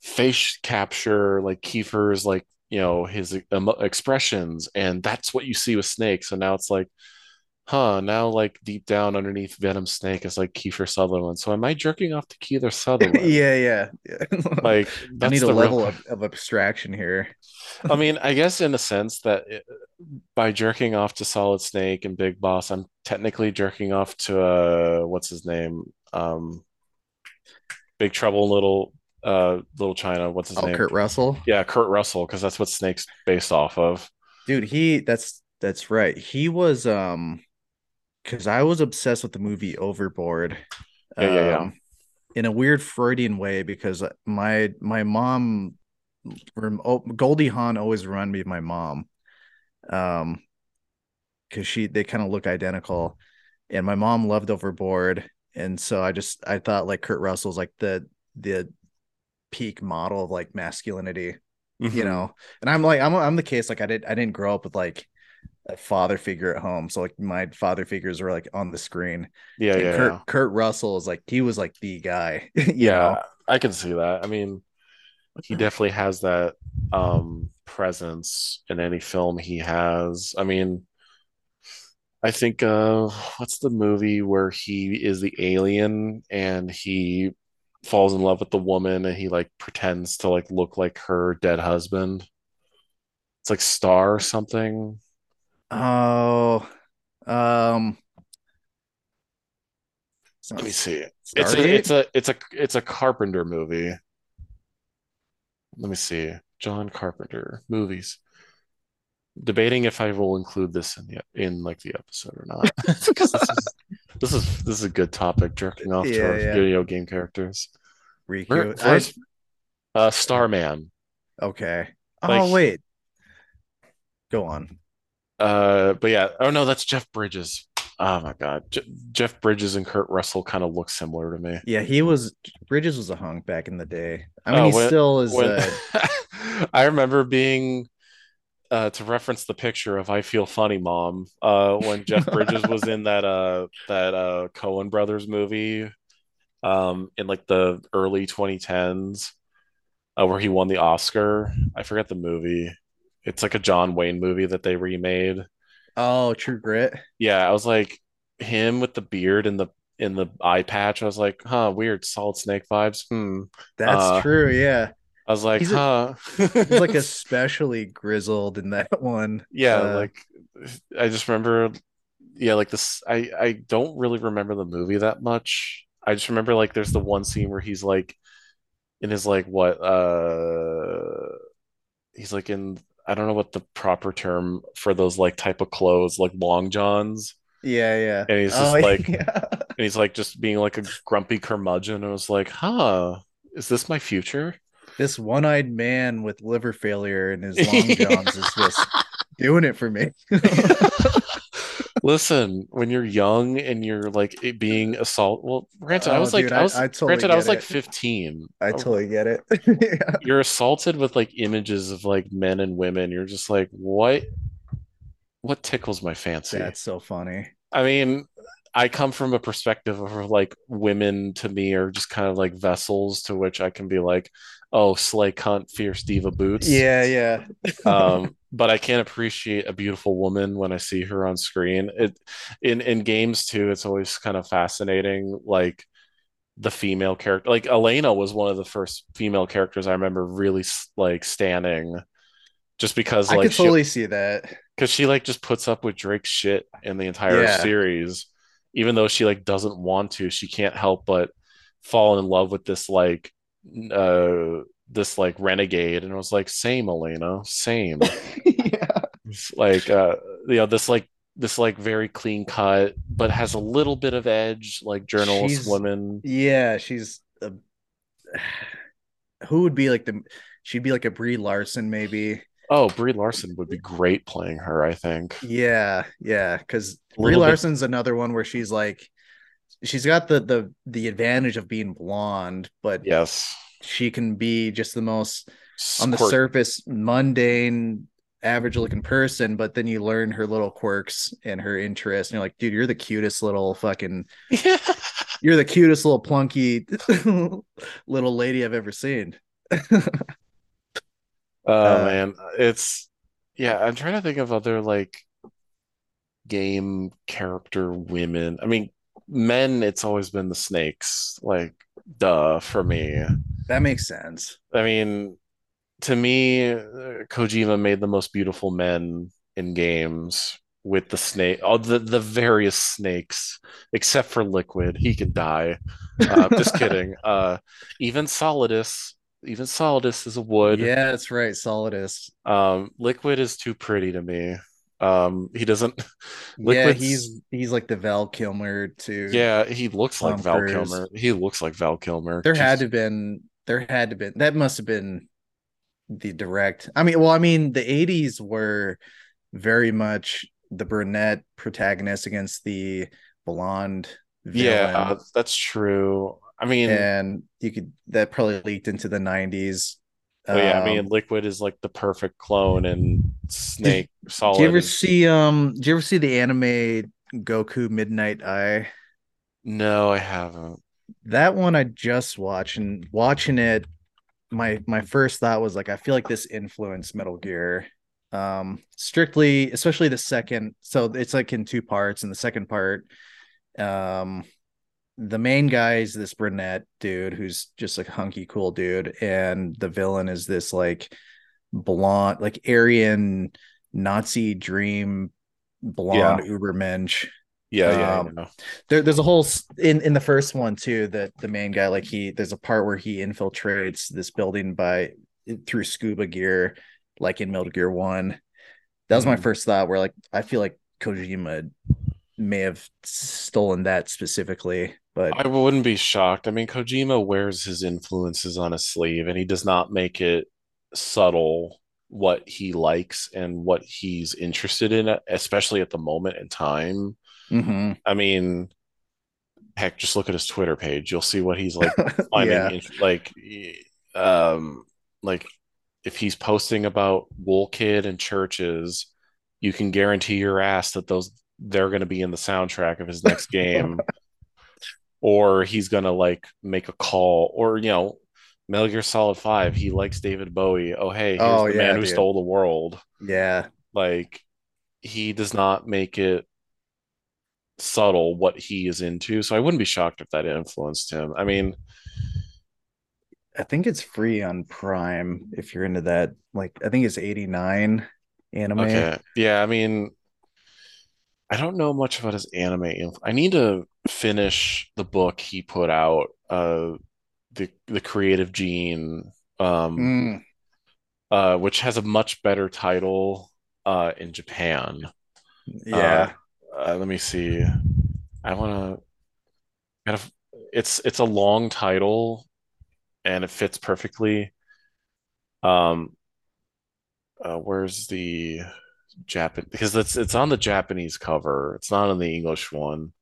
face capture like Kiefer's like you know his um, expressions and that's what you see with snake so now it's like huh now like deep down underneath venom snake is like kiefer sutherland so am i jerking off to kiefer (laughs) sutherland? Yeah yeah, yeah. (laughs) like i need a level real... of, (laughs) of abstraction here. I mean i guess in a sense that it, by jerking off to solid snake and big boss i'm technically jerking off to uh what's his name? Um big trouble little uh little china what's his oh, name kurt russell yeah kurt russell because that's what snake's based off of dude he that's that's right he was um because i was obsessed with the movie overboard yeah, um, yeah, yeah. Um, in a weird Freudian way because my my mom oh, Goldie Hawn always reminded me of my mom. Um because she they kind of look identical. And my mom loved overboard. And so I just I thought like Kurt Russell's like the the peak model of like masculinity, mm-hmm. you know. And I'm like I'm I'm the case like I did I didn't grow up with like a father figure at home. So like my father figures are like on the screen. Yeah, and yeah. Kurt, yeah. Kurt Russell is like he was like the guy. (laughs) yeah, know? I can see that. I mean, he definitely has that um presence in any film he has. I mean, I think uh what's the movie where he is the alien and he falls in love with the woman and he like pretends to like look like her dead husband. It's like Star or something. Oh, um, let me see. It's a, it's a it's a it's a Carpenter movie. Let me see. John Carpenter movies. Debating if I will include this in the in like the episode or not. because this is this is this is a good topic. Jerking off yeah, to our yeah. video game characters. Rikku. First, I... uh, Starman. Okay. Like, oh wait. Go on. Uh, but yeah. Oh no, that's Jeff Bridges. Oh my god, Jeff Bridges and Kurt Russell kind of look similar to me. Yeah, he was Bridges was a hunk back in the day. I mean, oh, he when, still is. When, uh... (laughs) I remember being uh, to reference the picture of "I Feel Funny, Mom" uh, when Jeff (laughs) Bridges was in that uh, that uh, Coen Brothers movie um, in like the early 2010s, uh, where he won the Oscar. I forget the movie. It's like a John Wayne movie that they remade. Oh, True Grit. Yeah, I was like him with the beard and the in the eye patch. I was like, huh, weird Solid Snake vibes. Hmm. That's uh, true. Yeah. I was like, he's huh. A, he's like (laughs) especially grizzled in that (laughs) one. Yeah, uh, like I just remember yeah, like this I I don't really remember the movie that much. I just remember like there's the one scene where he's like in his like what uh he's like in I don't know what the proper term for those like type of clothes, like long johns. Yeah, yeah. And he's just oh, (laughs) like, yeah. and he's like just being like a grumpy curmudgeon. I was like, huh, is this my future? This one-eyed man with liver failure and his long (laughs) johns is just doing it for me. (laughs) Listen, when you're young and you're like being assault, well, granted, oh, I was like, I was, I, I totally granted, I was like 15. I oh. totally get it. (laughs) yeah. You're assaulted with like images of like men and women. You're just like, what? What tickles my fancy? That's so funny. I mean, I come from a perspective of like women to me are just kind of like vessels to which I can be like, oh, slay cunt, fierce diva boots. Yeah, yeah. um, (laughs) but I can't appreciate a beautiful woman when I see her on screen. It in in games too. It's always kind of fascinating, like the female character. Like Elena was one of the first female characters I remember really like standing, just because like I could totally she, see that because she like just puts up with Drake's shit in the entire yeah. series, even though she like doesn't want to. She can't help but fall in love with this like uh this like renegade and was like same Elena same. (laughs) Yeah. like uh you know this like this like very clean cut but has a little bit of edge like journalist she's, woman. Yeah she's a, who would be like the she'd be like a Brie Larson maybe. Oh Brie Larson would be great playing her I think. Yeah yeah because Brie Larson's bit... another one where she's like she's got the the the advantage of being blonde but yes. she can be just the most on the surface mundane average looking person but then you learn her little quirks and her interests and you're like dude you're the cutest little fucking yeah. (laughs) you're the cutest little plunky (laughs) little lady i've ever seen. (laughs) Oh uh, man. It's yeah i'm trying to think of other like game character women. I mean men it's always been the snakes like duh for me that makes sense. I mean, to me, Kojima made the most beautiful men in games with the snake, all the, the various snakes, except for Liquid. He can die. Uh, just (laughs) kidding. Uh, even Solidus, even Solidus is a wood. Yeah, that's right. Solidus. Um, Liquid is too pretty to me. Um, he doesn't. (laughs) Yeah, he's he's like the Val Kilmer too. yeah, he looks like Val Cruise. Kilmer. He looks like Val Kilmer. there had to have been there had to been that must have been the direct i mean well i mean the 80s were very much the brunette protagonist against the blonde yeah, villain. that's true. I mean, and you could that probably leaked into the 90s but yeah, I Um, mean, Liquid is like the perfect clone, and Snake Solid. do you ever see um do you ever see the anime goku midnight eye No, I haven't. that one I just watched and watching it my my first thought was like I feel like this influenced Metal Gear um strictly especially the second so it's like in two parts and the second part um the main guy is this brunette dude who's just like a hunky cool dude and the villain is this like blonde like Aryan Nazi dream blonde ubermensch Yeah, yeah, Um, yeah. there, there's a whole in in the first one too that the main guy like he there's a part where he infiltrates this building by through scuba gear like in Metal Gear 1 that was my Mhm. first thought where like I feel like Kojima may have stolen that specifically but I wouldn't be shocked. I mean, Kojima wears his influences on his sleeve, and he does not make it subtle what he likes and what he's interested in, especially at the moment in time. Mhm. I mean, heck, just look at his Twitter page. You'll see what he's like (laughs) finding, yeah int- like, um, like if he's posting about Woodkid and CHVRCHES, you can guarantee your ass that those they're going to be in the soundtrack of his next (laughs) game, or he's going to like make a call, or you know, Metal Gear Solid Five. He likes David Bowie. Oh hey, here's Oh, the yeah, man who dude. stole the world. yeah Like he does not make it subtle what he is into. So I wouldn't be shocked if that influenced him. I mean, I think it's free on Prime if you're into that like I think it's 89 anime okay. Yeah, I mean, I don't know much about his anime. I need to finish the book he put out, uh, the the Creative Gene, um, Mm, uh, which has a much better title, uh, in Japan. yeah Uh, let me see. I want to kind of it's it's a long title and it fits perfectly. Um uh, where's the Japan because it's it's on the Japanese cover. It's not on the English one.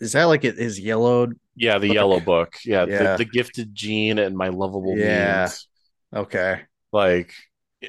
Is that like it is yellowed Yeah, the Book. yellow book. Yeah, Yeah. The, the gifted gene and my lovable Yeah. memes. okay Like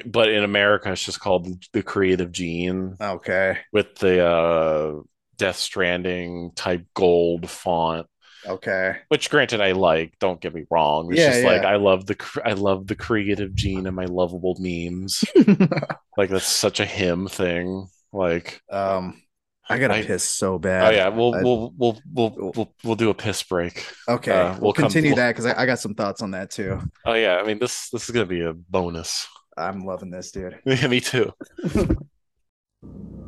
but in America it's just called the creative gene. okay with the uh Death Stranding type gold font, okay which granted I like, don't get me wrong. It's Yeah, just like. I love the I love the creative gene and my lovable memes. (laughs) like that's such a him thing. Like um I gotta I- piss so bad. oh yeah, we'll I- we'll we'll we'll we'll we'll do a piss break. okay uh, we'll, we'll come- continue we'll- that because I, I got some thoughts on that too Oh yeah, I mean this this is gonna be a bonus. I'm loving this dude (laughs) Yeah, me too. (laughs)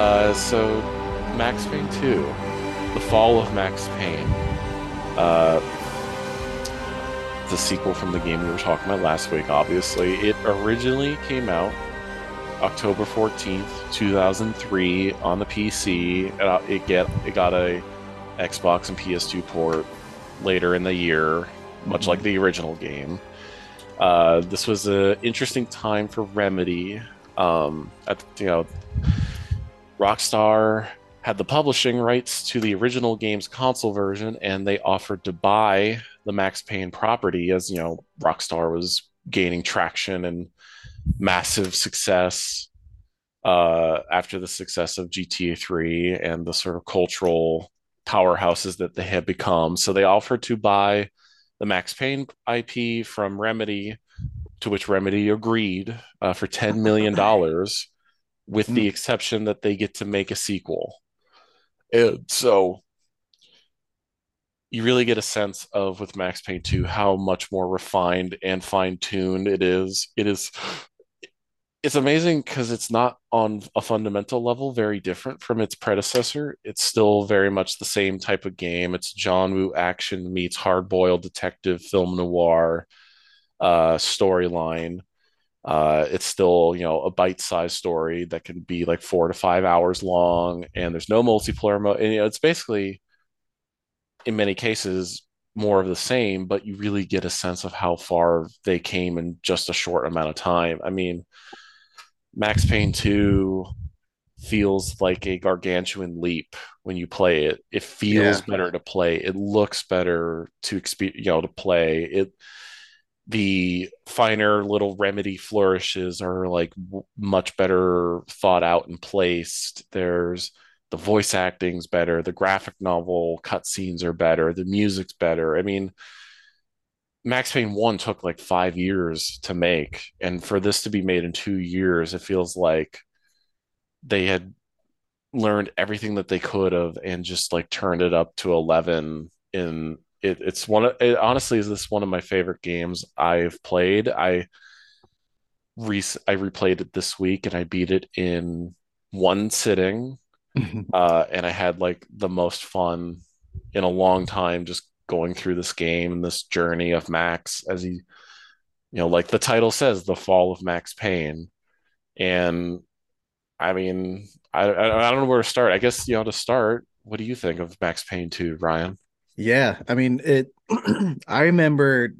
Uh, so Max Payne 2, The Fall of Max Payne. Uh, the sequel from the game we were talking about last week, obviously. It originally came out October 14th, 2003 on the PC. It get it got a Xbox and PS2 port later in the year, much mm-hmm. like the original game. Uh, this was an interesting time for Remedy. Um, at you know, Rockstar had the publishing rights to the original game's console version, and they offered to buy the Max Payne property as you know Rockstar was gaining traction and massive success uh, after the success of GTA 3 and the sort of cultural powerhouses that they had become. So they offered to buy the Max Payne IP from Remedy, to which Remedy agreed uh, for $10 million, with the hmm. exception that they get to make a sequel. And so you really get a sense of with Max Payne 2 how much more refined and fine tuned it is. It is it's amazing because it's not on a fundamental level very different from its predecessor. It's still very much the same type of game. It's John Woo action meets hard boiled detective film noir uh, storyline. Uh, it's still you know a bite sized story that can be like four to five hours long, and there's no multiplayer mode. And you know it's basically in many cases more of the same, but you really get a sense of how far they came in just a short amount of time. I mean Max Payne 2 feels like a gargantuan leap when you play it. It feels yeah. better to play. It looks better to exp- you know to play. It the finer little remedy flourishes are like w- much better thought out and placed. There's the voice acting's better, the graphic novel cutscenes are better, the music's better. I mean, Max Payne 1 took like five years to make. And for this to be made in two years, it feels like they had learned everything that they could have and just like turned it up to 11 in it, it's one of it honestly is this one of my favorite games I've played. I re I replayed it this week and I beat it in one sitting. (laughs) uh, and I had like the most fun in a long time just going through this game and this journey of Max as he, you know, like the title says, the fall of Max Payne. And I mean, I, I, don't know where to start. I guess, you know, to start, what do you think of Max Payne 2, Ryan? Yeah. I mean, it, (clears throat) I remember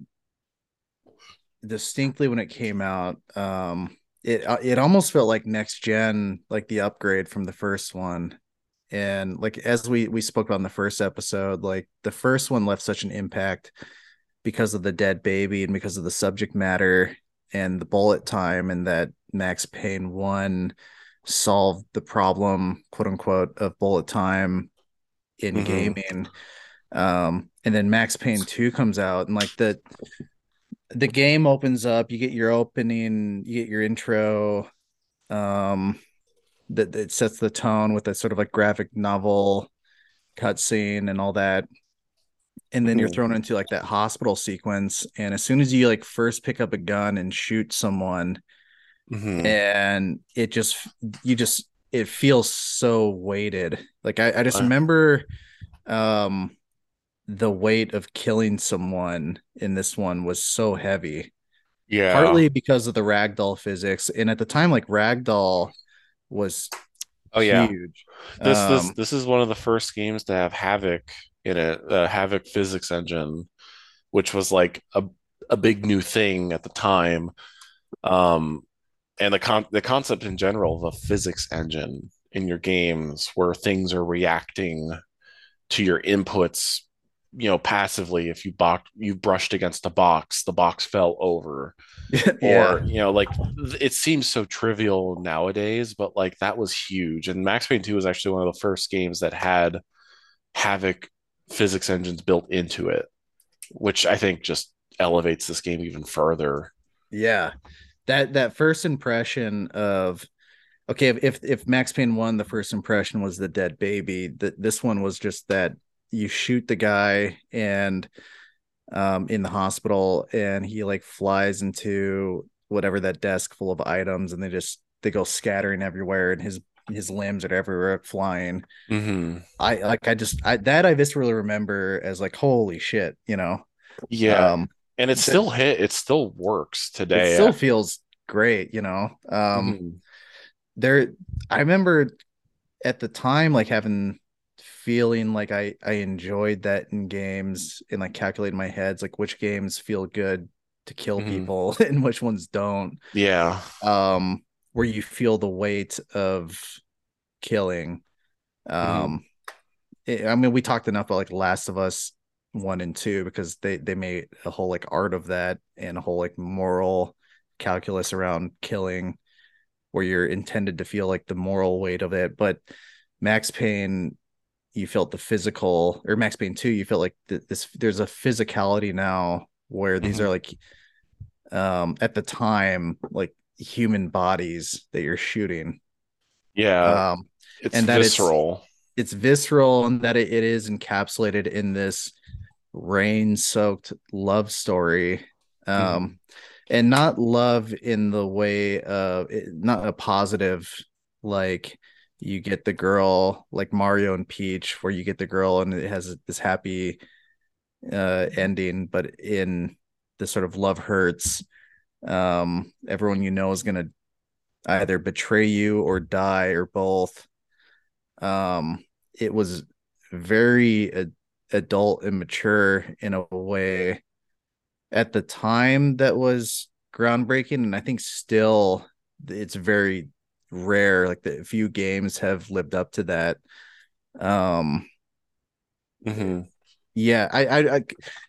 distinctly when it came out. Um, it, uh, it almost felt like next gen, like the upgrade from the first one and like as we we spoke about in the first episode like the first one left such an impact because of the dead baby and because of the subject matter and the bullet time and that max payne 1 solved the problem quote unquote of bullet time in mm-hmm. gaming um and then max payne 2 comes out and like the the game opens up you get your opening you get your intro um that, that sets the tone with a sort of like graphic novel cutscene and all that. And then you're thrown into like that hospital sequence. And as soon as you like first pick up a gun and shoot someone mm-hmm. and it just you just it feels so weighted. Like i, I just remember um the weight of killing someone in this one was so heavy yeah partly because of the ragdoll physics and at the time like ragdoll was oh yeah huge. This um, this this is one of the first games to have Havok in it, the Havok physics engine, which was like a a big new thing at the time. Um, and the con the concept in general of a physics engine in your games where things are reacting to your inputs you know passively if you box you brushed against a box the box fell over. (laughs) Yeah. or you know like it seems so trivial nowadays but like that was huge. And max payne 2 was actually one of the first games that had Havok physics engines built into it which i think just elevates this game even further. Yeah. That that first impression of okay if if max payne 1 the first impression was the dead baby that this one was just that you shoot the guy and um in the hospital and he like flies into whatever that desk full of items and they just they go scattering everywhere and his his limbs are everywhere flying. hmm I like I just I that I viscerally remember as like holy shit, you know. Yeah, Um and it still hit. It still works today it still feels great, you know. Um Mhm. there I remember at the time like having feeling like I I enjoyed that in games and like calculating my heads like which games feel good to kill Mhm. people (laughs) and which ones don't. Yeah. Um where you feel the weight of killing. Mhm. Um I I mean we talked enough about like Last of Us 1 and 2 because they they made a whole like art of that and a whole like moral calculus around killing where you're intended to feel like the moral weight of it. But Max Payne, you felt the physical, or Max Payne 2, you felt like th- this there's a physicality now where these Mhm. are like um at the time like human bodies that you're shooting. Yeah. Um It's and that it's- visceral. it's visceral and that it, it is encapsulated in this rain-soaked love story. Um and not love in the way of not a positive like you get the girl like Mario and Peach where you get the girl and it has this happy uh ending but in the sort of love hurts um everyone you know is to either betray you or die or both. Um it was very adult and mature in a way at the time that was groundbreaking and i think still it's very rare like the few games have lived up to that. Um Mhm. yeah I, I i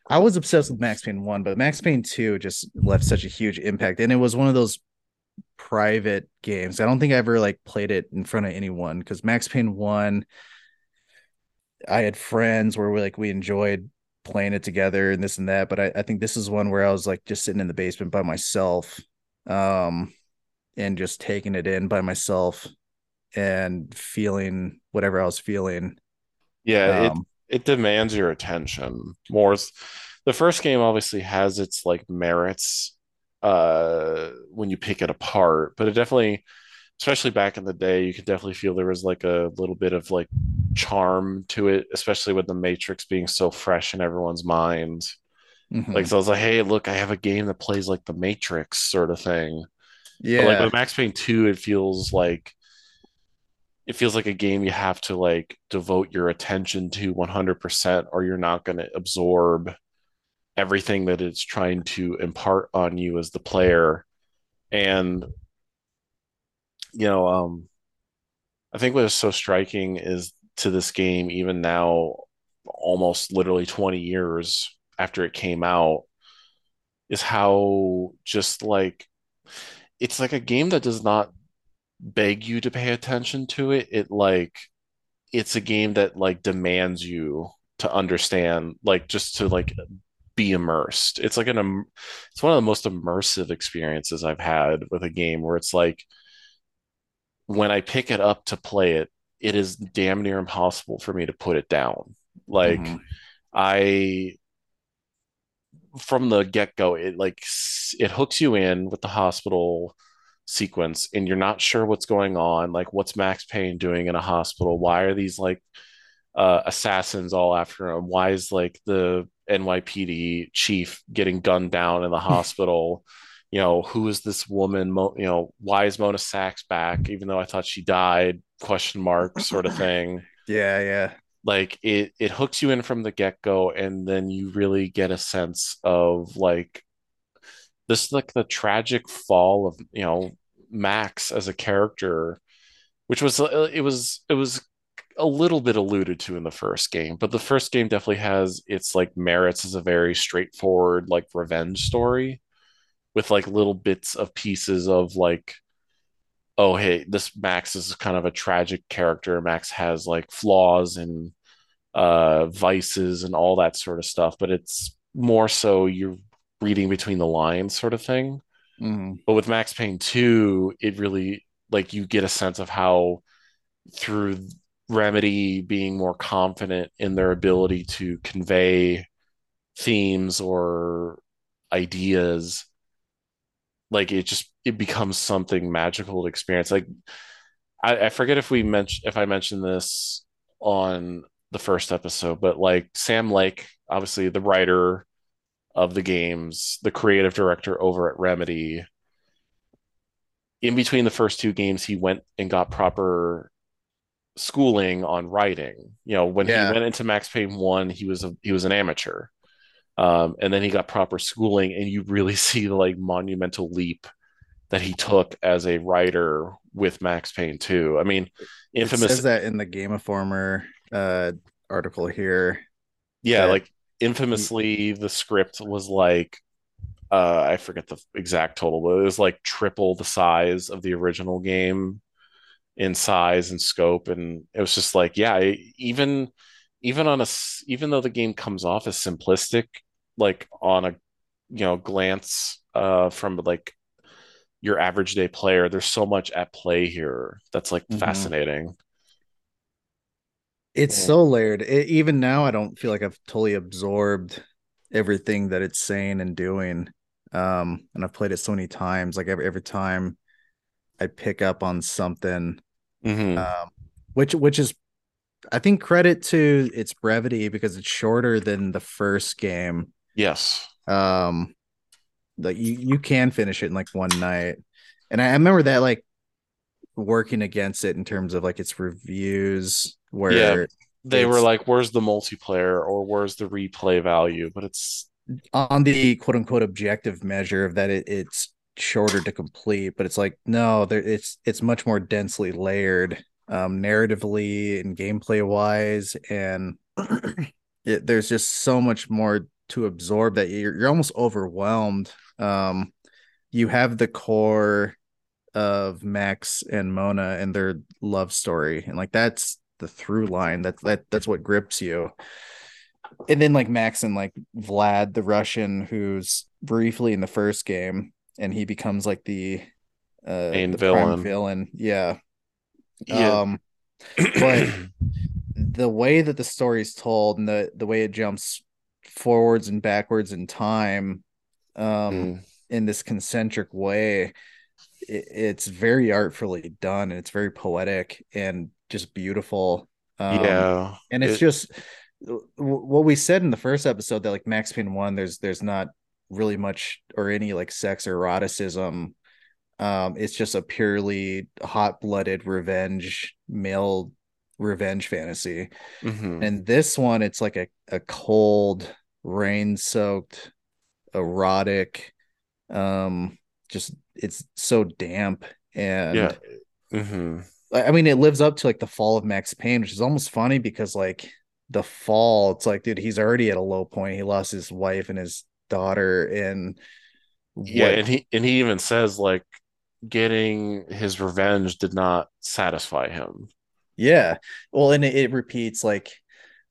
i was obsessed with max payne 1 but max payne 2 just left such a huge impact and it was one of those private games. I don't think i ever like played it in front of anyone because max payne 1 i had friends where we like we enjoyed playing it together and this and that but I, I think this is one where i was like just sitting in the basement by myself. Um and just taking it in by myself and feeling whatever i was feeling Yeah. It um it demands your attention more. The first game obviously has its like merits uh when you pick it apart, but it definitely, especially back in the day, you could definitely feel there was like a little bit of like charm to it, especially with the Matrix being so fresh in everyone's mind. mhm. Like so I was like, hey, look, I have a game that plays like the Matrix sort of thing. But like with Max Payne 2, it feels like it feels like a game you have to like devote your attention to 100% or you're not going to absorb everything that it's trying to impart on you as the player. And you know, um I think what is so striking is to this game even now almost literally 20 years after it came out is how just like it's like a game that does not beg you to pay attention to it. It like it's a game that like demands you to understand, like just to like be immersed. It's like an it's one of the most immersive experiences I've had with a game where it's like when I pick it up to play it, it is damn near impossible for me to put it down. Like Mhm. I from the get-go it like it hooks you in with the hospital sequence and you're not sure what's going on like what's Max Payne doing in a hospital? Why are these like uh assassins all after him? Why is like the NYPD chief getting gunned down in the (laughs) hospital? You know who is this woman? Mo- you know why is Mona Sax back even though I thought she died? Question mark sort of thing. (laughs) Yeah yeah like it it hooks you in from the get-go and then you really get a sense of like this like the tragic fall of you know Max as a character which was uh, it was it was a little bit alluded to in the first game but the first game definitely has its like merits as a very straightforward like revenge story with like little bits of pieces of like oh hey this Max is kind of a tragic character Max has like flaws and uh vices and all that sort of stuff but it's more so you're reading between the lines sort of thing Mhm. but with Max Payne 2 it really like you get a sense of how through Remedy being more confident in their ability to convey themes or ideas like it just it becomes something magical to experience like I, I forget if we mentioned if I mentioned this on the first episode, but like Sam Lake, obviously the writer of the games, the creative director over at Remedy. In between the first two games, he went and got proper schooling on writing. You know, when Yeah. he went into Max Payne one, he was a he was an amateur, um, and then he got proper schooling, and you really (laughs) see the like monumental leap that he took as a writer with Max Payne two. I mean, infamous It says that in the Game Informer uh, article here. yeah, like infamously, the script was like. Uh, I forget the exact total, but it was like triple the size of the original game in size and scope and it was just like yeah even even on a even though the game comes off as simplistic like on a you know glance uh from like your average day player there's so much at play here that's like Mhm. fascinating It's Yeah. so layered. It, even now, I don't feel like I've totally absorbed everything that it's saying and doing. Um, and I've played it so many times. Like every every time I pick up on something, Mhm. um, which which is, I think, credit to its brevity because it's shorter than the first game. yes Um, like you you can finish it in like one night, and I, I remember that like working against it in terms of like its reviews where Yeah. they were like where's the multiplayer or where's the replay value? But it's on the quote unquote objective measure of that it, it's shorter to complete but it's like no there it's it's much more densely layered um narratively and gameplay wise and (clears throat) it, there's just so much more to absorb that you're, you're almost overwhelmed um you have the core of max and mona and their love story and like that's the through line that that that's what grips you and then like Max and like Vlad, the Russian, who's briefly in the first game, and he becomes like the uh Main the villain. villain. Yeah. yeah Um but (clears throat) the way that the story is told and the the way it jumps forwards and backwards in time um Mm. in this concentric way it, it's very artfully done and it's very poetic and just beautiful um yeah and it's It- just w- what we said in the first episode that like Max Payne one, there's there's not really much or any like sex or eroticism. Um, it's just a purely hot blooded revenge male revenge fantasy. mhm. And this one, it's like a a cold, rain soaked, erotic. Um, just it's so damp and yeah Mhm. I I mean, it lives up to like the fall of Max Payne, which is almost funny because like the fall, it's like, dude, he's already at a low point. He lost his wife and his daughter, and Yeah, what- and he and he even says like getting his revenge did not satisfy him. Yeah. Well, and it, it repeats like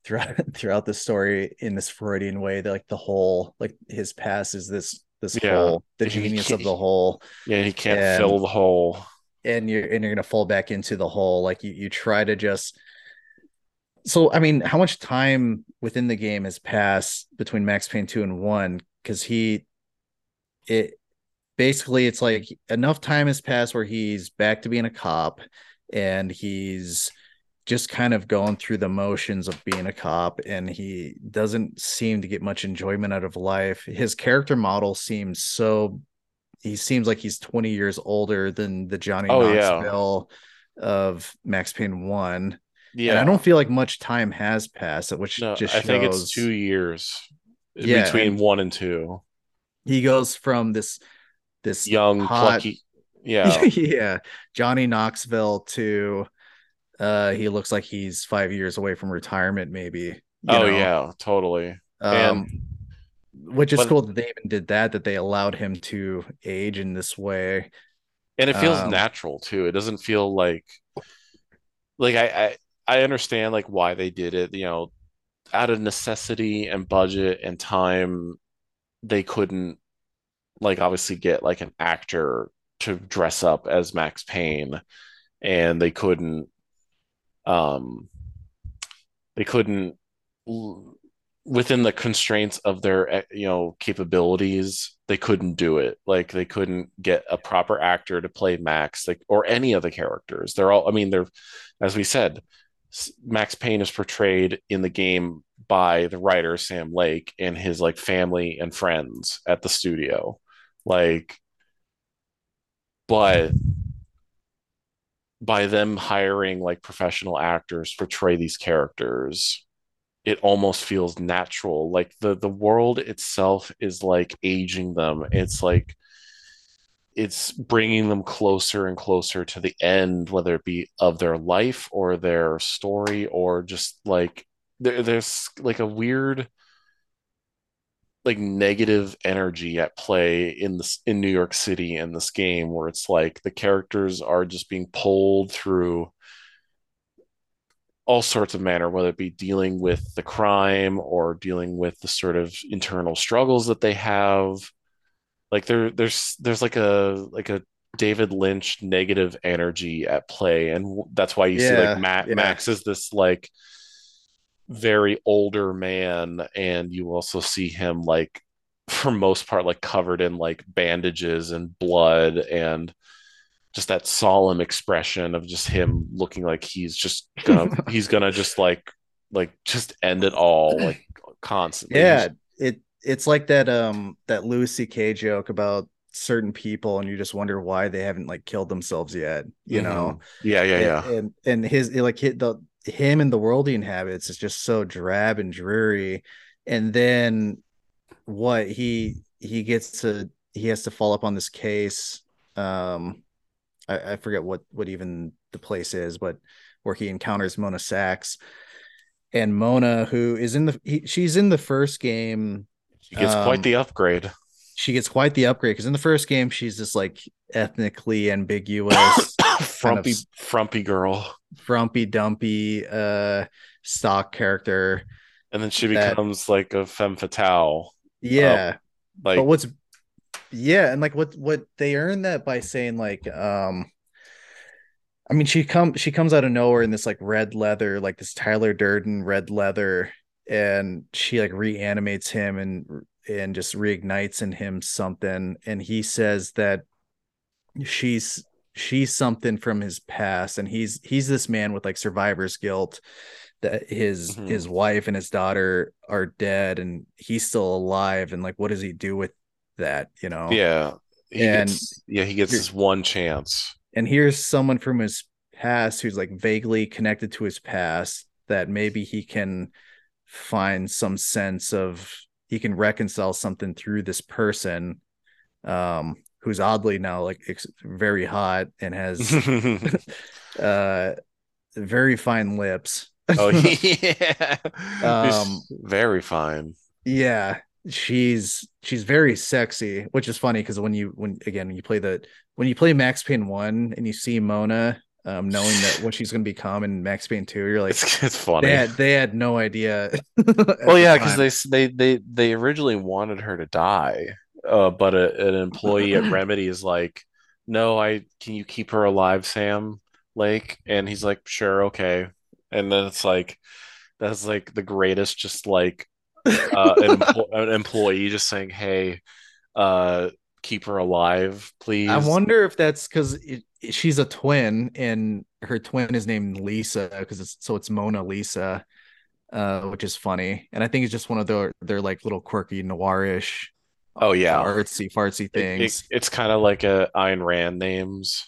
throughout (laughs) throughout the story in this Freudian way that like the whole like his past is this this Yeah. whole the He genius of the whole, Yeah, he can't And- fill the hole. and you're and you're gonna fall back into the hole. Like you you try to just so I mean, how much time within the game has passed between Max Payne 2 and 1? Because he it basically it's like enough time has passed where he's back to being a cop and he's just kind of going through the motions of being a cop and he doesn't seem to get much enjoyment out of life. His character model seems so he seems like he's 20 years older than the Johnny Oh, yeah. Knoxville of Max Payne 1. Yeah, And I don't feel like much time has passed, which no, just I think it's two years Yeah, between one and two. he goes from this this Young, hot- plucky. Yeah, (laughs) yeah johnny knoxville to uh he looks like he's five years away from retirement maybe you oh know? yeah, totally. um which is but- cool that they even did that that they allowed him to age in this way and it feels Um, natural too. It doesn't feel like like I, I I understand like why they did it. You know, out of necessity and budget and time, they couldn't like obviously get like an actor to dress up as Max Payne, and they couldn't um they couldn't within the constraints of their eh, you know capabilities they couldn't do it. Like they couldn't get a proper actor to play max like or any of the characters. They're all i mean they're as we said max payne is portrayed in the game by the writer sam lake and his like family and friends at the studio. Like but by them hiring like professional actors to portray these characters it almost feels natural. Like the the world itself is like aging them. It's like it's bringing them closer and closer to the end whether it be of their life or their story or just like there, there's like a weird like negative energy at play in this in New York City in this game where it's like the characters are just being pulled through all sorts of manner, whether it be dealing with the crime or dealing with the sort of internal struggles that they have. Like there, there's there's like a like a David Lynch negative energy at play, and that's why you yeah, see like Matt, yeah. Max is this like very older man, and you also see him like for most part like covered in like bandages and blood and just that solemn expression of just him looking like he's just gonna (laughs) he's gonna just like like just end it all like constantly. Yeah, it it's like that um that Louis C.K. joke about certain people and you just wonder why they haven't like killed themselves yet you mm-hmm. know yeah yeah yeah and and his like hit the him and the world he inhabits is just so drab and dreary and then what he he gets to he has to follow up on this case um I, I forget what what even the place is, but where he encounters Mona Sax and Mona, who is in the he, she's in the first game. She gets um, quite the upgrade. She gets quite the upgrade because in the first game she's this like ethnically ambiguous, frumpy, (coughs) kind of frumpy girl, frumpy, dumpy, uh, stock character, and then she that, becomes like a femme fatale. Yeah, like but what's yeah and like what what they earn that by saying like um i mean she come she comes out of nowhere in this like red leather like this tyler durden red leather and she like reanimates him and and just reignites in him something. And he says that she's she's something from his past and he's he's this man with like survivor's guilt that his mm-hmm. his wife and his daughter are dead and he's still alive and like what does he do with that, you know? Yeah. He and gets, yeah, he gets this one chance. And here's someone from his past who's like vaguely connected to his past that maybe he can find some sense of he can reconcile something through this person um who's oddly now like ex- very hot and has (laughs) (laughs) uh very fine lips oh (laughs) yeah um very fine yeah she's she's very sexy, which is funny because when you when again when you play the when you play Max Payne one and you see Mona um, knowing that what she's going to become in Max Payne 2, you're like, it's, it's funny. They had, they had no idea. well, yeah, because they, they, they, they originally wanted her to die. Uh, but a, an employee at (clears throat) Remedy is like, no, I, can you keep her alive, Sam Lake? And he's like, sure. Okay. And then it's like, that's like the greatest, just like uh, an, (laughs) empl- an, employee just saying, "Hey, uh, keep her alive, please." I wonder if that's because she's a twin, and her twin is named Lisa because it's so it's Mona Lisa, uh, which is funny, and I think it's just one of their their like little quirky noirish. Oh yeah, artsy fartsy things. It, it, it's kind of like a Ayn Rand names.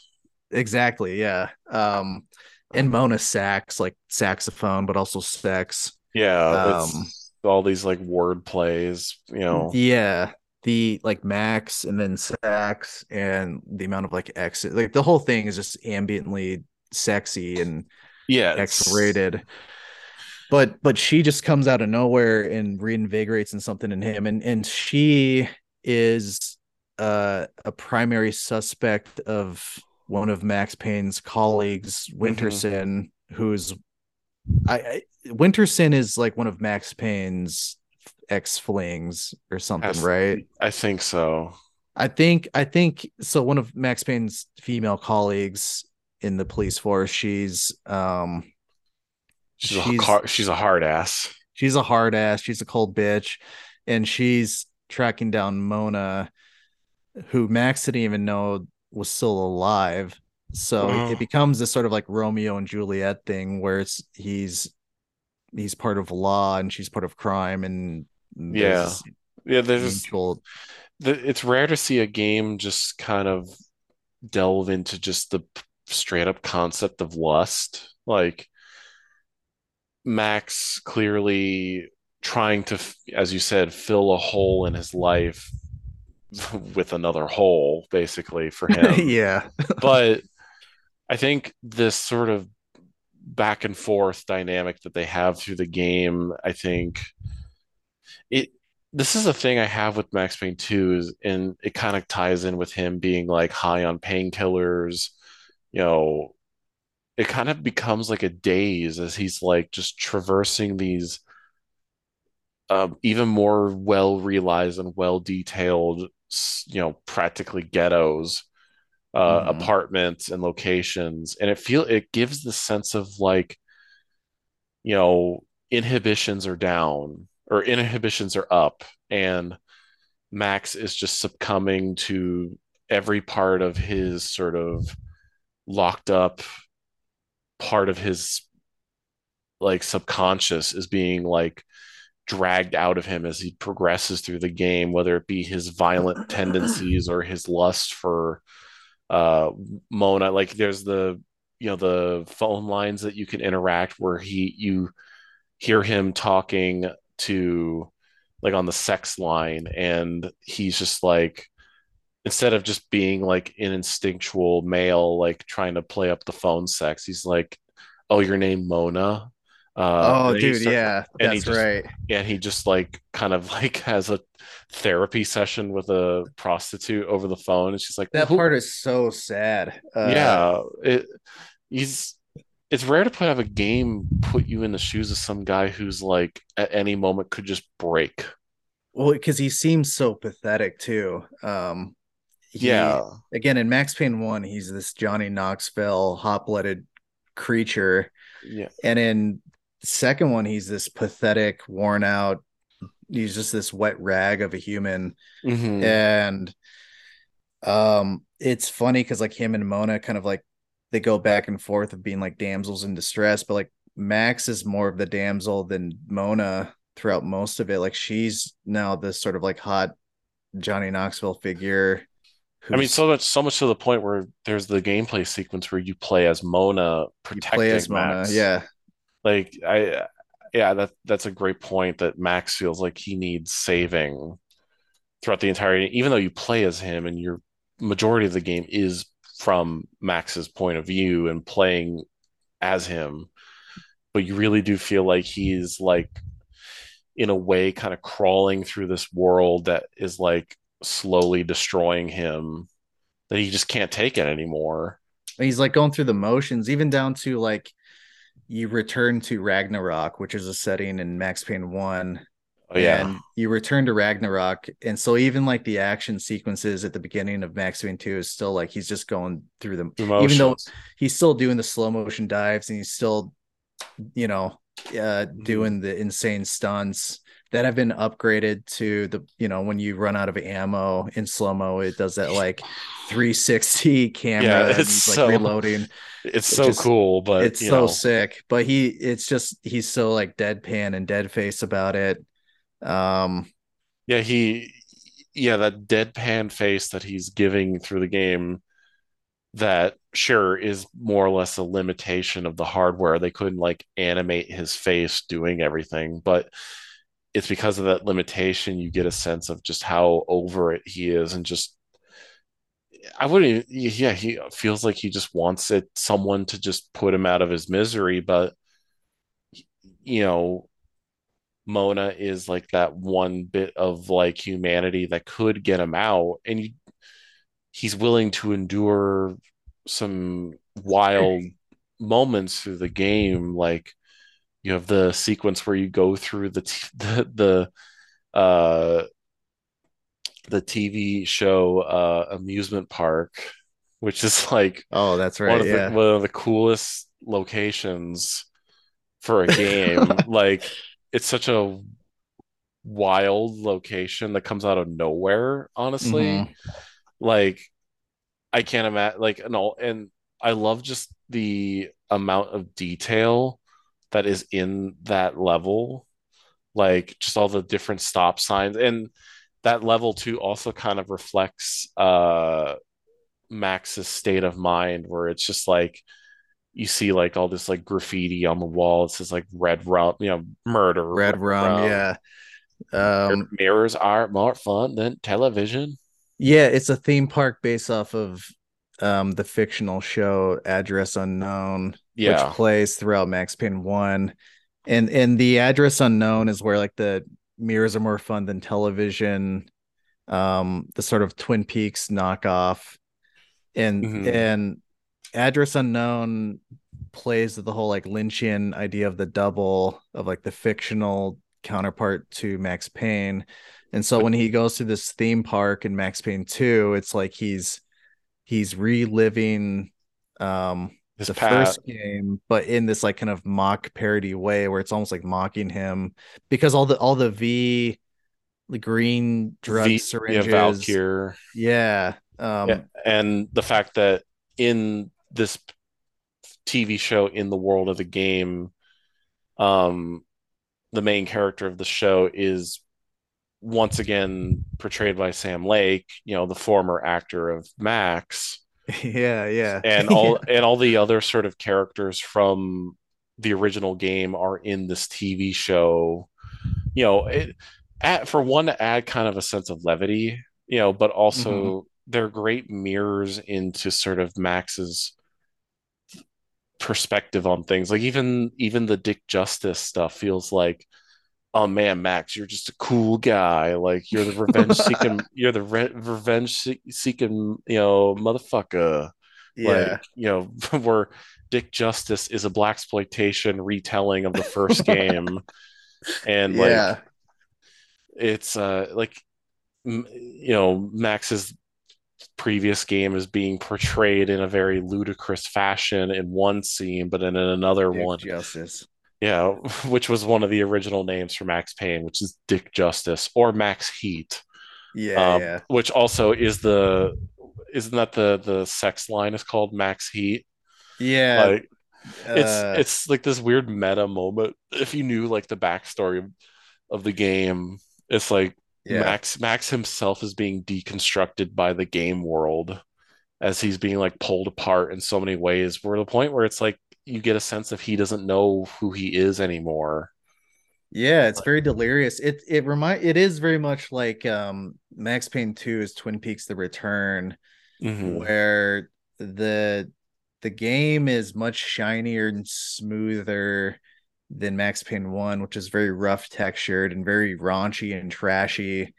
Exactly. Yeah. Um, and Mona sax like saxophone, but also sex. Yeah. Um, all these like word plays, you know. Yeah. The like max and then sax and the amount of like exit like the whole thing is just ambiently sexy and yeah X-rated. But but she just comes out of nowhere and reinvigorates in something in him and and she is uh, a primary suspect of one of Max Payne's colleagues, mm-hmm. Winterson, mm-hmm. who's I, I Winterson is like one of Max Payne's ex flings or something, right? I think so. I think I think so. One of Max Payne's female colleagues in the police force, she's um, she's she's a, car, she's a hard ass. she's a hard ass. She's a cold bitch, and she's tracking down Mona, who Max didn't even know was still alive. So Oh. it becomes this sort of like Romeo and Juliet thing where it's he's he's part of law and she's part of crime and Yeah. Yeah, there's mutual the, it's rare to see a game just kind of delve into just the straight up concept of lust. Like Max clearly trying to, as you said, fill a hole in his life (laughs) with another hole, basically, for (laughs) him. yeah. But (laughs) I think this sort of back and forth dynamic that they have through the game, I think it this is a thing I have with Max Payne 2 is and it kind of ties in with him being like high on painkillers, you know, it kind of becomes like a daze as he's like just traversing these um, even more well realized and well detailed, you know, practically ghettos, uh, Mhm. apartments and locations, and it feel it gives the sense of like, you know, inhibitions are down or inhibitions are up, and Max is just succumbing to every part of his sort of locked up part of his like subconscious is being like dragged out of him as he progresses through the game, whether it be his violent tendencies or his lust for uh Mona. Like there's the you know the phone lines that you can interact where he you hear him talking to like on the sex line and he's just like instead of just being like an instinctual male like trying to play up the phone sex he's like oh your name Mona uh oh dude, starts- yeah. and he That's just- right. and he just like kind of (laughs) like has a therapy session with a prostitute over the phone and she's like That "Who- part is so sad. Uh, yeah it he's it's rare to put have a game put you in the shoes of some guy who's like at any moment could just break Well, because he seems so pathetic too. Um, he- yeah Again, in Max Payne One, he's this Johnny Knoxville hot-blooded creature, yeah and in the second one, he's this pathetic, worn out. He's just this wet rag of a human, Mhm. and um, it's funny because like him and Mona kind of like they go back and forth of being like damsels in distress, but like Max is more of the damsel than Mona throughout most of it. Like she's now this sort of like hot Johnny Knoxville figure. I mean, so much, so much to the point where there's the gameplay sequence where you play as Mona you protecting play as Mona, Max. yeah. Like I, yeah, that that's a great point. That Max feels like he needs saving throughout the entire. Even though you play as him, and your majority of the game is from Max's point of view and playing as him, but you really do feel like he's like, in a way, kind of crawling through this world that is like slowly destroying him. That he just can't take it anymore. He's like going through the motions, even down to like you return to Ragnarok, which is a setting in Max Payne 1. Oh yeah. And you return to Ragnarok. And so even like the action sequences at the beginning of Max Payne 2 is still like he's just going through them. Even though he's still doing the slow motion dives and he's still, you know, uh Mm-hmm. doing the insane stunts that have been upgraded to the, you know, when you run out of ammo in slow-mo, it does that like 360 (laughs) camera Yeah, and it's like reloading. (laughs) It's so is- cool, but it's so know, sick but he it's just he's so like deadpan and dead face about it. Um yeah, he, yeah, that deadpan face that he's giving through the game, that sure is more or less a limitation of the hardware. They couldn't like animate his face doing everything, but it's because of that limitation you get a sense of just how over it he is and just I wouldn't yeah, he feels like he just wants it someone to just put him out of his misery, but you know, Mona is like that one bit of like humanity that could get him out, and you, he's willing to endure some wild moments through the game. Like you have the sequence where you go through the t- (laughs) the the uh the TV show uh amusement park, which is (laughs) like oh that's one right of yeah the one of the coolest locations for a game. (laughs) like it's such a wild location that comes out of nowhere, honestly. Mhm. Like I can't imagine like all and I love just the amount of detail that is in that level. Like just all the different stop signs and that level too also kind of reflects uh Max's state of mind where it's just like you see like all this like graffiti on the wall. It says like red rum, you know, murder, Red rum, yeah. Um, mirrors are more fun than television. yeah, it's a theme park based off of um the fictional show Address Unknown, Yeah. which plays throughout Max Payne 1. And and the Address Unknown is where like the mirrors are more fun than television. Um, the sort of Twin Peaks knockoff. And Mhm. and Address Unknown plays the whole like Lynchian idea of the double of like the fictional counterpart to Max Payne. And so when he goes to this theme park in Max Payne 2, it's like he's he's reliving um His the pat. first game, but in this like kind of mock parody way where it's almost like mocking him because all the all the V the green drug V- yeah. Valkyr. Yeah. Um Yeah, and the fact that in this TV show in the world of the game, um, the main character of the show is once again portrayed by Sam Lake, you know, the former actor of Max, (laughs) yeah, yeah. and all (laughs) and all the other sort of characters from the original game are in this TV show. You know, it, at, for one to add kind of a sense of levity, you know, but also mm-hmm. they're great mirrors into sort of Max's perspective on things. Like even even the Dick Justice stuff feels like, oh man, Max, you're just a cool guy. Like you're the revenge (laughs) seeking, you're the re- revenge seeking, you know, motherfucker. yeah. Like you know, (laughs) where Dick Justice is a blaxploitation retelling of the first (laughs) game, and like yeah. it's uh like m- you know Max's previous game is being portrayed in a very ludicrous fashion in one scene, but in another Dick one, Justice. Yeah, (laughs) which was one of the original names for Max Payne, which is Dick Justice or Max Heat, Yeah, um, yeah. which also is the isn't that the the sex line is called Max Heat? Yeah. Like it's uh, it's like this weird meta moment. If you knew like the backstory of, of the game, it's like yeah. Max Max himself is being deconstructed by the game world as he's being like pulled apart in so many ways. We're at the point where it's like you get a sense of he doesn't know who he is anymore. Yeah, it's very delirious. It it remind it is very much like um Max Payne 2 is Twin Peaks The Return, Mhm. where the the game is much shinier and smoother than Max Payne 1, which is very rough textured and very raunchy and trashy.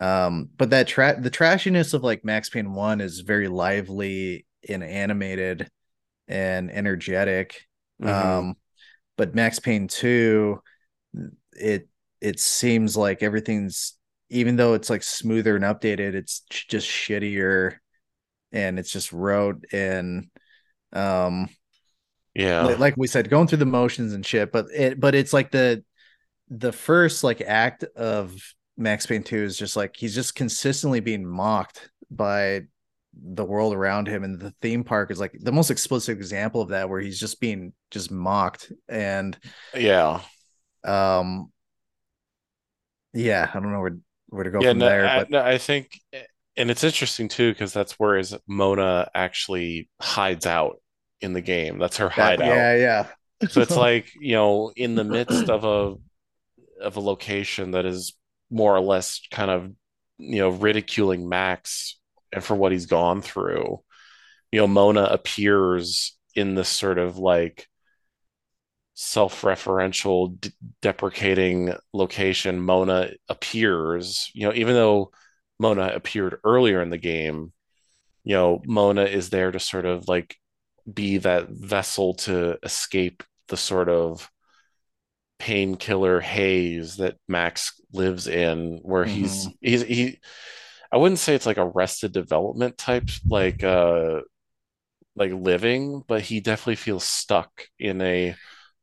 Um, but that tra- the trashiness of like Max Payne 1 is very lively and animated and energetic. Mhm. Um, but Max Payne 2, it it seems like everything's even though it's like smoother and updated, it's just shittier and it's just rote and um yeah. like, like we said, going through the motions and shit, but it but it's like the the first like act of Max Payne 2 is just like he's just consistently being mocked by the world around him and the theme park is like the most explicit example of that where he's just being just mocked and yeah. um yeah i don't know where where to go yeah, from no, there I, but no, I think, and it's interesting too because that's where is Mona actually hides out in the game. That's her that, hideout. yeah yeah So it's (laughs) like, you know, in the midst of a of a location that is more or less kind of, you know, ridiculing Max and for what he's gone through. You know, Mona appears in this sort of like self-referential d- deprecating location Mona appears, you know, even though Mona appeared earlier in the game, you know, Mona is there to sort of like be that vessel to escape the sort of painkiller haze that Max lives in, where he's mm-hmm. he's he. I wouldn't say it's like a arrested development type, like uh, like living, but he definitely feels stuck in a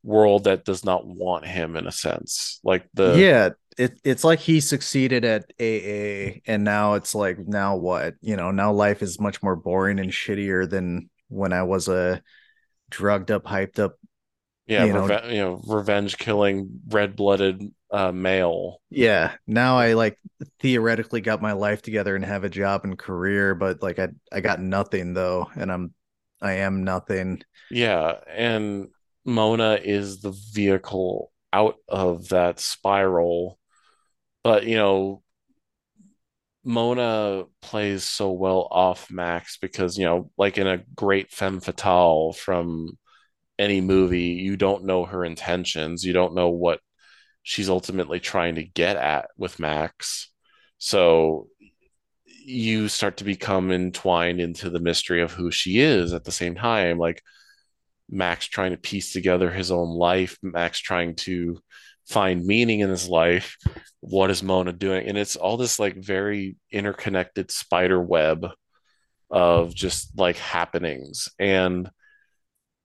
world that does not want him in a sense. Like the yeah, it, it's like he succeeded at AA and now it's like now what? You know, now life is much more boring and shittier than when I was a drugged up, hyped up yeah, you know- you know, revenge killing red blooded uh, male. yeah now i like theoretically got my life together and have a job and career but like i i got nothing though and i'm i am nothing Yeah, and Mona is the vehicle out of that spiral. But, you know, Mona plays so well off Max because, you know, like in a great femme fatale from any movie, you don't know her intentions. You don't know what she's ultimately trying to get at with Max. So you start to become entwined into the mystery of who she is at the same time. Like Max trying to piece together his own life, Max trying to find meaning in his life. What is Mona doing? And it's all this like very interconnected spider web of just like happenings. And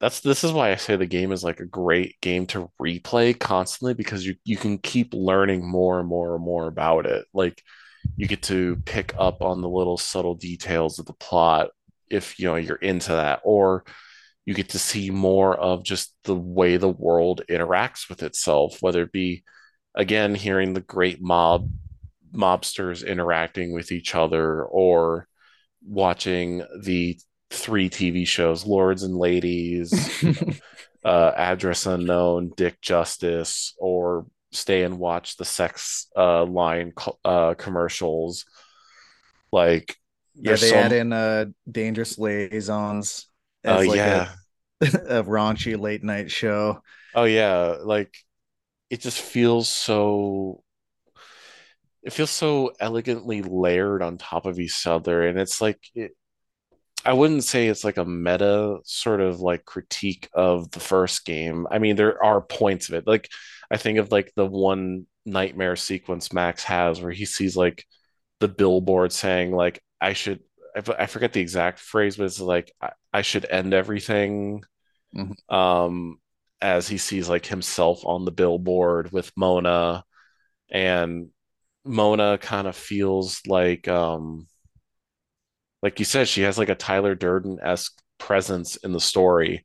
that's this is why I say the game is like a great game to replay constantly because you you can keep learning more and more and more about it. Like you get to pick up on the little subtle details of the plot if you know you're into that or you get to see more of just the way the world interacts with itself whether it be again hearing the great mob mobsters interacting with each other or watching the three TV shows Lords and Ladies (laughs) uh, Address Unknown, Dick Justice, or stay and watch the sex uh, line uh, commercials. Like, yeah they so- add in uh dangerous liaisons Oh as like yeah, a, (laughs) a raunchy late night show oh yeah. Like, it just feels so. It feels so elegantly layered on top of each other, and it's like it, I wouldn't say it's like a meta sort of like critique of the first game. I mean, there are points of it. Like I think of like the one nightmare sequence Max has where he sees like the billboard saying like I should I, forget the exact phrase, but it's like I, I should end everything. Mhm. Um, as he sees like himself on the billboard with Mona, and Mona kind of feels like um like you said, she has like a Tyler Durden-esque presence in the story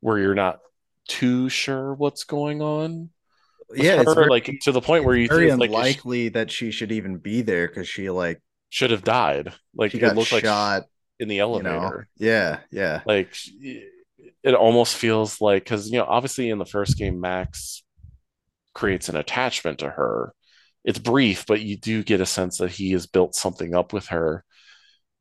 where you're not too sure what's going on. yeah it's her, very, like to the point where you very think like she unlikely that she should even be there because she like should have died. Like she it got looked like shot in the you know elevator. yeah yeah Like it almost feels like because you know obviously in the first game Max creates an attachment to her. It's brief, but you do get a sense that he has built something up with her.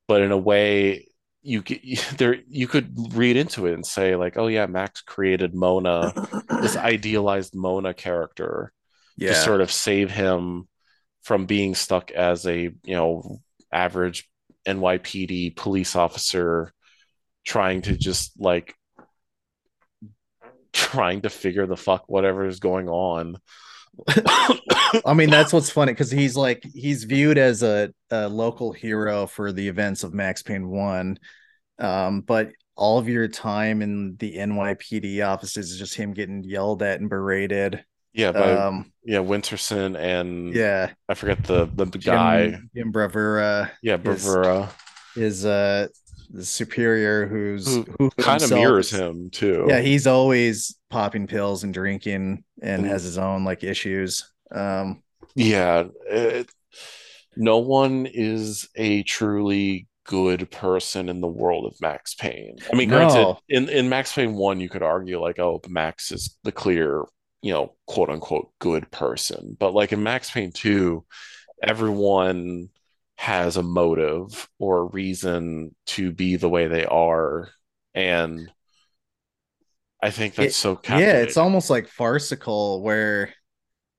But in a way, you get (laughs) there you could read into it and say like, oh yeah, Max created Mona, this (laughs) idealized Mona character to sort of save him from being stuck as a you know average NYPD police officer trying to just like trying to figure the fuck whatever is going on. I mean, that's what's funny because he's like he's viewed as a, a local hero for the events of Max Payne One, um, but all of your time in the NYPD offices is just him getting yelled at and berated. yeah, by Um, yeah, Winterson and yeah, I forget the the Jim, guy. Jim Bravura Yeah, is- is uh the superior who's Who who kind of mirrors is- him too. Yeah, he's always popping pills and drinking and Mhm. has his own like issues. Um, Yeah, it, no one is a truly good person in the world of Max Payne. I mean, granted, No. in in Max Payne 1, you could argue like, oh, Max is the clear, you know, quote unquote good person. But like in Max Payne 2, everyone has a motive or a reason to be the way they are. And I think that's It- so yeah it's almost like farcical where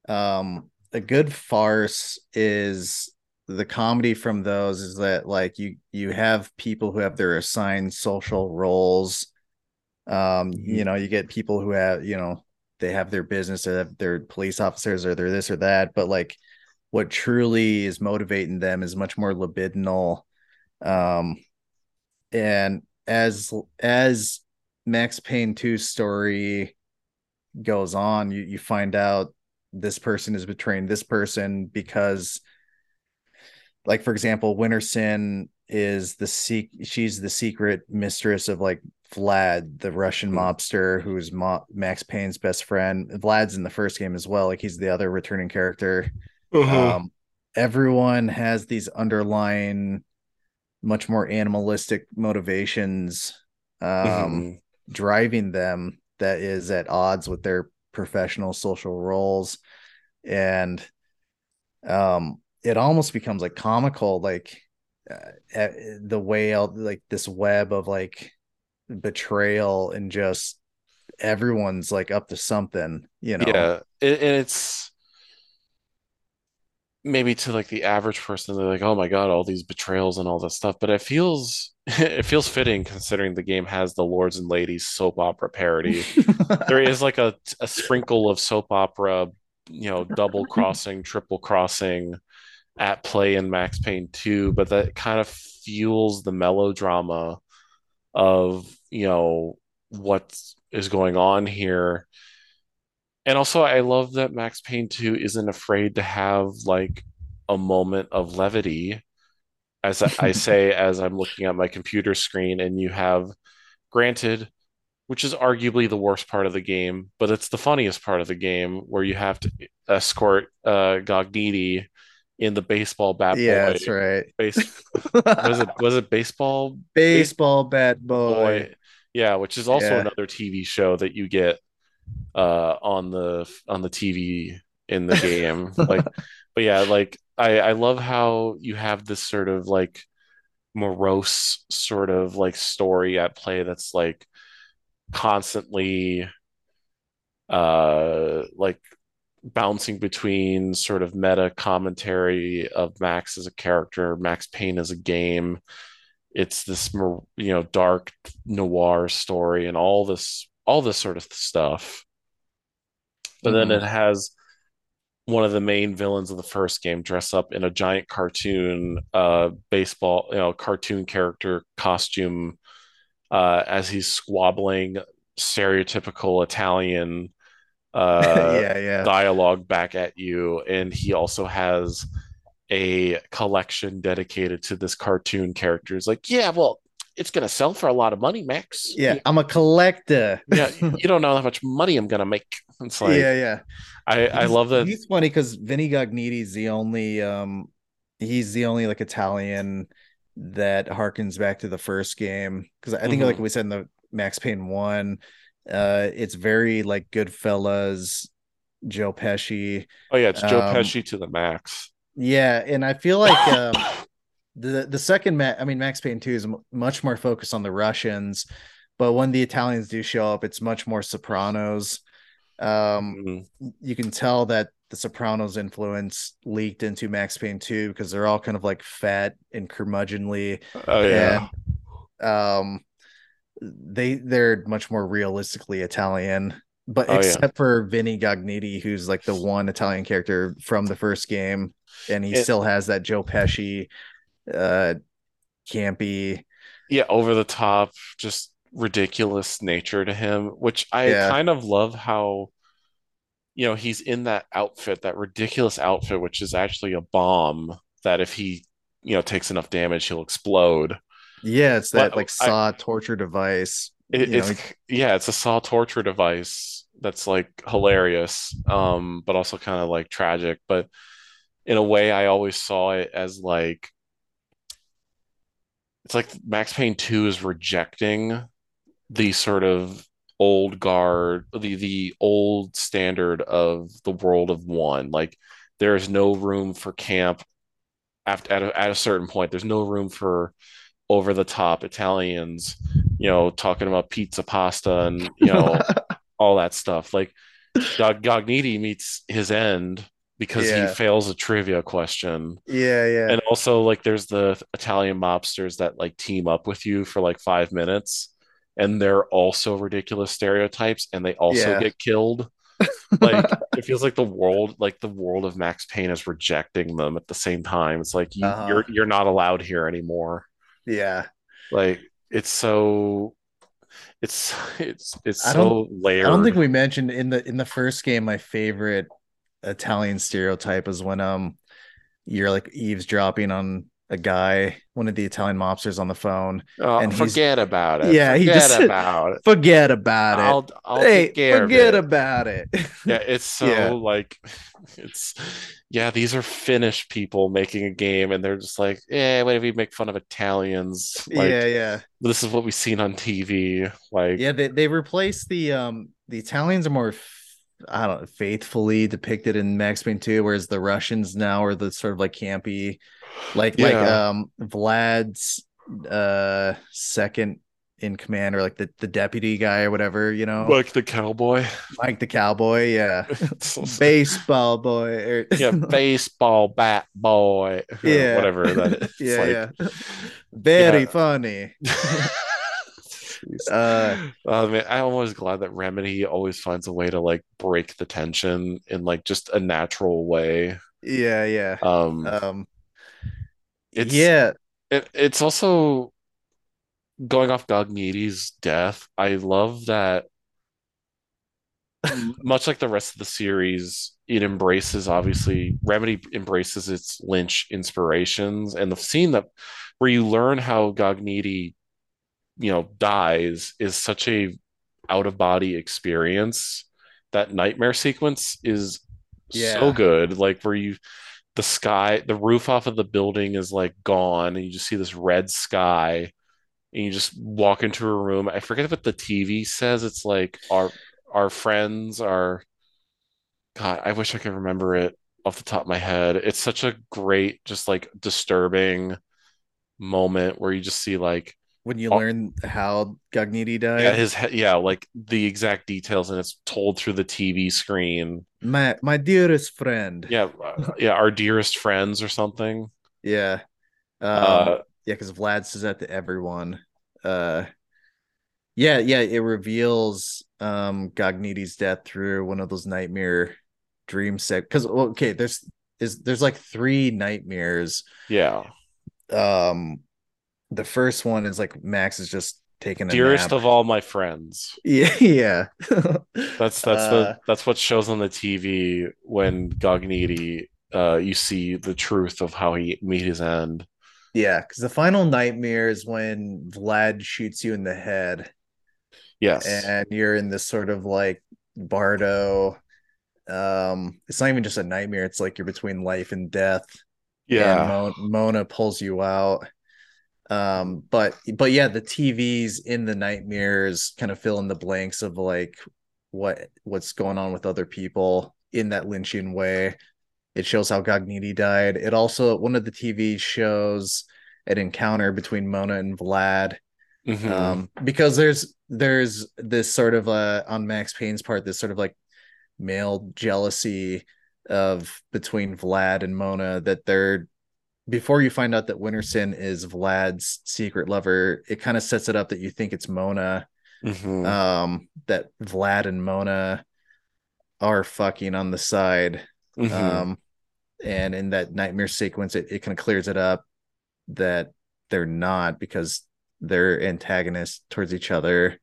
um a good farce is the comedy from those is that like you you have people who have their assigned social roles. Um you know you get people who have you know they have their business they have their police officers or they're this or that but like what truly is motivating them is much more libidinal um and as as Max Payne 2 story goes on, you you find out this person is betraying this person because like for example, Winterson is the sec- she's the secret mistress of like Vlad, the Russian Mhm. mobster who's Mo- Max Payne's best friend. Vlad's in the first game as well, like he's the other returning character. Um, everyone has these underlying, much more animalistic motivations um, Mhm. driving them that is at odds with their professional social roles, and um, it almost becomes like comical, like uh, uh, the way like this web of like betrayal and just everyone's like up to something, you know. Yeah, it, and it's maybe to like the average person, they're like, "Oh my God, all these betrayals and all that stuff." But it feels (laughs) it feels fitting considering the game has the lords and ladies soap opera parody. (laughs) There is like a a sprinkle of soap opera, you know, double crossing, triple crossing at play in Max Payne 2, but that kind of fuels the melodrama of, you know, what is going on here. And also, I love that Max Payne 2 isn't afraid to have like a moment of levity, as I say, (laughs) as I'm looking at my computer screen, and you have, granted, which is arguably the worst part of the game, but it's the funniest part of the game where you have to escort uh, Gognitti in the baseball bat boy. yeah, boy. that's right. Base, (laughs) was it was it baseball Baseball bat boy. boy? Yeah, which is also Yeah. another TV show that you get uh on the on the TV in the game. (laughs) Like, but yeah, like I I love how you have this sort of like morose sort of like story at play that's like constantly uh like bouncing between sort of meta commentary of Max as a character, Max Payne as a game. It's this you know, dark noir story and all this all this sort of stuff. But then Mhm. it has one of the main villains of the first game dress up in a giant cartoon uh baseball, you know, cartoon character costume uh as he's squabbling stereotypical Italian uh (laughs) yeah, yeah. dialogue back at you and he also has a collection dedicated to this cartoon character it's like yeah well it's gonna sell for a lot of money max Yeah, I'm a collector. yeah (laughs) you don't know how much money i'm gonna make it's like yeah, yeah. i i love that He's funny because Vinny Gognitti's the only um he's the only like Italian that harkens back to the first game. Because I think like Mhm. we said in the Max Payne one, uh it's very like Goodfellas, Joe Pesci. oh yeah it's joe um, pesci to the max Yeah, and I feel like (coughs) um the the second I mean Max Payne 2 is much more focused on the Russians, but when the Italians do show up, it's much more Sopranos. Um Mhm. you can tell that the Sopranos influence leaked into Max Payne 2 because they're all kind of like fat and curmudgeonly. oh yeah Um they they're much more realistically Italian. But Oh, yeah. except for Vinny Gognitti, who's like the one Italian character from the first game, and he It- still has that Joe Pesci uh campy. yeah, over the top, just ridiculous nature to him, which I Yeah. kind of love how, you know, he's in that outfit, that ridiculous outfit, which is actually a bomb that if he, you know, takes enough damage, he'll explode. Yeah, it's that But like I- saw torture device. It, You know, it's yeah, it's a saw torture device that's like hilarious, um, but also kind of like tragic. But in a way, I always saw it as like it's like Max Payne 2 is rejecting the sort of old guard, the the old standard of the world of one. Like there is no room for camp after at a, at a certain point. There's no room for over the top Italians, you know, talking about pizza, pasta, and you know (laughs) all that stuff. Like Gog- Gognitti meets his end because Yeah. he fails a trivia question. yeah, yeah. And also like there's the Italian mobsters that like team up with you for like five minutes and they're also ridiculous stereotypes and they also Yeah. get killed. Like (laughs) it feels like the world like the world of Max Payne is rejecting them at the same time. It's like you, Uh-huh. you're you're not allowed here anymore. yeah. Like it's so it's it's it's so don't- layered. I don't think we mentioned in the in the first game my favorite Italian stereotype is when um you're like eavesdropping on a guy, one of the Italian mobsters on the phone. Oh, and forget about it. Yeah, he forget just- (laughs) about it. Forget about it. I'll, I'll hey, take care forget of it. about it. (laughs) yeah, it's so Yeah. like it's yeah, these are Finnish people making a game and they're just like, yeah, what if we make fun of Italians? Like yeah, yeah. this is what we've seen on TV. Like Yeah, they they replaced the um the Italians are more I don't know, faithfully depicted in Max Payne 2, whereas the Russians now are the sort of like campy, like like um Vlad's uh second in command or like the, the deputy guy or whatever, you know, like the cowboy. Like the cowboy, yeah. (laughs) Baseball boy. Or, yeah, (laughs) baseball bat boy. Yeah. Whatever that is. (laughs) yeah, Like, yeah. Very Yeah. funny. Uh oh man, I'm always glad that Remedy always finds a way to like break the tension in like just a natural way. yeah, yeah. Um, Um it's yeah, it, it's also going off Gognitti's death. I love that much like the rest of the series, it embraces obviously Remedy embraces its Lynch inspirations and the scene that where you learn how Gognitti, you know, dies is such a out of body experience. That nightmare sequence is so good. Like where you the sky, the roof off of the building is like gone, and you just see this red sky, and you just walk into a room. I forget what the TV says. It's like our our friends are. God, I wish I could remember it off the top of my head. It's such a great, just like disturbing moment where you just see like when you Oh. learn how Gognitti died. yeah his he- yeah like the exact details and it's told through the TV screen. my my dearest friend. Yeah, uh, yeah, our dearest friends or something. Yeah. Um, Uh, yeah, because Vlad says that to everyone. Uh yeah, yeah, it reveals um Gognitti's death through one of those nightmare dream set because okay, there's is there's like three nightmares. yeah. Um the first one is like Max is just taking a dearest nap. of all my friends yeah, (laughs) yeah. that's that's Uh, the that's what shows on the tv when gognitti uh you see the truth of how he meet his end Yeah, because the final nightmare is when Vlad shoots you in the head, yes and you're in this sort of like Bardo. Um, it's not even just a nightmare; it's like you're between life and death. yeah and Mo- Mona pulls you out. Um, but but yeah, the TVs in the nightmares kind of fill in the blanks of like what what's going on with other people in that Lynchian way. It shows how Gognitti died. It also one of the TV shows an encounter between Mona and Vlad. Mhm. Um, because there's there's this sort of uh on Max Payne's part, this sort of like male jealousy of between Vlad and Mona that they're before you find out that Winterson is Vlad's secret lover, it kind of sets it up that you think it's Mona. Mhm. Um, that Vlad and Mona are fucking on the side. Mhm. Um, and in that nightmare sequence, it, it kind of clears it up that they're not because they're antagonists towards each other.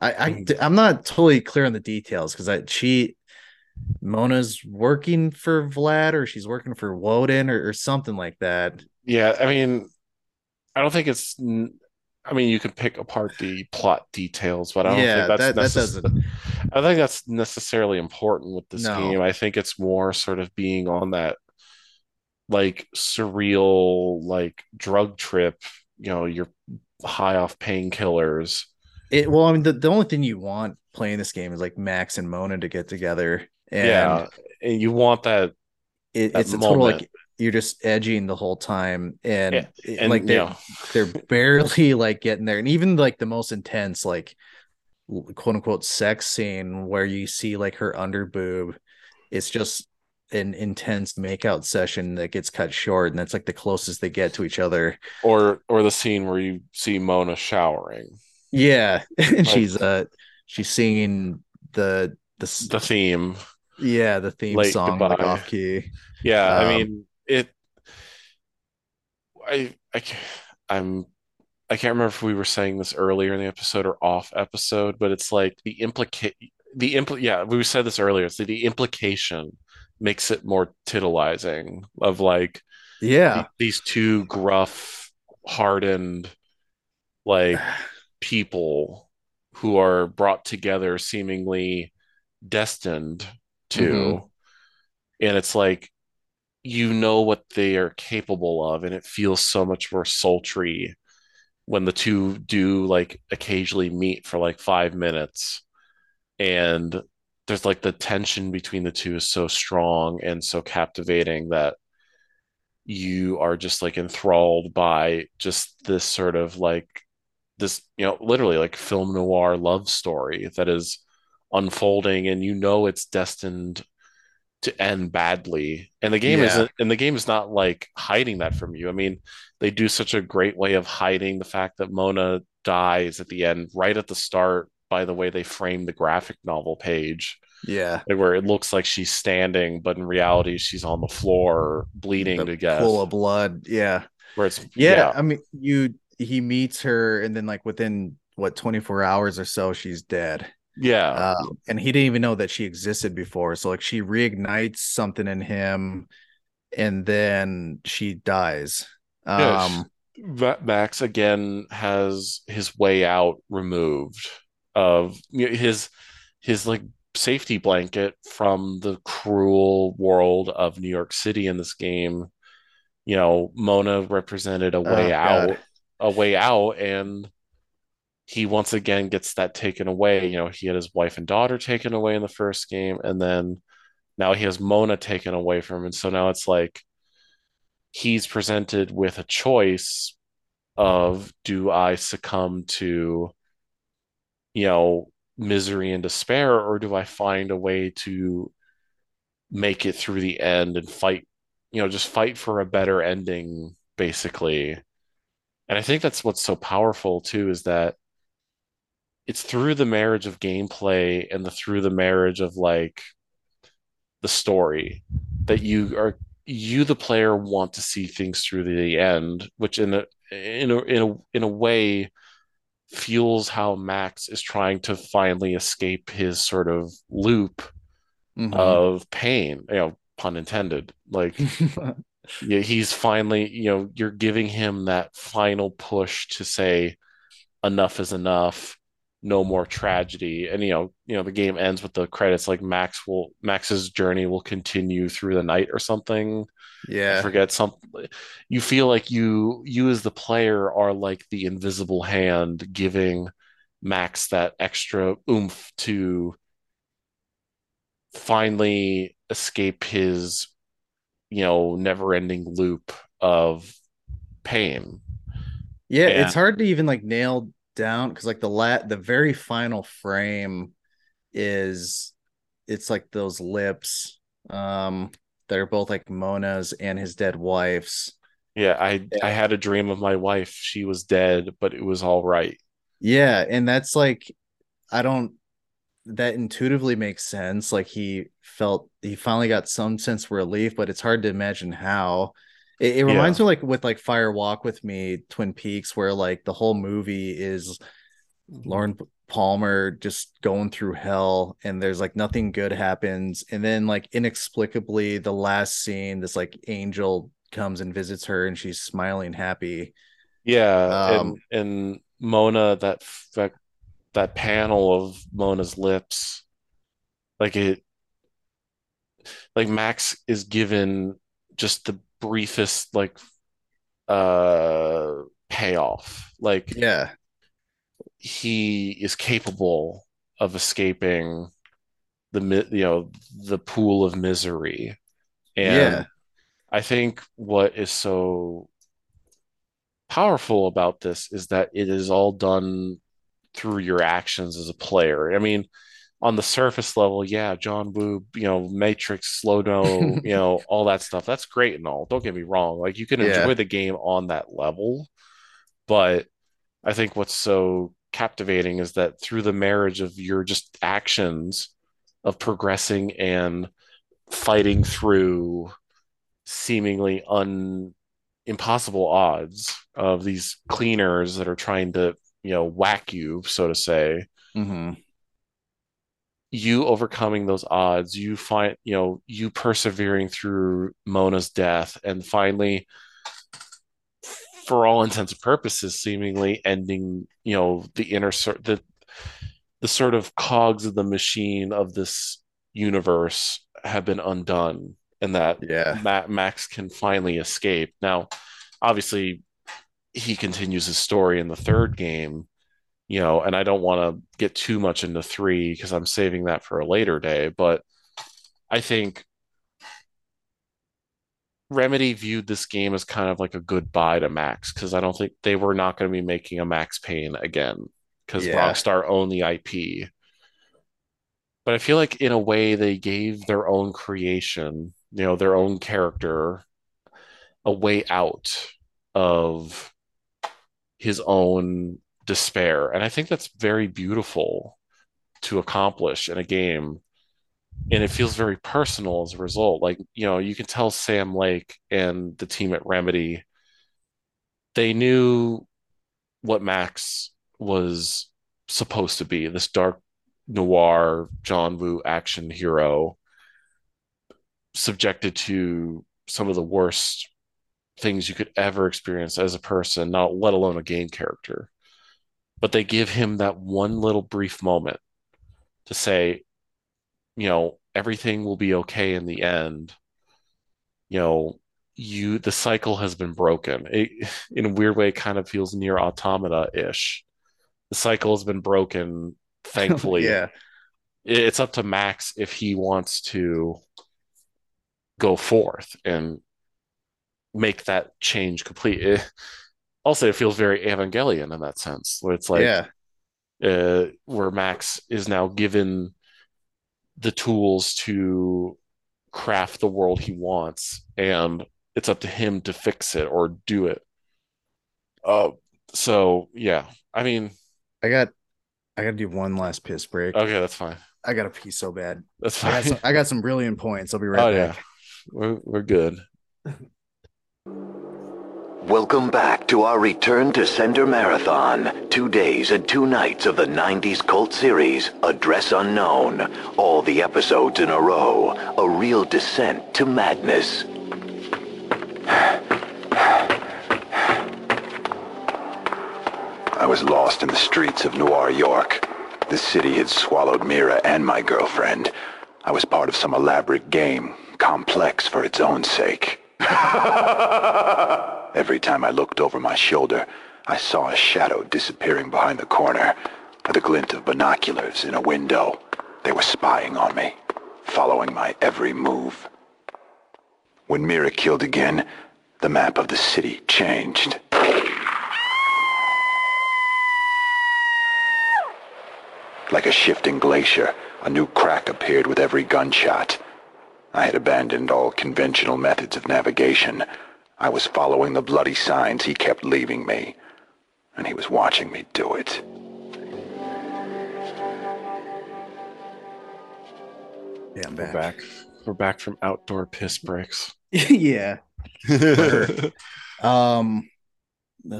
I, I Mhm. I'm not totally clear on the details because I she Mona's working for Vlad or she's working for Woden or, or something like that. yeah i mean i don't think it's n- i mean you can pick apart the plot details but i don't yeah, think that, that's that necess- doesn't. I don't think that's necessarily important with this No. game. I think it's more sort of being on that like surreal like drug trip, you know, you're high off painkillers. It well, I mean, the, the only thing you want playing this game is like Max and Mona to get together. And yeah. And you want that it, that it's a total like you're just edging the whole time. And, Yeah, and like they're, know, they're barely like getting there. And even like the most intense like quote unquote sex scene where you see like her under boob it's just an intense makeout session that gets cut short and that's like the closest they get to each other. Or or the scene where you see Mona showering. yeah. (laughs) And Like- she's uh she's singing the the, The theme. Yeah the theme song like Goodbye. off key Yeah, I Um, mean it I I ca- I'm I can't remember if we were saying this earlier in the episode or off episode, but it's like the implicate the impl yeah, we said this earlier. So the implication makes it more titillizing of like Yeah. these two gruff, hardened like (sighs) people who are brought together seemingly destined to Mhm. and it's like you know what they are capable of and it feels so much more sultry when the two do like occasionally meet for like five minutes and there's like the tension between the two is so strong and so captivating that you are just like enthralled by just this sort of like this you know literally like film noir love story that is unfolding and you know it's destined to end badly and the game Yeah. isn't and the game is not like hiding that from you i mean they do such a great way of hiding the fact that mona dies at the end right at the start by the way they frame the graphic novel page Yeah. where it looks like she's standing but in reality she's on the floor bleeding The to death full of blood. Yeah. where it's Yeah. yeah I mean, you he meets her and then like within what 24 hours or so, she's dead. Yeah Um, and he didn't even know that she existed before. So like she reignites something in him and then she dies. Um Ma- Max again has his way out removed of his his like safety blanket from the cruel world of New York City in this game. You know, Mona represented a way Oh, out, God. a way out, and he once again gets that taken away. You know, he had his wife and daughter taken away in the first game, and then now he has Mona taken away from him. And so now it's like he's presented with a choice of do I succumb to, you know, misery and despair, or do I find a way to make it through the end and fight, you know, just fight for a better ending, basically. And I think that's what's so powerful too, is that it's through the marriage of gameplay and the through the marriage of like the story that you are you the player want to see things through to the end, which in a in a in a in a way fuels how Max is trying to finally escape his sort of loop mhm. of pain, you know, pun intended. Like (laughs) yeah, he's finally, you know, you're giving him that final push to say enough is enough, no more tragedy. And you know, you know, the game ends with the credits like Max will Max's journey will continue through the night or something. I yeah. forget some you feel like you you as the player are like the invisible hand giving Max that extra oomph to finally escape his you know never-ending loop of pain. Yeah, Yeah. it's hard to even like nail down because like the lat the very final frame is it's like those lips um that are both like Mona's and his dead wife's. Yeah, I I had a dream of my wife. She was dead, but it was all right. Yeah, and that's like I don't that intuitively makes sense. Like he felt he finally got some sense of relief, but it's hard to imagine how. It, it reminds Yeah. me like with like Fire Walk with Me, Twin Peaks, where like the whole movie is Lauren Palmer just going through hell and there's like nothing good happens and then like inexplicably the last scene this like angel comes and visits her and she's smiling happy Yeah, Um, and and Mona that that that panel of Mona's lips, like it, like Max is given just the briefest like uh payoff. Like yeah he is capable of escaping the you know the pool of misery, and yeah I think what is so powerful about this is that it is all done through your actions as a player. I mean, on the surface level, yeah, John Woo, you know, Matrix, slow dough, (laughs) you know, all that stuff. That's great and all. Don't get me wrong. Like you can Yeah. enjoy the game on that level, but I think what's so captivating is that through the marriage of your just actions of progressing and fighting through seemingly impossible odds of these cleaners that are trying to, you know, whack you, so to say. Mm-hmm. You overcoming those odds, you find, you know, you persevering through Mona's death, and finally, for all intents and purposes, seemingly ending, you know, the inner the the sort of cogs of the machine of this universe have been undone and that Yeah. Ma- Max can finally escape. Now, obviously, he continues his story in the third game, you know, and I don't want to get too much into three because I'm saving that for a later day. But I think Remedy viewed this game as kind of like a goodbye to Max because I don't think they were not going to be making a Max Payne again because Yeah. Rockstar owned the IP. But I feel like in a way they gave their own creation, you know, their own character a way out of his own despair. And I think that's very beautiful to accomplish in a game. And it feels very personal as a result. Like, you know, you can tell Sam Lake and the team at Remedy, they knew what Max was supposed to be this dark noir John Woo action hero subjected to some of the worst things you could ever experience as a person, not let alone a game character. But they give him that one little brief moment to say, you know, everything will be okay in the end. You know, you the cycle has been broken. It, (laughs) in a weird way, it kind of feels NieR Automata-ish. The cycle has been broken, (laughs) oh, thankfully yeah. it's up to Max if he wants to go forth and make that change complete. It, (laughs) also, it feels very Evangelion in that sense, where it's like yeah. uh, where Max is now given the tools to craft the world he wants, and it's up to him to fix it or do it. Uh, so yeah, I mean, I got I gotta do one last piss break. okay, that's fine. I gotta pee so bad. That's I got fine. some I got some brilliant points. I'll be right oh back. yeah, we're we're good. (laughs) Welcome back to our return to Sender Marathon. Two days and two nights of the 90s cult series, Address Unknown. All the episodes in a row. A real descent to madness. I was lost in the streets of Noir York. The city had swallowed Mira and my girlfriend. I was part of some elaborate game, complex for its own sake. (laughs) Every time I looked over my shoulder, I saw a shadow disappearing behind the corner, or the glint of binoculars in a window. They were spying on me, following my every move. When Mira killed again, the map of the city changed. Like a shifting glacier, a new crack appeared with every gunshot. I had abandoned all conventional methods of navigation. I was following the bloody signs he kept leaving me, and he was watching me do it. Yeah, I'm We're back. back. We're back from outdoor piss breaks. (laughs) yeah. (laughs) Um (laughs)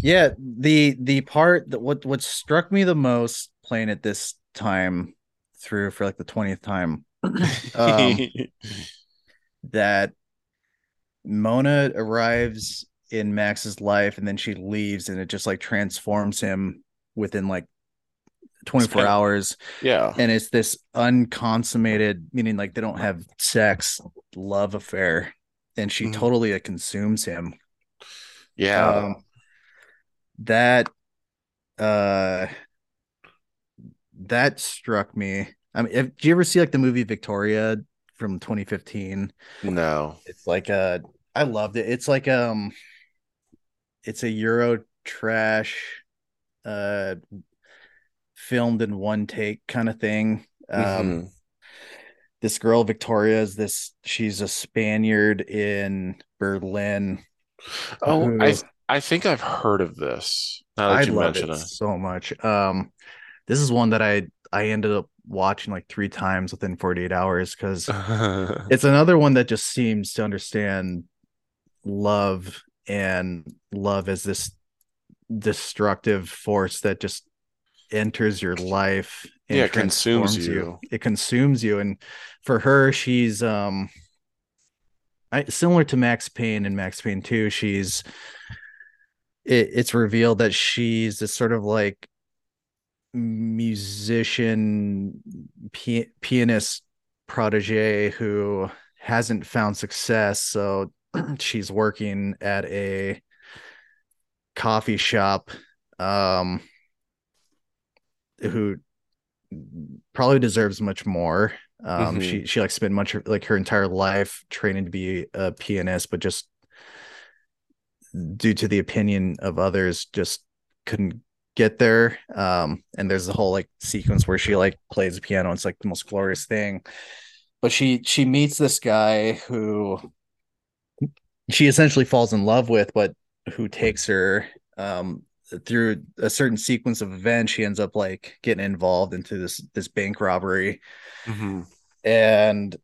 yeah, the the part that what what struck me the most playing it this time through for like the 20th time um that Mona arrives in Max's life and then she leaves and it just like transforms him within like 24 kinda- hours yeah. and it's this unconsummated meaning like they don't have sex love affair and she Mhm. totally uh, consumes him Yeah. um, that uh that struck me i mean if, do you ever see like the movie victoria from 2015 no. it's like a i loved it it's like um it's a euro trash uh filmed in one take kind of thing um Mhm. this girl victoria is this she's a spaniard in berlin Oh, who- I I think I've heard of this. I you love it it. so much. Um, this is one that I I ended up watching like three times within 48 hours because (laughs) it's another one that just seems to understand love and love as this destructive force that just enters your life and Yeah, it consumes transforms you. It consumes you. And for her, she's um I, similar to Max Payne and Max Payne 2, she's it, it's revealed that she's this sort of like musician pi- pianist protege who hasn't found success so (clears throat) she's working at a coffee shop um who probably deserves much more um Mhm. she she like spent much like her entire life training to be a pianist but just due to the opinion of others just couldn't get there um and there's the whole like sequence where she like plays the piano it's like the most glorious thing but she she meets this guy who she essentially falls in love with but who takes her um through a certain sequence of events she ends up like getting involved into this this bank robbery Mhm. and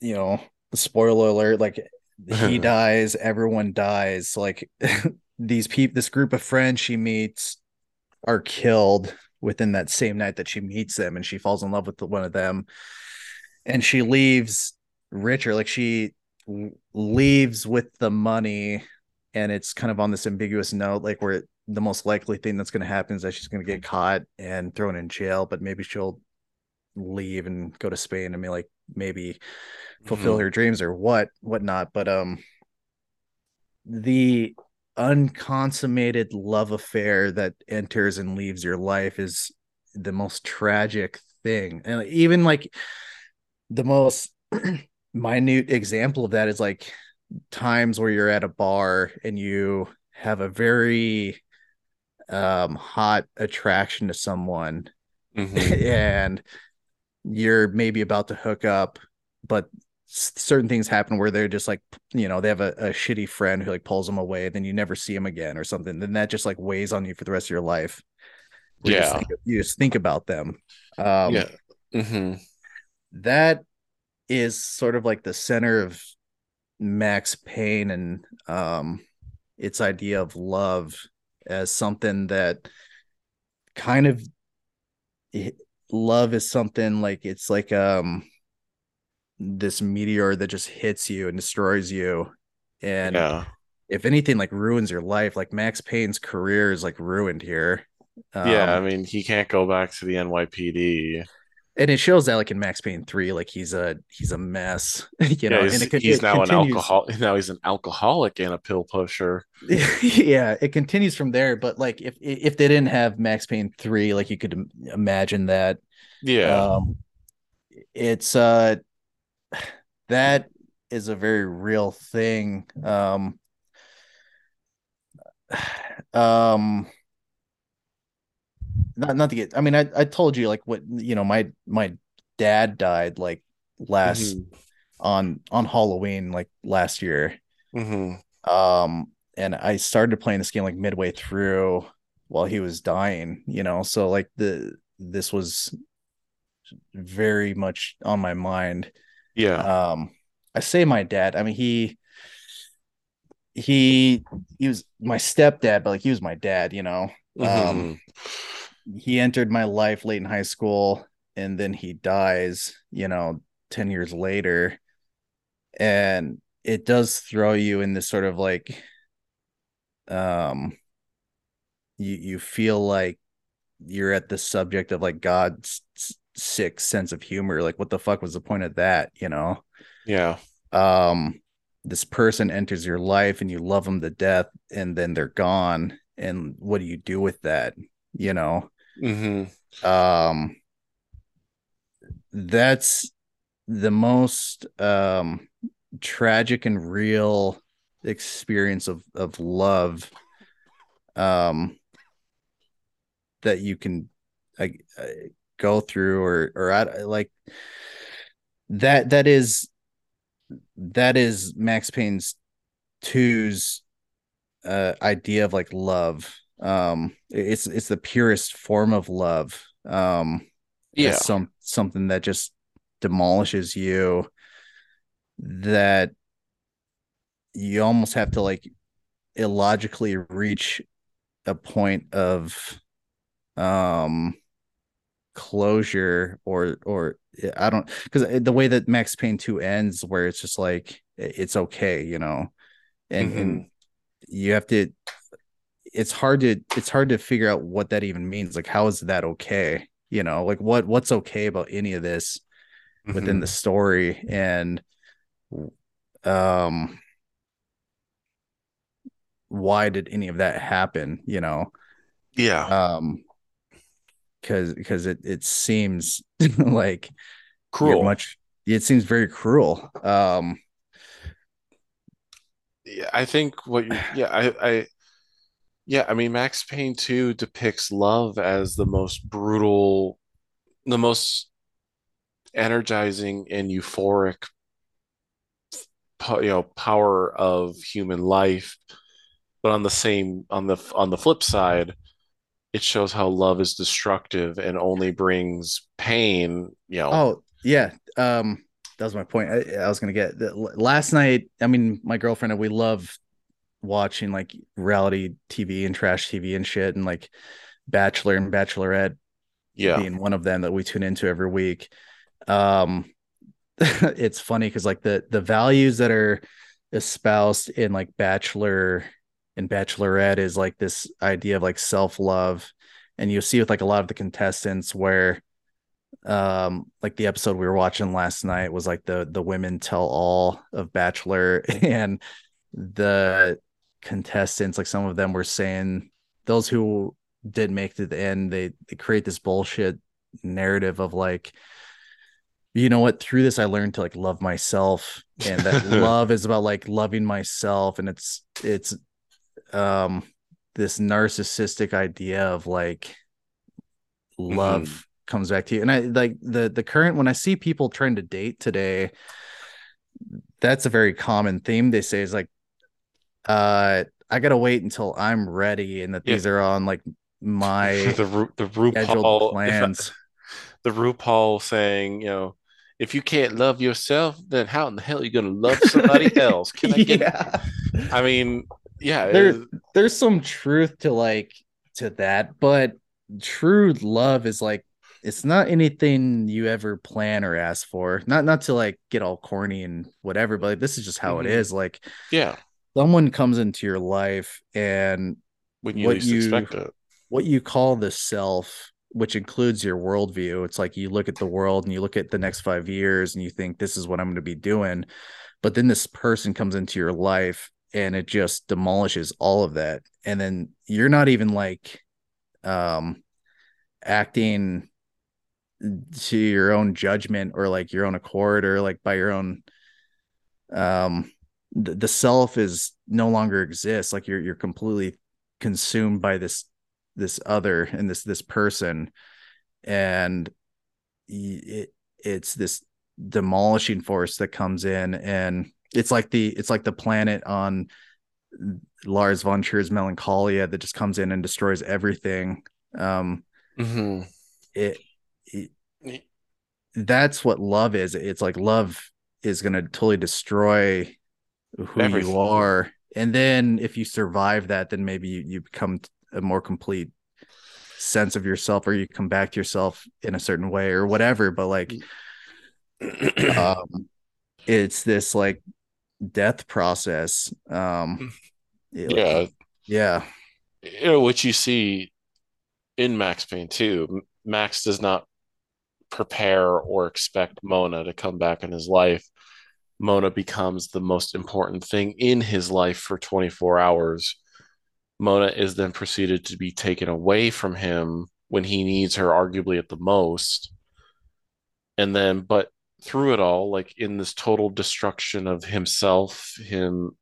you know spoiler alert like he (laughs) dies everyone dies so, like (laughs) these people this group of friends she meets are killed within that same night that she meets them and she falls in love with one of them and she leaves richer like she leaves with the money and it's kind of on this ambiguous note like where the most likely thing that's going to happen is that she's going to get caught and thrown in jail but maybe she'll leave and go to spain and be like maybe fulfill Mhm. her dreams or what whatnot but um the unconsummated love affair that enters and leaves your life is the most tragic thing and even like the most (clears throat) minute example of that is like times where you're at a bar and you have a very um hot attraction to someone Mhm. (laughs) and you're maybe about to hook up but certain things happen where they're just like you know they have a, a shitty friend who like pulls them away then you never see them again or something then that just like weighs on you for the rest of your life you just Yeah. think, you just think about them um yeah. hmm that is sort of like the center of Max Payne and um its idea of love as something that kind of it- love is something like it's like um this meteor that just hits you and destroys you and Yeah. if anything like ruins your life like Max Payne's career is like ruined here yeah. I Um, mean, he can't go back to the NYPD. and it shows that like in Max Payne 3 like he's a he's a mess (laughs) you know yeah, he's, and it, he's it now an alcohol. Now he's an alcoholic and a pill pusher. (laughs) yeah it continues from there but like if if they didn't have max payne 3 like you could imagine that Yeah. um it's uh that is a very real thing um um not not to get i mean i i told you like what you know my my dad died like last Mhm. on on halloween like last year Mhm. um and i started playing this game like midway through while he was dying you know so like the this was very much on my mind Yeah. um i say my dad i mean he he he was my stepdad but like he was my dad you know um Mhm. he entered my life late in high school and then he dies you know 10 years later and it does throw you in this sort of like um you you feel like you're at the subject of like god's sick sense of humor. Like what the fuck was the point of that you know? Yeah. um this person enters your life and you love them to death and then they're gone. And what do you do with that you know? Hmm um that's the most um tragic and real experience of of love um that you can like uh, go through or or I, like that that is that is Max Payne's two's uh idea of like love um it's it's the purest form of love um Yeah. some something that just demolishes you that you almost have to like illogically reach a point of um closure or or I don't because the way that Max Payne 2 ends where it's just like it's okay, you know. And and you have to it's hard to it's hard to figure out what that even means. Like how is that okay? You know, like what what's okay about any of this within the story and um why did any of that happen, you know? yeah. um because because it it seems (laughs) like Cruel. much it seems very cruel um yeah, I think what you yeah, I I yeah, I mean Max Payne 2 depicts love as the most brutal, the most energizing and euphoric you know power of human life. But on the same on the on the flip side, it shows how love is destructive and only brings pain, you know. oh yeah um that was my point i, I was gonna get the, last night i mean my girlfriend and we love watching like reality tv and trash tv and shit and like bachelor and bachelorette yeah. being one of them that we tune into every week. Um, (laughs) it's funny because like the the values that are espoused in like Bachelor and Bachelorette is like this idea of like self love, and you'll see with like a lot of the contestants where, um, like the episode we were watching last night was like the the women tell all of Bachelor, (laughs) and the contestants like some of them were saying those who did make it to the end they, they create this bullshit narrative of like you know what? Through this i learned to like love myself. And that (laughs) love is about like loving myself. And it's it's um this narcissistic idea of like love comes back to you and i like the the current when i see people trying to date today that's a very common theme they say is like uh i gotta wait until i'm ready and that Yeah. these are on like my (laughs) the Ru- the RuPaul (laughs) plans the RuPaul saying, you know, if you can't love yourself, then how in the hell are you gonna love somebody (laughs) else? Can I get? yeah I mean, yeah, There- it- there's some truth to like to that but true love is like it's not anything you ever plan or ask for not not to like get all corny and whatever but like, this is just how it Mhm. is like yeah. someone comes into your life and When you What least you- expect it. what you call the self, which includes your worldview. It's like you look at the world and you look at the next five years and you think this is what I'm going to be doing. But then this person comes into your life and it just demolishes all of that. And then you're not even like um acting to your own judgment or like your own accord or like by your own um the, the self is no longer exists like you're you're completely consumed by this this other and this this person and it it's this demolishing force that comes in and it's like the it's like the planet on Lars von Trier's Melancholia that just comes in and destroys everything. Um hmm it, it that's what love is. It's like love is going to totally destroy who Everything. you are. And then if you survive that then maybe you, you become a more complete sense of yourself or you come back to yourself in a certain way or whatever. But like (clears throat) um it's this like death process um yeah. yeah You know, what you see in Max Payne too. Max does not prepare or expect Mona to come back in his life. Mona becomes the most important thing in his life for 24 hours. Mona is then proceeded to be taken away from him when he needs her, arguably at the most. And then, but through it all, like in this total destruction of himself, him,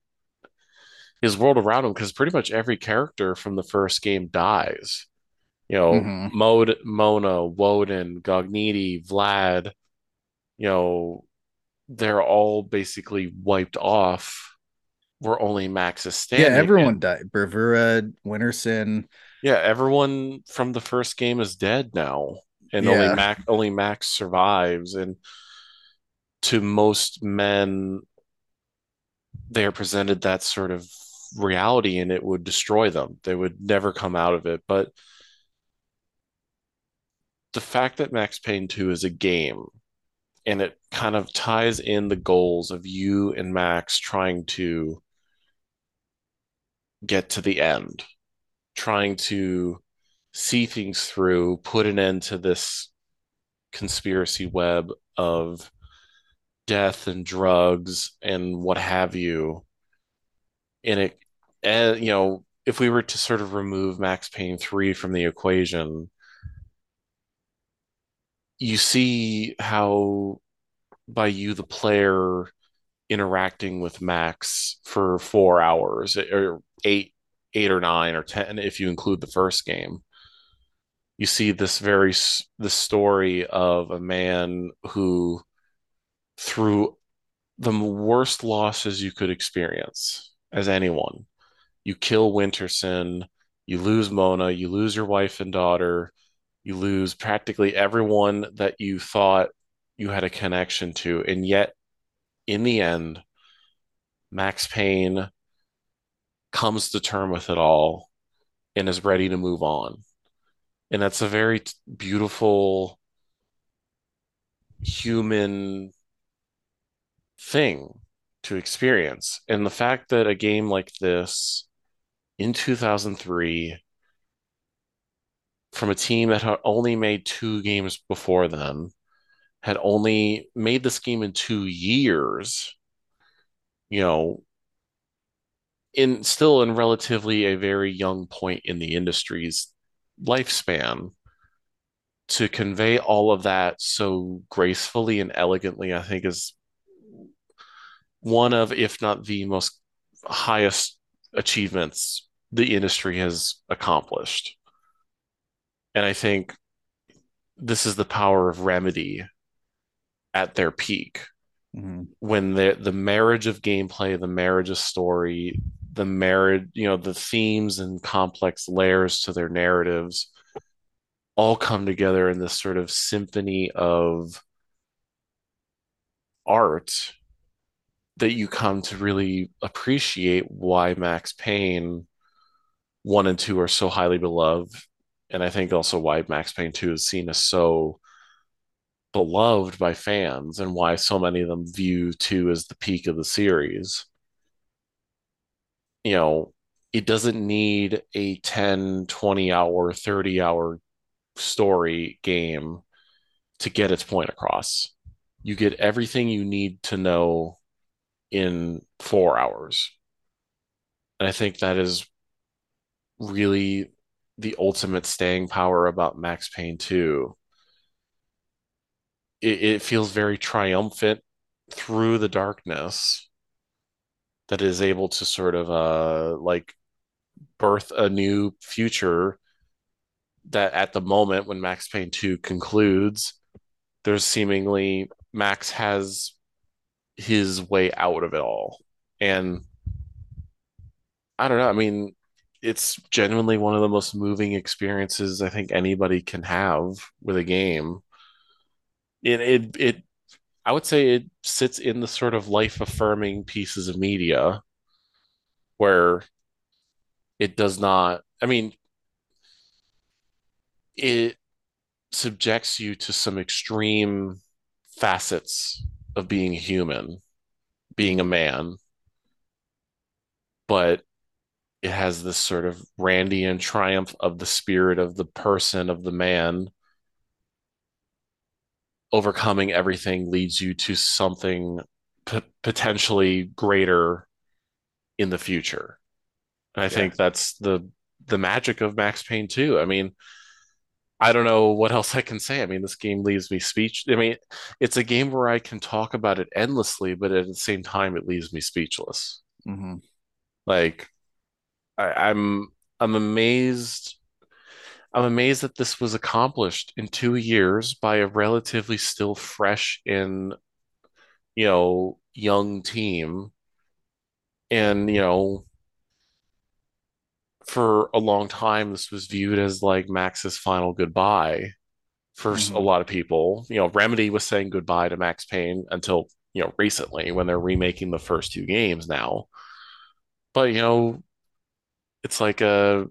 his world around him, because pretty much every character from the first game dies. You know, Mhm. Mod, Mona, Woden, Gognitti, Vlad, you know, they're all basically wiped off. Where only Max is standing. yeah everyone died bravura winterson Yeah, everyone from the first game is dead now. and Yeah. only Max only Max survives. And to most men, they are presented that sort of reality, and it would destroy them. They would never come out of it. But the fact that Max Payne 2 is a game and it kind of ties in the goals of you and Max trying to get to the end, trying to see things through, put an end to this conspiracy web of death and drugs and what have you. And it, and you know, if we were to sort of remove Max Payne 3 from the equation, you see how by you, the player, interacting with Max for four hours or eight, eight or nine or ten, if you include the first game, you see this very the story of a man who, through the worst losses you could experience as anyone, you kill Winterson, you lose Mona, you lose your wife and daughter, you lose practically everyone that you thought you had a connection to, and yet in the end, Max Payne comes to term with it all and is ready to move on. And that's a very beautiful human thing to experience. And the fact that a game like this in 2003 from a team that had only made two games before then had only made this game in two years, you know, in still in relatively a very young point in the industry's lifespan to convey all of that so gracefully and elegantly, I think is one of, if not the most highest achievements the industry has accomplished. And I think this is the power of Remedy at their peak Mm-hmm. when the the marriage of gameplay, the marriage of story, the marriage, you know, the themes and complex layers to their narratives all come together in this sort of symphony of art that you come to really appreciate why Max Payne 1 and 2 are so highly beloved. And I think also why Max Payne 2 is seen as so beloved by fans and why so many of them view 2 as the peak of the series. You know, it doesn't need a 10, 20 hour, 30 hour story game to get its point across. You get everything you need to know in four hours. And I think that is really the ultimate staying power about Max Payne 2. It, it feels very triumphant through the darkness that is able to sort of uh like birth a new future that at the moment when Max Payne 2 concludes, there's seemingly Max has his way out of it all. And I don't know. I mean, it's genuinely one of the most moving experiences I think anybody can have with a game. It it it I would say it sits in the sort of life affirming pieces of media where it does not I mean it subjects you to some extreme facets of being human, being a man, but it has this sort of Randian triumph of the spirit of the person, of the man. Overcoming everything leads you to something p- potentially greater in the future. And I Yeah. think that's the the magic of Max Payne too. I mean, I don't know what else I can say. I mean, this game leaves me speech. I mean, it's a game where I can talk about it endlessly, but at the same time, it leaves me speechless. Mm-hmm. Like, I, I'm I'm amazed. I'm amazed that this was accomplished in two years by a relatively still fresh in, you know young team, and you know for a long time this was viewed as like Max's final goodbye for s- a mm-hmm. lot of people. You know, Remedy was saying goodbye to Max Payne until, you know, recently when they're remaking the first two games now. But, you know, it's like a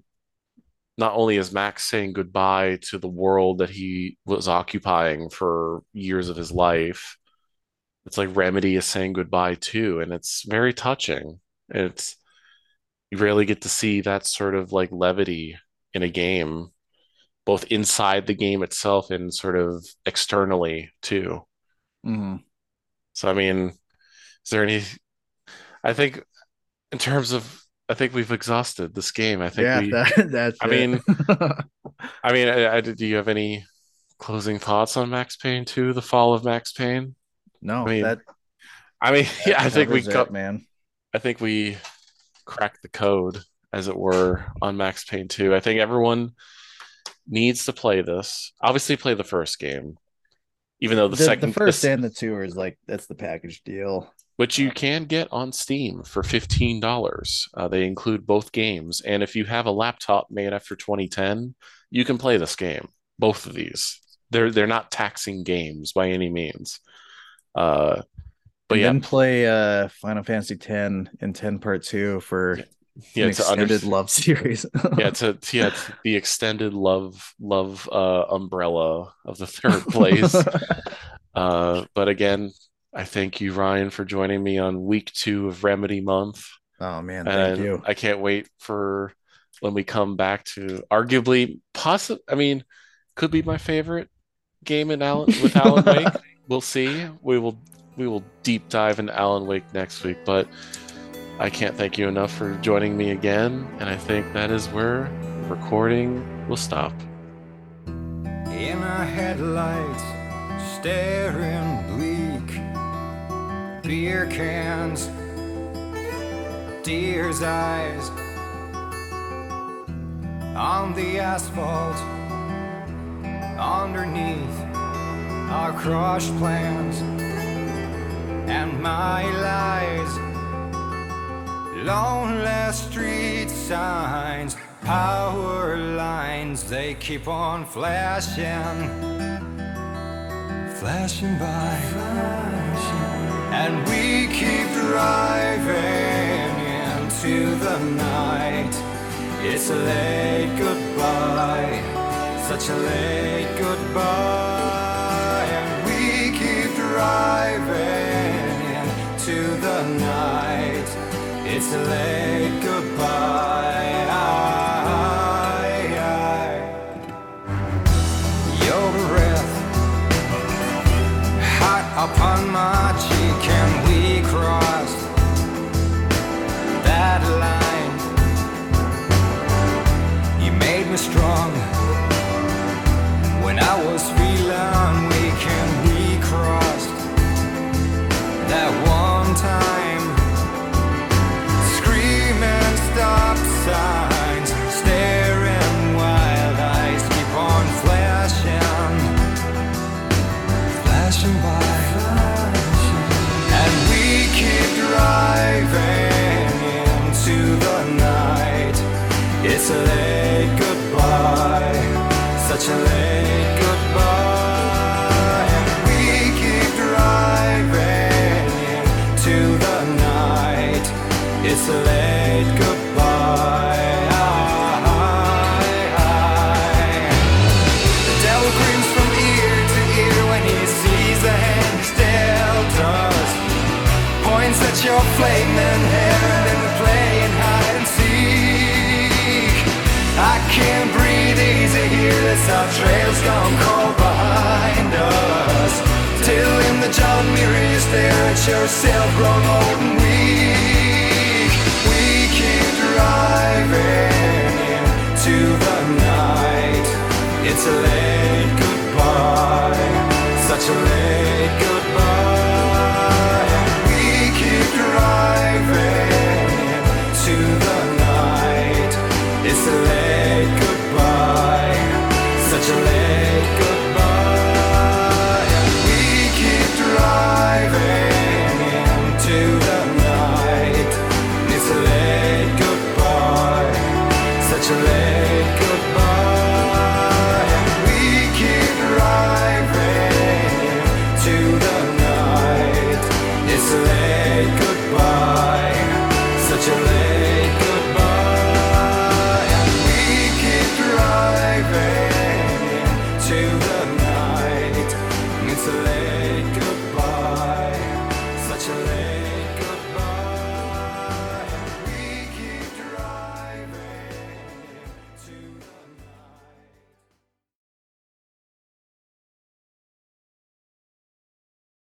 not only is Max saying goodbye to the world that he was occupying for years of his life, it's like Remedy is saying goodbye too, and it's very touching. It's you rarely get to see that sort of like levity in a game, both inside the game itself and sort of externally too. Mhm. So I mean, is there any? I think in terms of, I think we've exhausted this game. I think Yeah, we. that, (laughs) that's I mean, (laughs) I mean, I, I, do you have any closing thoughts on Max Payne 2, The Fall of Max Payne? no, I mean, that, I mean, (laughs) yeah, I think we it, got, man. I think we cracked the code, as it were, on Max Payne 2. I think everyone needs to play this. Obviously, play the first game, even though the, The, second, the first the- and the two is like that's the package deal. which you can get on Steam for $15. Uh, they include both games. And if you have a laptop made after 2010, you can play this game, both of these. They're they're not taxing games by any means. Uh, but and yeah, then play uh Final Fantasy X and 10 Part 2 for yeah, an to under, extended love series. (laughs) yeah, to yeah, to (laughs) the extended love love uh, umbrella of the third place. (laughs) uh, but again, I thank you, Ryan, for joining me on week two of Remedy Month. oh man, thank and you. I can't wait for when we come back to arguably possible. I mean, could be my favorite game in Alan with Alan Wake. We'll see. We will we will deep dive into Alan Wake next week, but I can't thank you enough for joining me again, and I think that is where recording will stop. In staring bleak. Beer cans, deer's eyes. On the asphalt, underneath our crushed plans and my lies. Lonely street signs, power lines, they keep on flashing, flashing by. And we keep driving into the night. It's a late goodbye, such a late goodbye. And we keep driving It's a late goodbye. Your breath hot upon my cheek, and we crossed that line. You made me strong when I was such a late goodbye. Stare at yourself grown old